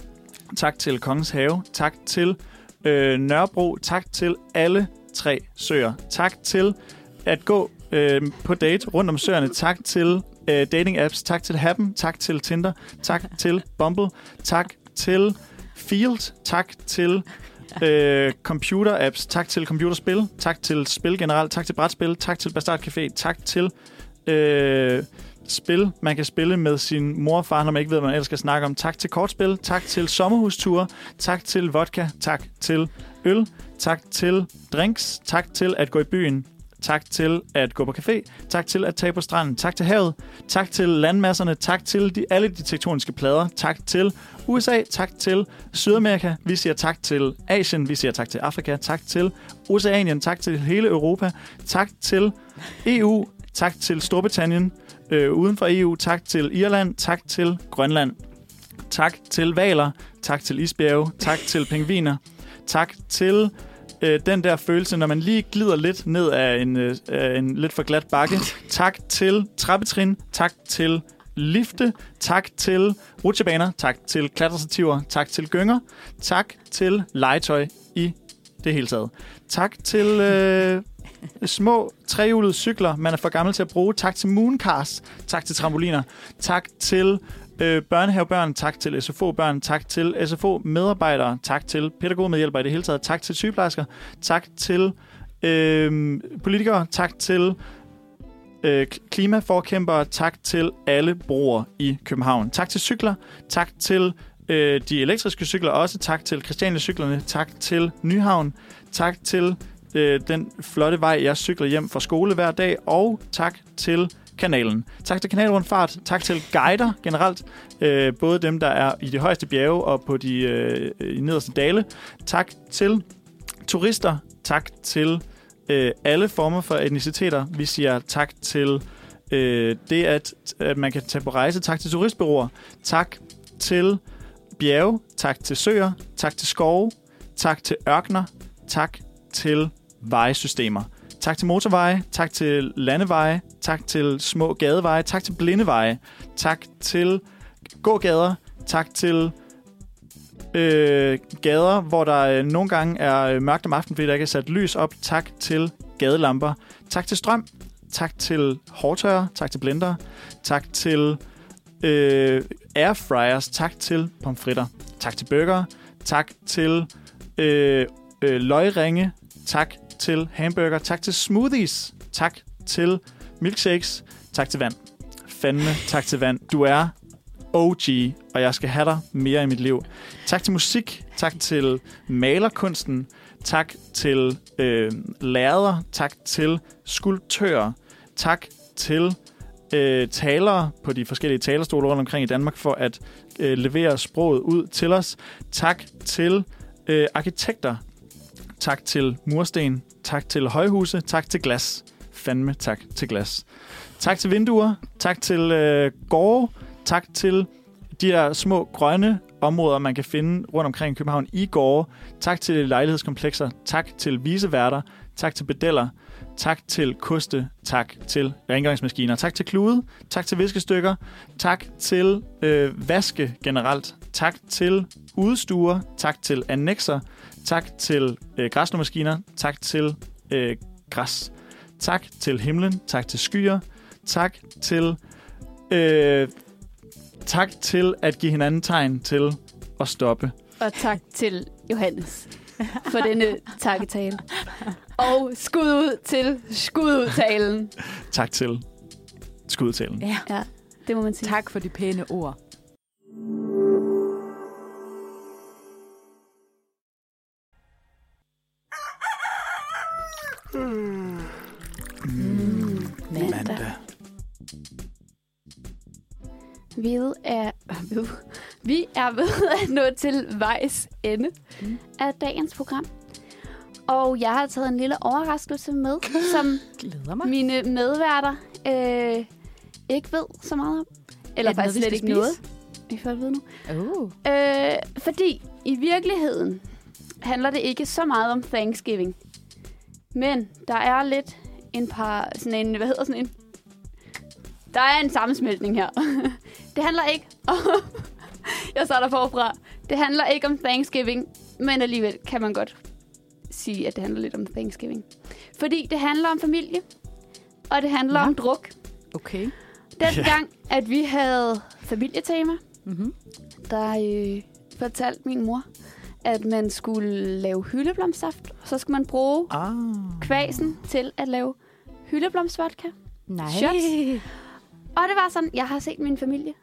Tak til Kongens Have. Tak til øh, Nørrebro. Tak til alle tre søer. Tak til at gå øh, på date rundt om søerne. Tak til øh, dating apps. Tak til Happen. Tak til Tinder. Tak til Bumble. Tak til Field. Tak til øh, computer-apps. Tak til computerspil. Tak til spil generelt. Tak til brætspil. Tak til Bastard Café. Tak til øh, spil, man kan spille med sin mor og far, når man ikke ved, hvad man ellers skal snakke om. Tak til kortspil. Tak til sommerhusture. Tak til vodka. Tak til øl. Tak til drinks. Tak til at gå i byen. Tak til at gå på café. Tak til at tage på stranden. Tak til havet. Tak til landmasserne. Tak til de, alle de tektoniske plader. Tak til USA. Tak til Sydamerika. Vi siger tak til Asien. Vi siger tak til Afrika. Tak til Oceanien. Tak til hele Europa. Tak til EU. Tak til Storbritannien. Øh, uden for EU. Tak til Irland. Tak til Grønland. Tak til valer. Tak til isbjerge. Tak til pingviner. Tak til øh, den der følelse, når man lige glider lidt ned af en, øh, af en lidt for glat bakke. Tak til trappetrin. Tak til lifte. Tak til rutsjebaner. Tak til klatrestativer. Tak til gynger. Tak til legetøj i det hele taget. Tak til øh, små trehjulede cykler, man er for gammel til at bruge. Tak til mooncars. Tak til trampoliner. Tak til øh, børnehavebørn. Tak til SFO-børn. Tak til SFO-medarbejdere. Tak til pædagogmedhjælpere i det hele taget. Tak til sygeplejersker. Tak til øh, politikere. Tak til øh, klimaforkæmpere. Tak til alle brugere i København. Tak til cykler. Tak til øh, de elektriske cykler også. Tak til Christiania-cyklerne. Tak til Nyhavn. Tak til øh, den flotte vej, jeg cykler hjem fra skole hver dag. Og tak til kanalen. Tak til kanalrundfart. Tak til guider generelt. Øh, både dem, der er i de højeste bjerge og på de øh, i nederste dale. Tak til turister. Tak til øh, alle former for etniciteter. Vi siger tak til øh, det, at, at man kan tage på rejse. Tak til turistbyråer. Tak til bjerge. Tak til søer. Tak til skove. Tak til ørkner. Tak til vejsystemer. Tak til motorveje, tak til landeveje, tak til små gadeveje, tak til blindeveje, tak til gågader, tak til øh, gader, hvor der øh, nogle gange er mørkt om aftenen, fordi der ikke er sat lys op. Tak til gadelamper. Tak til strøm. Tak til hårdtørrer. Tak til blender. Tak til øh, airfryers. Tak til pomfritter. Tak til burger. Tak til øh, øh, løgringe. Tak til hamburger. Tak til smoothies. Tak til milkshakes. Tak til vand. Fandme tak til vand. Du er OG, og jeg skal have dig mere i mit liv. Tak til musik. Tak til malerkunsten. Tak til øh, lærere. Tak til skulptører. Tak til øh, talere på de forskellige talerstole rundt omkring i Danmark for at øh, levere sproget ud til os. Tak til øh, arkitekter. Tak til mursten. Tak til højhuse. Tak til glas. Fandme tak til glas. Tak til vinduer. Tak til øh, gårde. Tak til de her små grønne områder, man kan finde rundt omkring i København i gårde. Tak til lejlighedskomplekser. Tak til viseværter. Tak til bedeller. Tak til koste. Tak til rengøringsmaskiner. Tak til klude. Tak til viskestykker. Tak til øh, vaske generelt. Tak til udstuer. Tak til annexer. Tak til øh, græsnåmaskiner. Tak til øh, græs. Tak til himlen. Tak til skyer. Tak til... Øh, tak til at give hinanden tegn til at stoppe. Og tak til Johannes for denne takketale. Og skud ud til skududtalen. Tak til skudtalen. Ja. Ja, det må man sige. Tak for de pæne ord. Vi er, ved, vi er ved at nå til vejs ende Mm. af dagens program. Og jeg har taget en lille overraskelse med, som Glæder mig. mine medværter øh, ikke ved så meget om. Eller Er noget, faktisk vi slet ikke spise? noget. I får at vide nu. Oh. Øh, fordi i virkeligheden handler det ikke så meget om Thanksgiving. Men der er lidt en par, sådan en, hvad hedder sådan en? Der er en sammensmeltning her. det handler ikke om, jeg starter forfra. Det handler ikke om Thanksgiving, men alligevel kan man godt sige, at det handler lidt om Thanksgiving. Fordi det handler om familie, og det handler Ja. om druk. Okay. Den Ja. gang, at vi havde familietema, Mm-hmm. der øh, fortalte min mor, at man skulle lave hyldeblomstsaft, og så skulle man bruge Ah. kvasen til at lave hyldeblomstvodka. Nej. Shots. Og det var sådan, jeg har set min familie,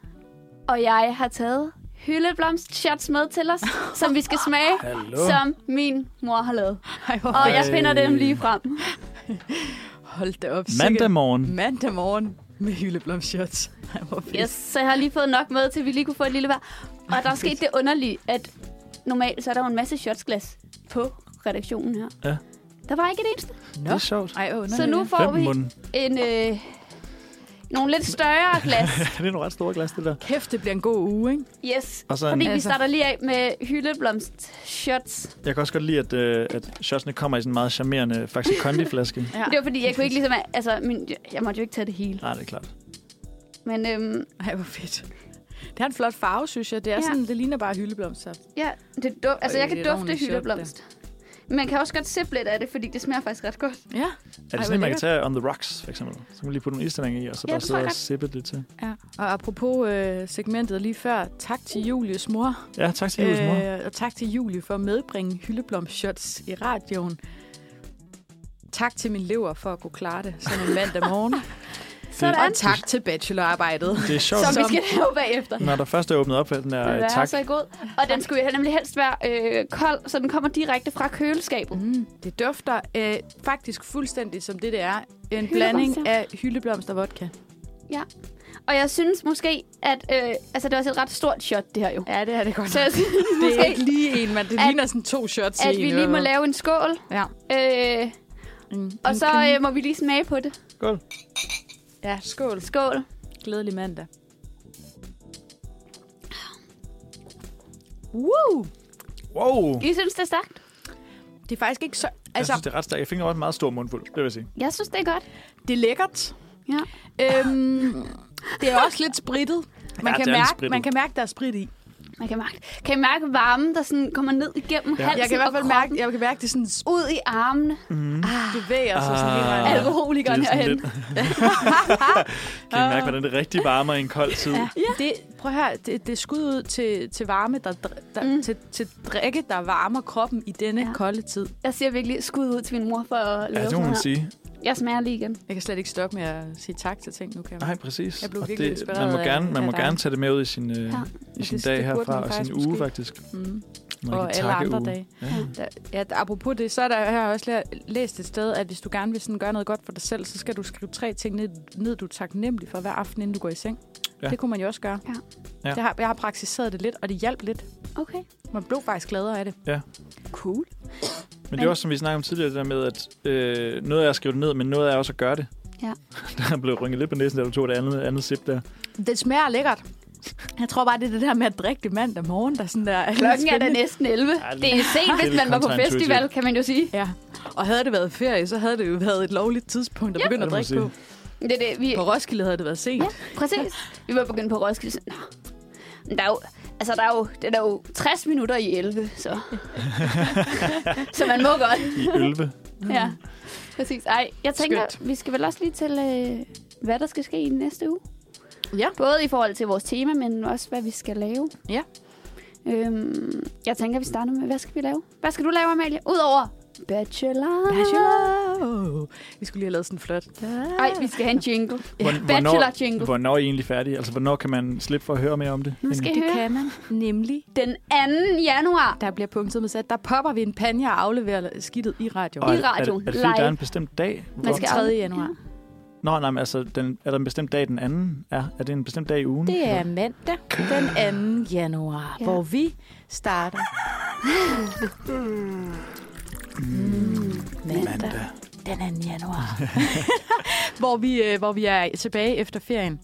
og jeg har taget hyldeblomstshots med til os, som vi skal smage, Hallo. som min mor har lavet. Ej, hvor Og jeg finder dem lige frem. Hold da op. Mandag morgen. Mandag morgen med hyldeblomshots. Ej, hvor fedt. Yes, så jeg har lige fået nok med til, vi lige kunne få et lille vær. Og der er sket det underlige, at normalt så er der jo en masse shotsglas på redaktionen her. Ja. Der var ikke et eneste. Det er sjovt. Ej, Så nu får Fem vi munden. en, øh, nogle lidt større glas. det er nogle ret store glas, det der. Kæft, det bliver en god uge, ikke? Yes. Og så en, Fordi vi Altså. starter lige af med hyldeblomst shots. jeg kan også godt lide, at, øh, at shotsene kommer i sådan en meget charmerende Faxi Kondi-flaske. Ja. Det var fordi, jeg kunne ikke ligesom... Altså, min, jeg måtte jo ikke tage det hele. Nej, det er klart. Men øhm, Ej, hvor fedt. Det har en flot farve, synes jeg. Det er Ja. sådan, det ligner bare hyldeblomstsaft. ja, det er duft, altså, Øj, jeg kan dufte hyldeblomst. Man kan også godt sippe lidt af det, fordi det smager faktisk ret godt. Ja. Er det sådan, man kan tage on the rocks, for eksempel? Så kan man lige putte nogle isterninger i, og så Ja, bare det sidde og sippe lidt til. ja. Og apropos øh, segmentet lige før, tak til Julies mor. Ja, tak til Julies mor. Øh, og tak til Julie for at medbringe hyldeblomshots i radioen. Tak til min lever for at kunne klare det sådan en mandag morgen. Sådan. og tak til bachelorarbejdet. Det er sjovt, Som vi Som- skal lave bagefter. når der først er åbnet op for den der Den tak. så god. Og den skulle nemlig helst være øh, kold, så den kommer direkte fra køleskabet. Mm, det dufter øh, faktisk fuldstændig som det, det er. En blanding ja. af hyldeblomst og vodka. Og jeg synes måske, at øh, altså, det er også et ret stort shot, det her jo. Ja, det er det godt. Så jeg synes det er måske, ikke lige en, men det at- ligner sådan to shots i at en, vi lige må lave en skål. Ja. Øh, En, og en så clean- øh, må vi lige smage på det. Skål. Ja, skål. Skål. Glædelig mandag. Woo! Wow. I synes, det er stærkt? Det er faktisk ikke så... Jeg Altså, synes, det er ret stærkt. Jeg fik også en meget stor mundfuld, det vil jeg sige. Jeg synes, det er godt. det er lækkert. Ja. Øhm, det er også lidt sprittet. Man, Ja, kan mærke, man kan mærke, der er sprit i. Man kan mærke, kan I mærke varmen, der sådan kommer ned igennem Ja. halsen Jeg kan i hvert fald mærke, jeg kan mærke, det sådan ud i armene. Mm. bevæger sig sådan hele vejen. Ah. Alkoholikeren Det er sådan herhen. Kan I mærke, hvordan det rigtig varmer i en kold tid? Ja. Det, prøv at høre, det, det er skud ud til, til varme, der, der, Mm. til, til drikke, der varmer kroppen i denne Ja. ja. kolde tid. Jeg siger virkelig skud ud til min mor for at lave Ja, det må sådan man her. sige. Jeg smager lige igen. Jeg kan slet ikke stoppe med at sige tak til ting nu, kan jeg. Nej, præcis. Jeg blev Og virkelig det, inspireret man må af- gerne, man må dig. gerne tage det med ud i sin, øh, Ja. i sin det- dag det herfra, og sin uge faktisk. Mm. Man Og alle andre dage. Ja. Der, ja, apropos det, så er der, jeg har også læ- læst et sted, at hvis du gerne vil sådan gøre noget godt for dig selv, så skal du skrive tre ting ned, ned du er taknemmelig for hver aften, inden du går i seng. Ja. Det kunne man jo også gøre. Ja. Ja. Det har, jeg har praktiseret det lidt, og det hjalp lidt. Okay. Man blev faktisk gladere af det. Ja. Cool. Men det er også, som vi snakkede om tidligere, det der med, at øh, noget er at skrive det ned, men noget er også at gøre det. Ja. Der blev rynket lidt på næsen, da du tog det andet, andet sip der. Det smager lækkert. Jeg tror bare, det er det der med at drikke det mandag morgen, der sådan der... er Klokken er da næsten 11. Ja, Det er sent, hvis man var på festival, kan man jo sige. Ja, og havde det været ferie, så havde det jo været et lovligt tidspunkt at Ja. begynde at drikke på. Det er det, vi... På Roskilde havde det været sent. Ja, præcis. Vi var begyndt på Roskilde. så- Nå. Men der er jo, altså der er jo, det er der jo 60 minutter i 11, så... så man må godt. I ølve. Ja, præcis. Ej, jeg tænker, Skønt. vi skal vel også lige til, øh, hvad der skal ske i næste uge. Ja. Både i forhold til vores tema, men også, hvad vi skal lave. Ja. Øhm, jeg tænker, vi starter med, hvad skal vi lave? Hvad skal du lave, Amalie? Udover Bachelor. Bachelor. Vi skulle lige have lavet sådan flot. Ej, vi skal have en jingle. Hvorn- Bachelor-jingle. Hvornår er I egentlig færdige? Altså, hvornår kan man slippe for at høre mere om det? Nu skal Det høre. kan man nemlig. Den 2. januar. Der bliver punktet med sat. Der popper vi en panje og afleverer skidtet i radio. Og I er, er, radioen, det, er det fordi, der er en bestemt dag? Man skal 3. januar. Nå, nej, men altså, den, er der en bestemt dag, den anden er? Er det en bestemt dag i ugen? Det er mandag den 2. januar, Ja. ja. hvor vi starter. Mm, mandag Mandag. Den 2. januar. hvor, vi, øh, hvor vi er tilbage efter ferien.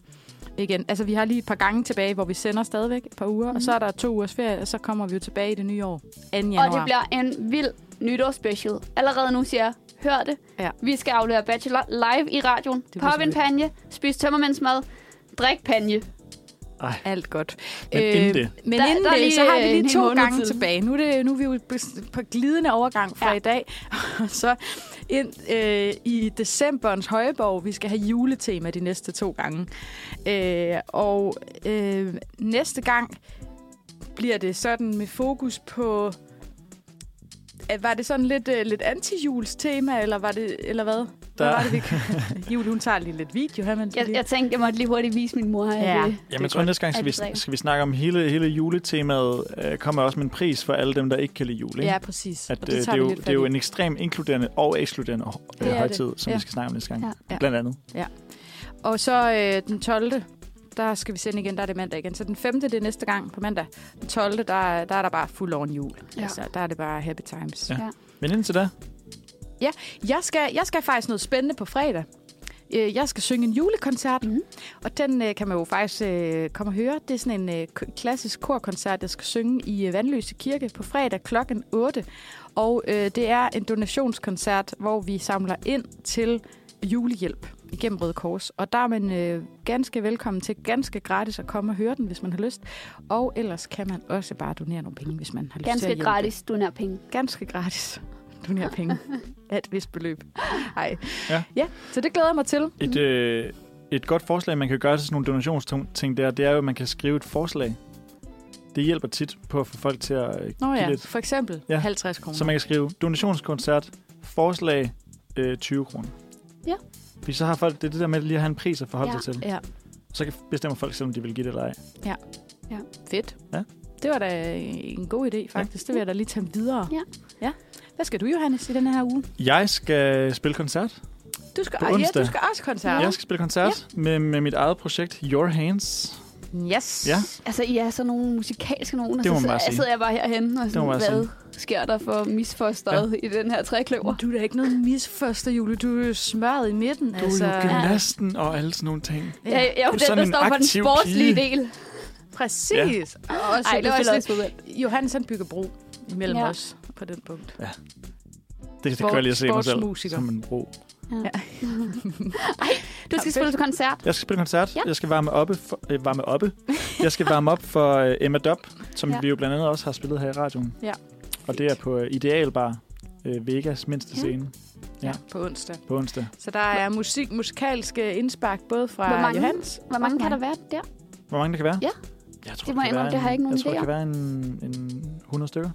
Igen. Altså, vi har lige et par gange tilbage, hvor vi sender stadigvæk et par uger, mm. Mhm. og så er der to ugers ferie, og så kommer vi jo tilbage i det nye år. 2. januar. Og det bliver en vild nytårsspecial. Allerede nu siger jeg, hør det. Ja. Vi skal aflevere Bachelor live i radioen. Pop en panje, spis tømmermændsmad, drik panje. Alt godt. Men inden det. Men Der- inden der er det, lige, så har vi øh, lige to gange til. tilbage. Nu er, det, nu er vi jo på glidende overgang fra ja. i dag. så ind øh, i decemberens højborg, vi skal have juletema de næste to gange. Øh, og øh, næste gang bliver det sådan med fokus på... Øh, var det sådan lidt, øh, lidt anti-jules tema, eller, var det, eller hvad? Hvad Der- var det, vi Jul, hun tager lige lidt video her, mens vi Jeg, lige- jeg tænkte, jeg måtte lige hurtigt vise min mor. at, Ja. øh, Jamen, jeg tror, næste gang skal vi, skal vi snakke om hele, hele juletemaet. Øh, kommer også med en pris for alle dem, der ikke kan lide jul. Ikke? Ja, præcis. At, og det, det, er jo, det er jo en ekstrem inkluderende og ekskluderende Det øh, højtid, det. som Ja. vi skal snakke om næste gang. Ja. Ja. Blandt andet. Og så øh, den 12. Der skal vi sende igen, der er det mandag igen. Så den 5. det er næste gang på mandag. Den 12. Der, er- der er der bare full on jul. Ja. Ja. Altså, der er det bare happy times. Ja. Ja. Men indtil da, Jeg, skal, jeg skal faktisk noget spændende på fredag. Øh, Jeg skal synge en julekoncert, mm. og den øh, kan man jo faktisk øh, komme og høre. Det er sådan en øh, klassisk korkoncert, jeg skal synge i øh, Vandløse Kirke på fredag klokken 8. Og øh, det er en donationskoncert, hvor vi samler ind til julehjælp igennem Røde Kors. Og der er man øh, ganske velkommen til ganske gratis at komme og høre den, hvis man har lyst. Og ellers kan man også bare donere nogle penge, hvis man har lyst til at Ganske gratis, du nær penge. Ganske gratis. Donere penge af et vist beløb. Ej. Ja. ja, så det glæder jeg mig til. et, øh, et godt forslag, man kan gøre til sådan nogle donationsting der, det er jo, at man kan skrive et forslag. Det hjælper tit på at få folk til at øh, Nå give ja, lidt. for eksempel Ja. ja. 50 kroner. Så man kan skrive donationskoncert, forslag, øh, 20 kroner. Ja. Fordi så har folk, det er det der med lige at have en pris at forholde Ja. sig til. Ja, Så kan bestemmer folk selv, om de vil give det eller ej. fedt. Ja. Det var da en god idé, faktisk. Det vil jeg da lige tage videre. Ja. ja. Hvad skal du, Johannes, i den her uge? Jeg skal spille koncert. Du skal, På ja, du skal også koncert. Jeg skal spille koncert med, med mit eget projekt, Your Hands. Yes. Ja. Altså, I er sådan nogle musikalske nogen, og Det må så man bare sidder, sige. sidder jeg bare herhenne og sådan, hvad sige. sker der for misfosteret ja. i den her trækløver? Du er da ikke noget misforster, Jule. Du er smørret i midten. Du er jo gymnasten og alle sådan nogle ting. Ja. Jeg, jeg er jo den, der en står for den sportslige pige. del. Præcis. Ja. Og også, Ej, det det var også lidt. Johannes han bygger bro imellem Ja. ja. os på den punkt. Det, det Sport- kan jeg lige at se mig selv som en bro. Du skal spille til koncert. Jeg skal spille koncert. Ja. Jeg skal varme oppe. For, øh, varme oppe. Jeg skal varme op for øh, Emma Dobb, som Ja. vi jo blandt andet også har spillet her i radioen. Ja. Og det er på øh, Idealbar, øh, Vegas mindste Ja. scene Ja. På onsdag. på onsdag. Så der er musik, musikalske indspark både fra Hvor mange- Johans. Hvor mange kan der være der? Hvor mange der kan være? Ja. Jeg tror, Det må jeg kan indrømme, være det har jeg ikke nogen Jeg tror, det om. kan være en, en 100 stykker.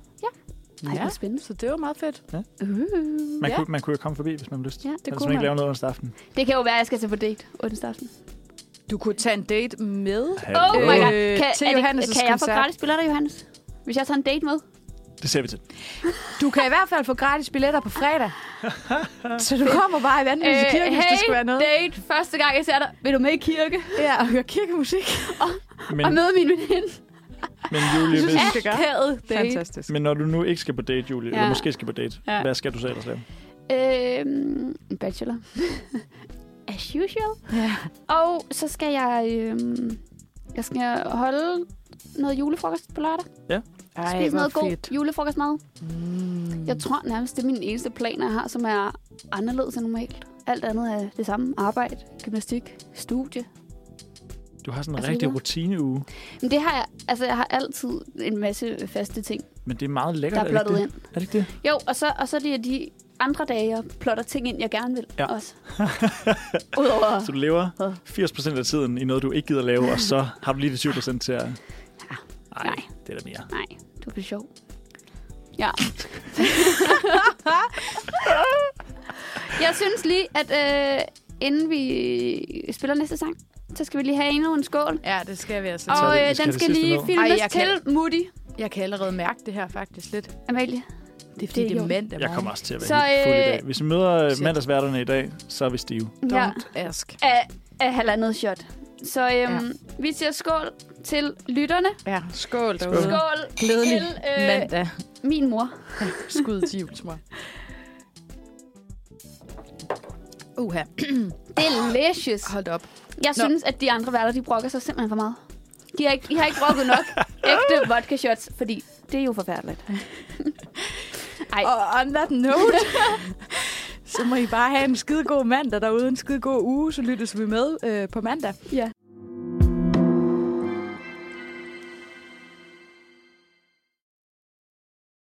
Ej, Ja. spændende. Så det var meget fedt. Uh. Man, Ja. kunne, man kunne jo komme forbi, hvis man har lyst. Ja, det Ellers kunne man ikke man. lave noget onsdag aften. Det kan jo være, at jeg skal til på date onsdag aften. Du kunne tage en date med. Oh my Øh, god. til Kan, det, Johannes' kan jeg få koncert. gratis billetter, Johannes? Hvis jeg tager en date med? Det ser vi til. Du kan i hvert fald få gratis billetter på fredag. så du kommer bare i vandet til kirke, hvis det skal være noget. date. Første gang, jeg ser dig. Vil du med i kirke? Ja, og høre kirkemusik. Men, Og møde min veninde. Men Julie, synes, hvis. Akavet date. Fantastisk. men når du nu ikke skal på date, Julie, Ja. eller måske skal på date, Ja. hvad skal du så ellers lave? Øhm, en bachelor. As usual. Ja. Og så skal jeg... Øhm, jeg skal holde noget julefrokost på lørdag. Ej, Spise noget god fedt. julefrokostmad. Mm. Jeg tror nærmest, det er min eneste plan, jeg har, som er anderledes end normalt. Alt andet er det samme. Arbejde, gymnastik, studie. Du har sådan en Altså, rigtig rutineuge, Men det har jeg... Altså, jeg har altid en masse faste ting, men det er meget lækkert. der er er det ind. Er det ikke det? Jo, og så, og så er det de andre dage, jeg plotter ting ind, jeg gerne vil Ja. også. Udover... Så du lever Hvad? 80% af tiden i noget, du ikke gider lave, og så har du lige de 20% til at... Ej, Nej. det er da mere. Nej, du er sjov. Ja. jeg synes lige, at øh, inden vi spiller næste sang, så skal vi lige have endnu en skål. Ja, det skal vi altså. Og øh, den skal lige med. filmes Ej, jeg kan- til Moody. Jeg kan allerede mærke det her faktisk lidt. Amalie. Det er fordi, Det det er er, mandag Jeg kommer også til at være Så, helt fuld i øh, dag. Hvis vi møder øh, shit. mandagsværterne i dag, så er vi stive. Ja, Don't ask. af, af halvandet shot. Så øhm, Ja. vi siger skål til lytterne. Ja, skål Skål. derude. Skål Glædelig til øh, mandag. min mor. Skud til julesmør. Uha, Delicious. hold op. Jeg Nå. synes, at de andre værter, de brokker sig simpelthen for meget. De har ikke, de har ikke drukket nok ægte vodka shots, fordi det er jo forfærdeligt. Ej, Og on that note, så må I bare have en skide god mandag derude, en skide god uge, så lyttes vi med øh, på mandag. ja.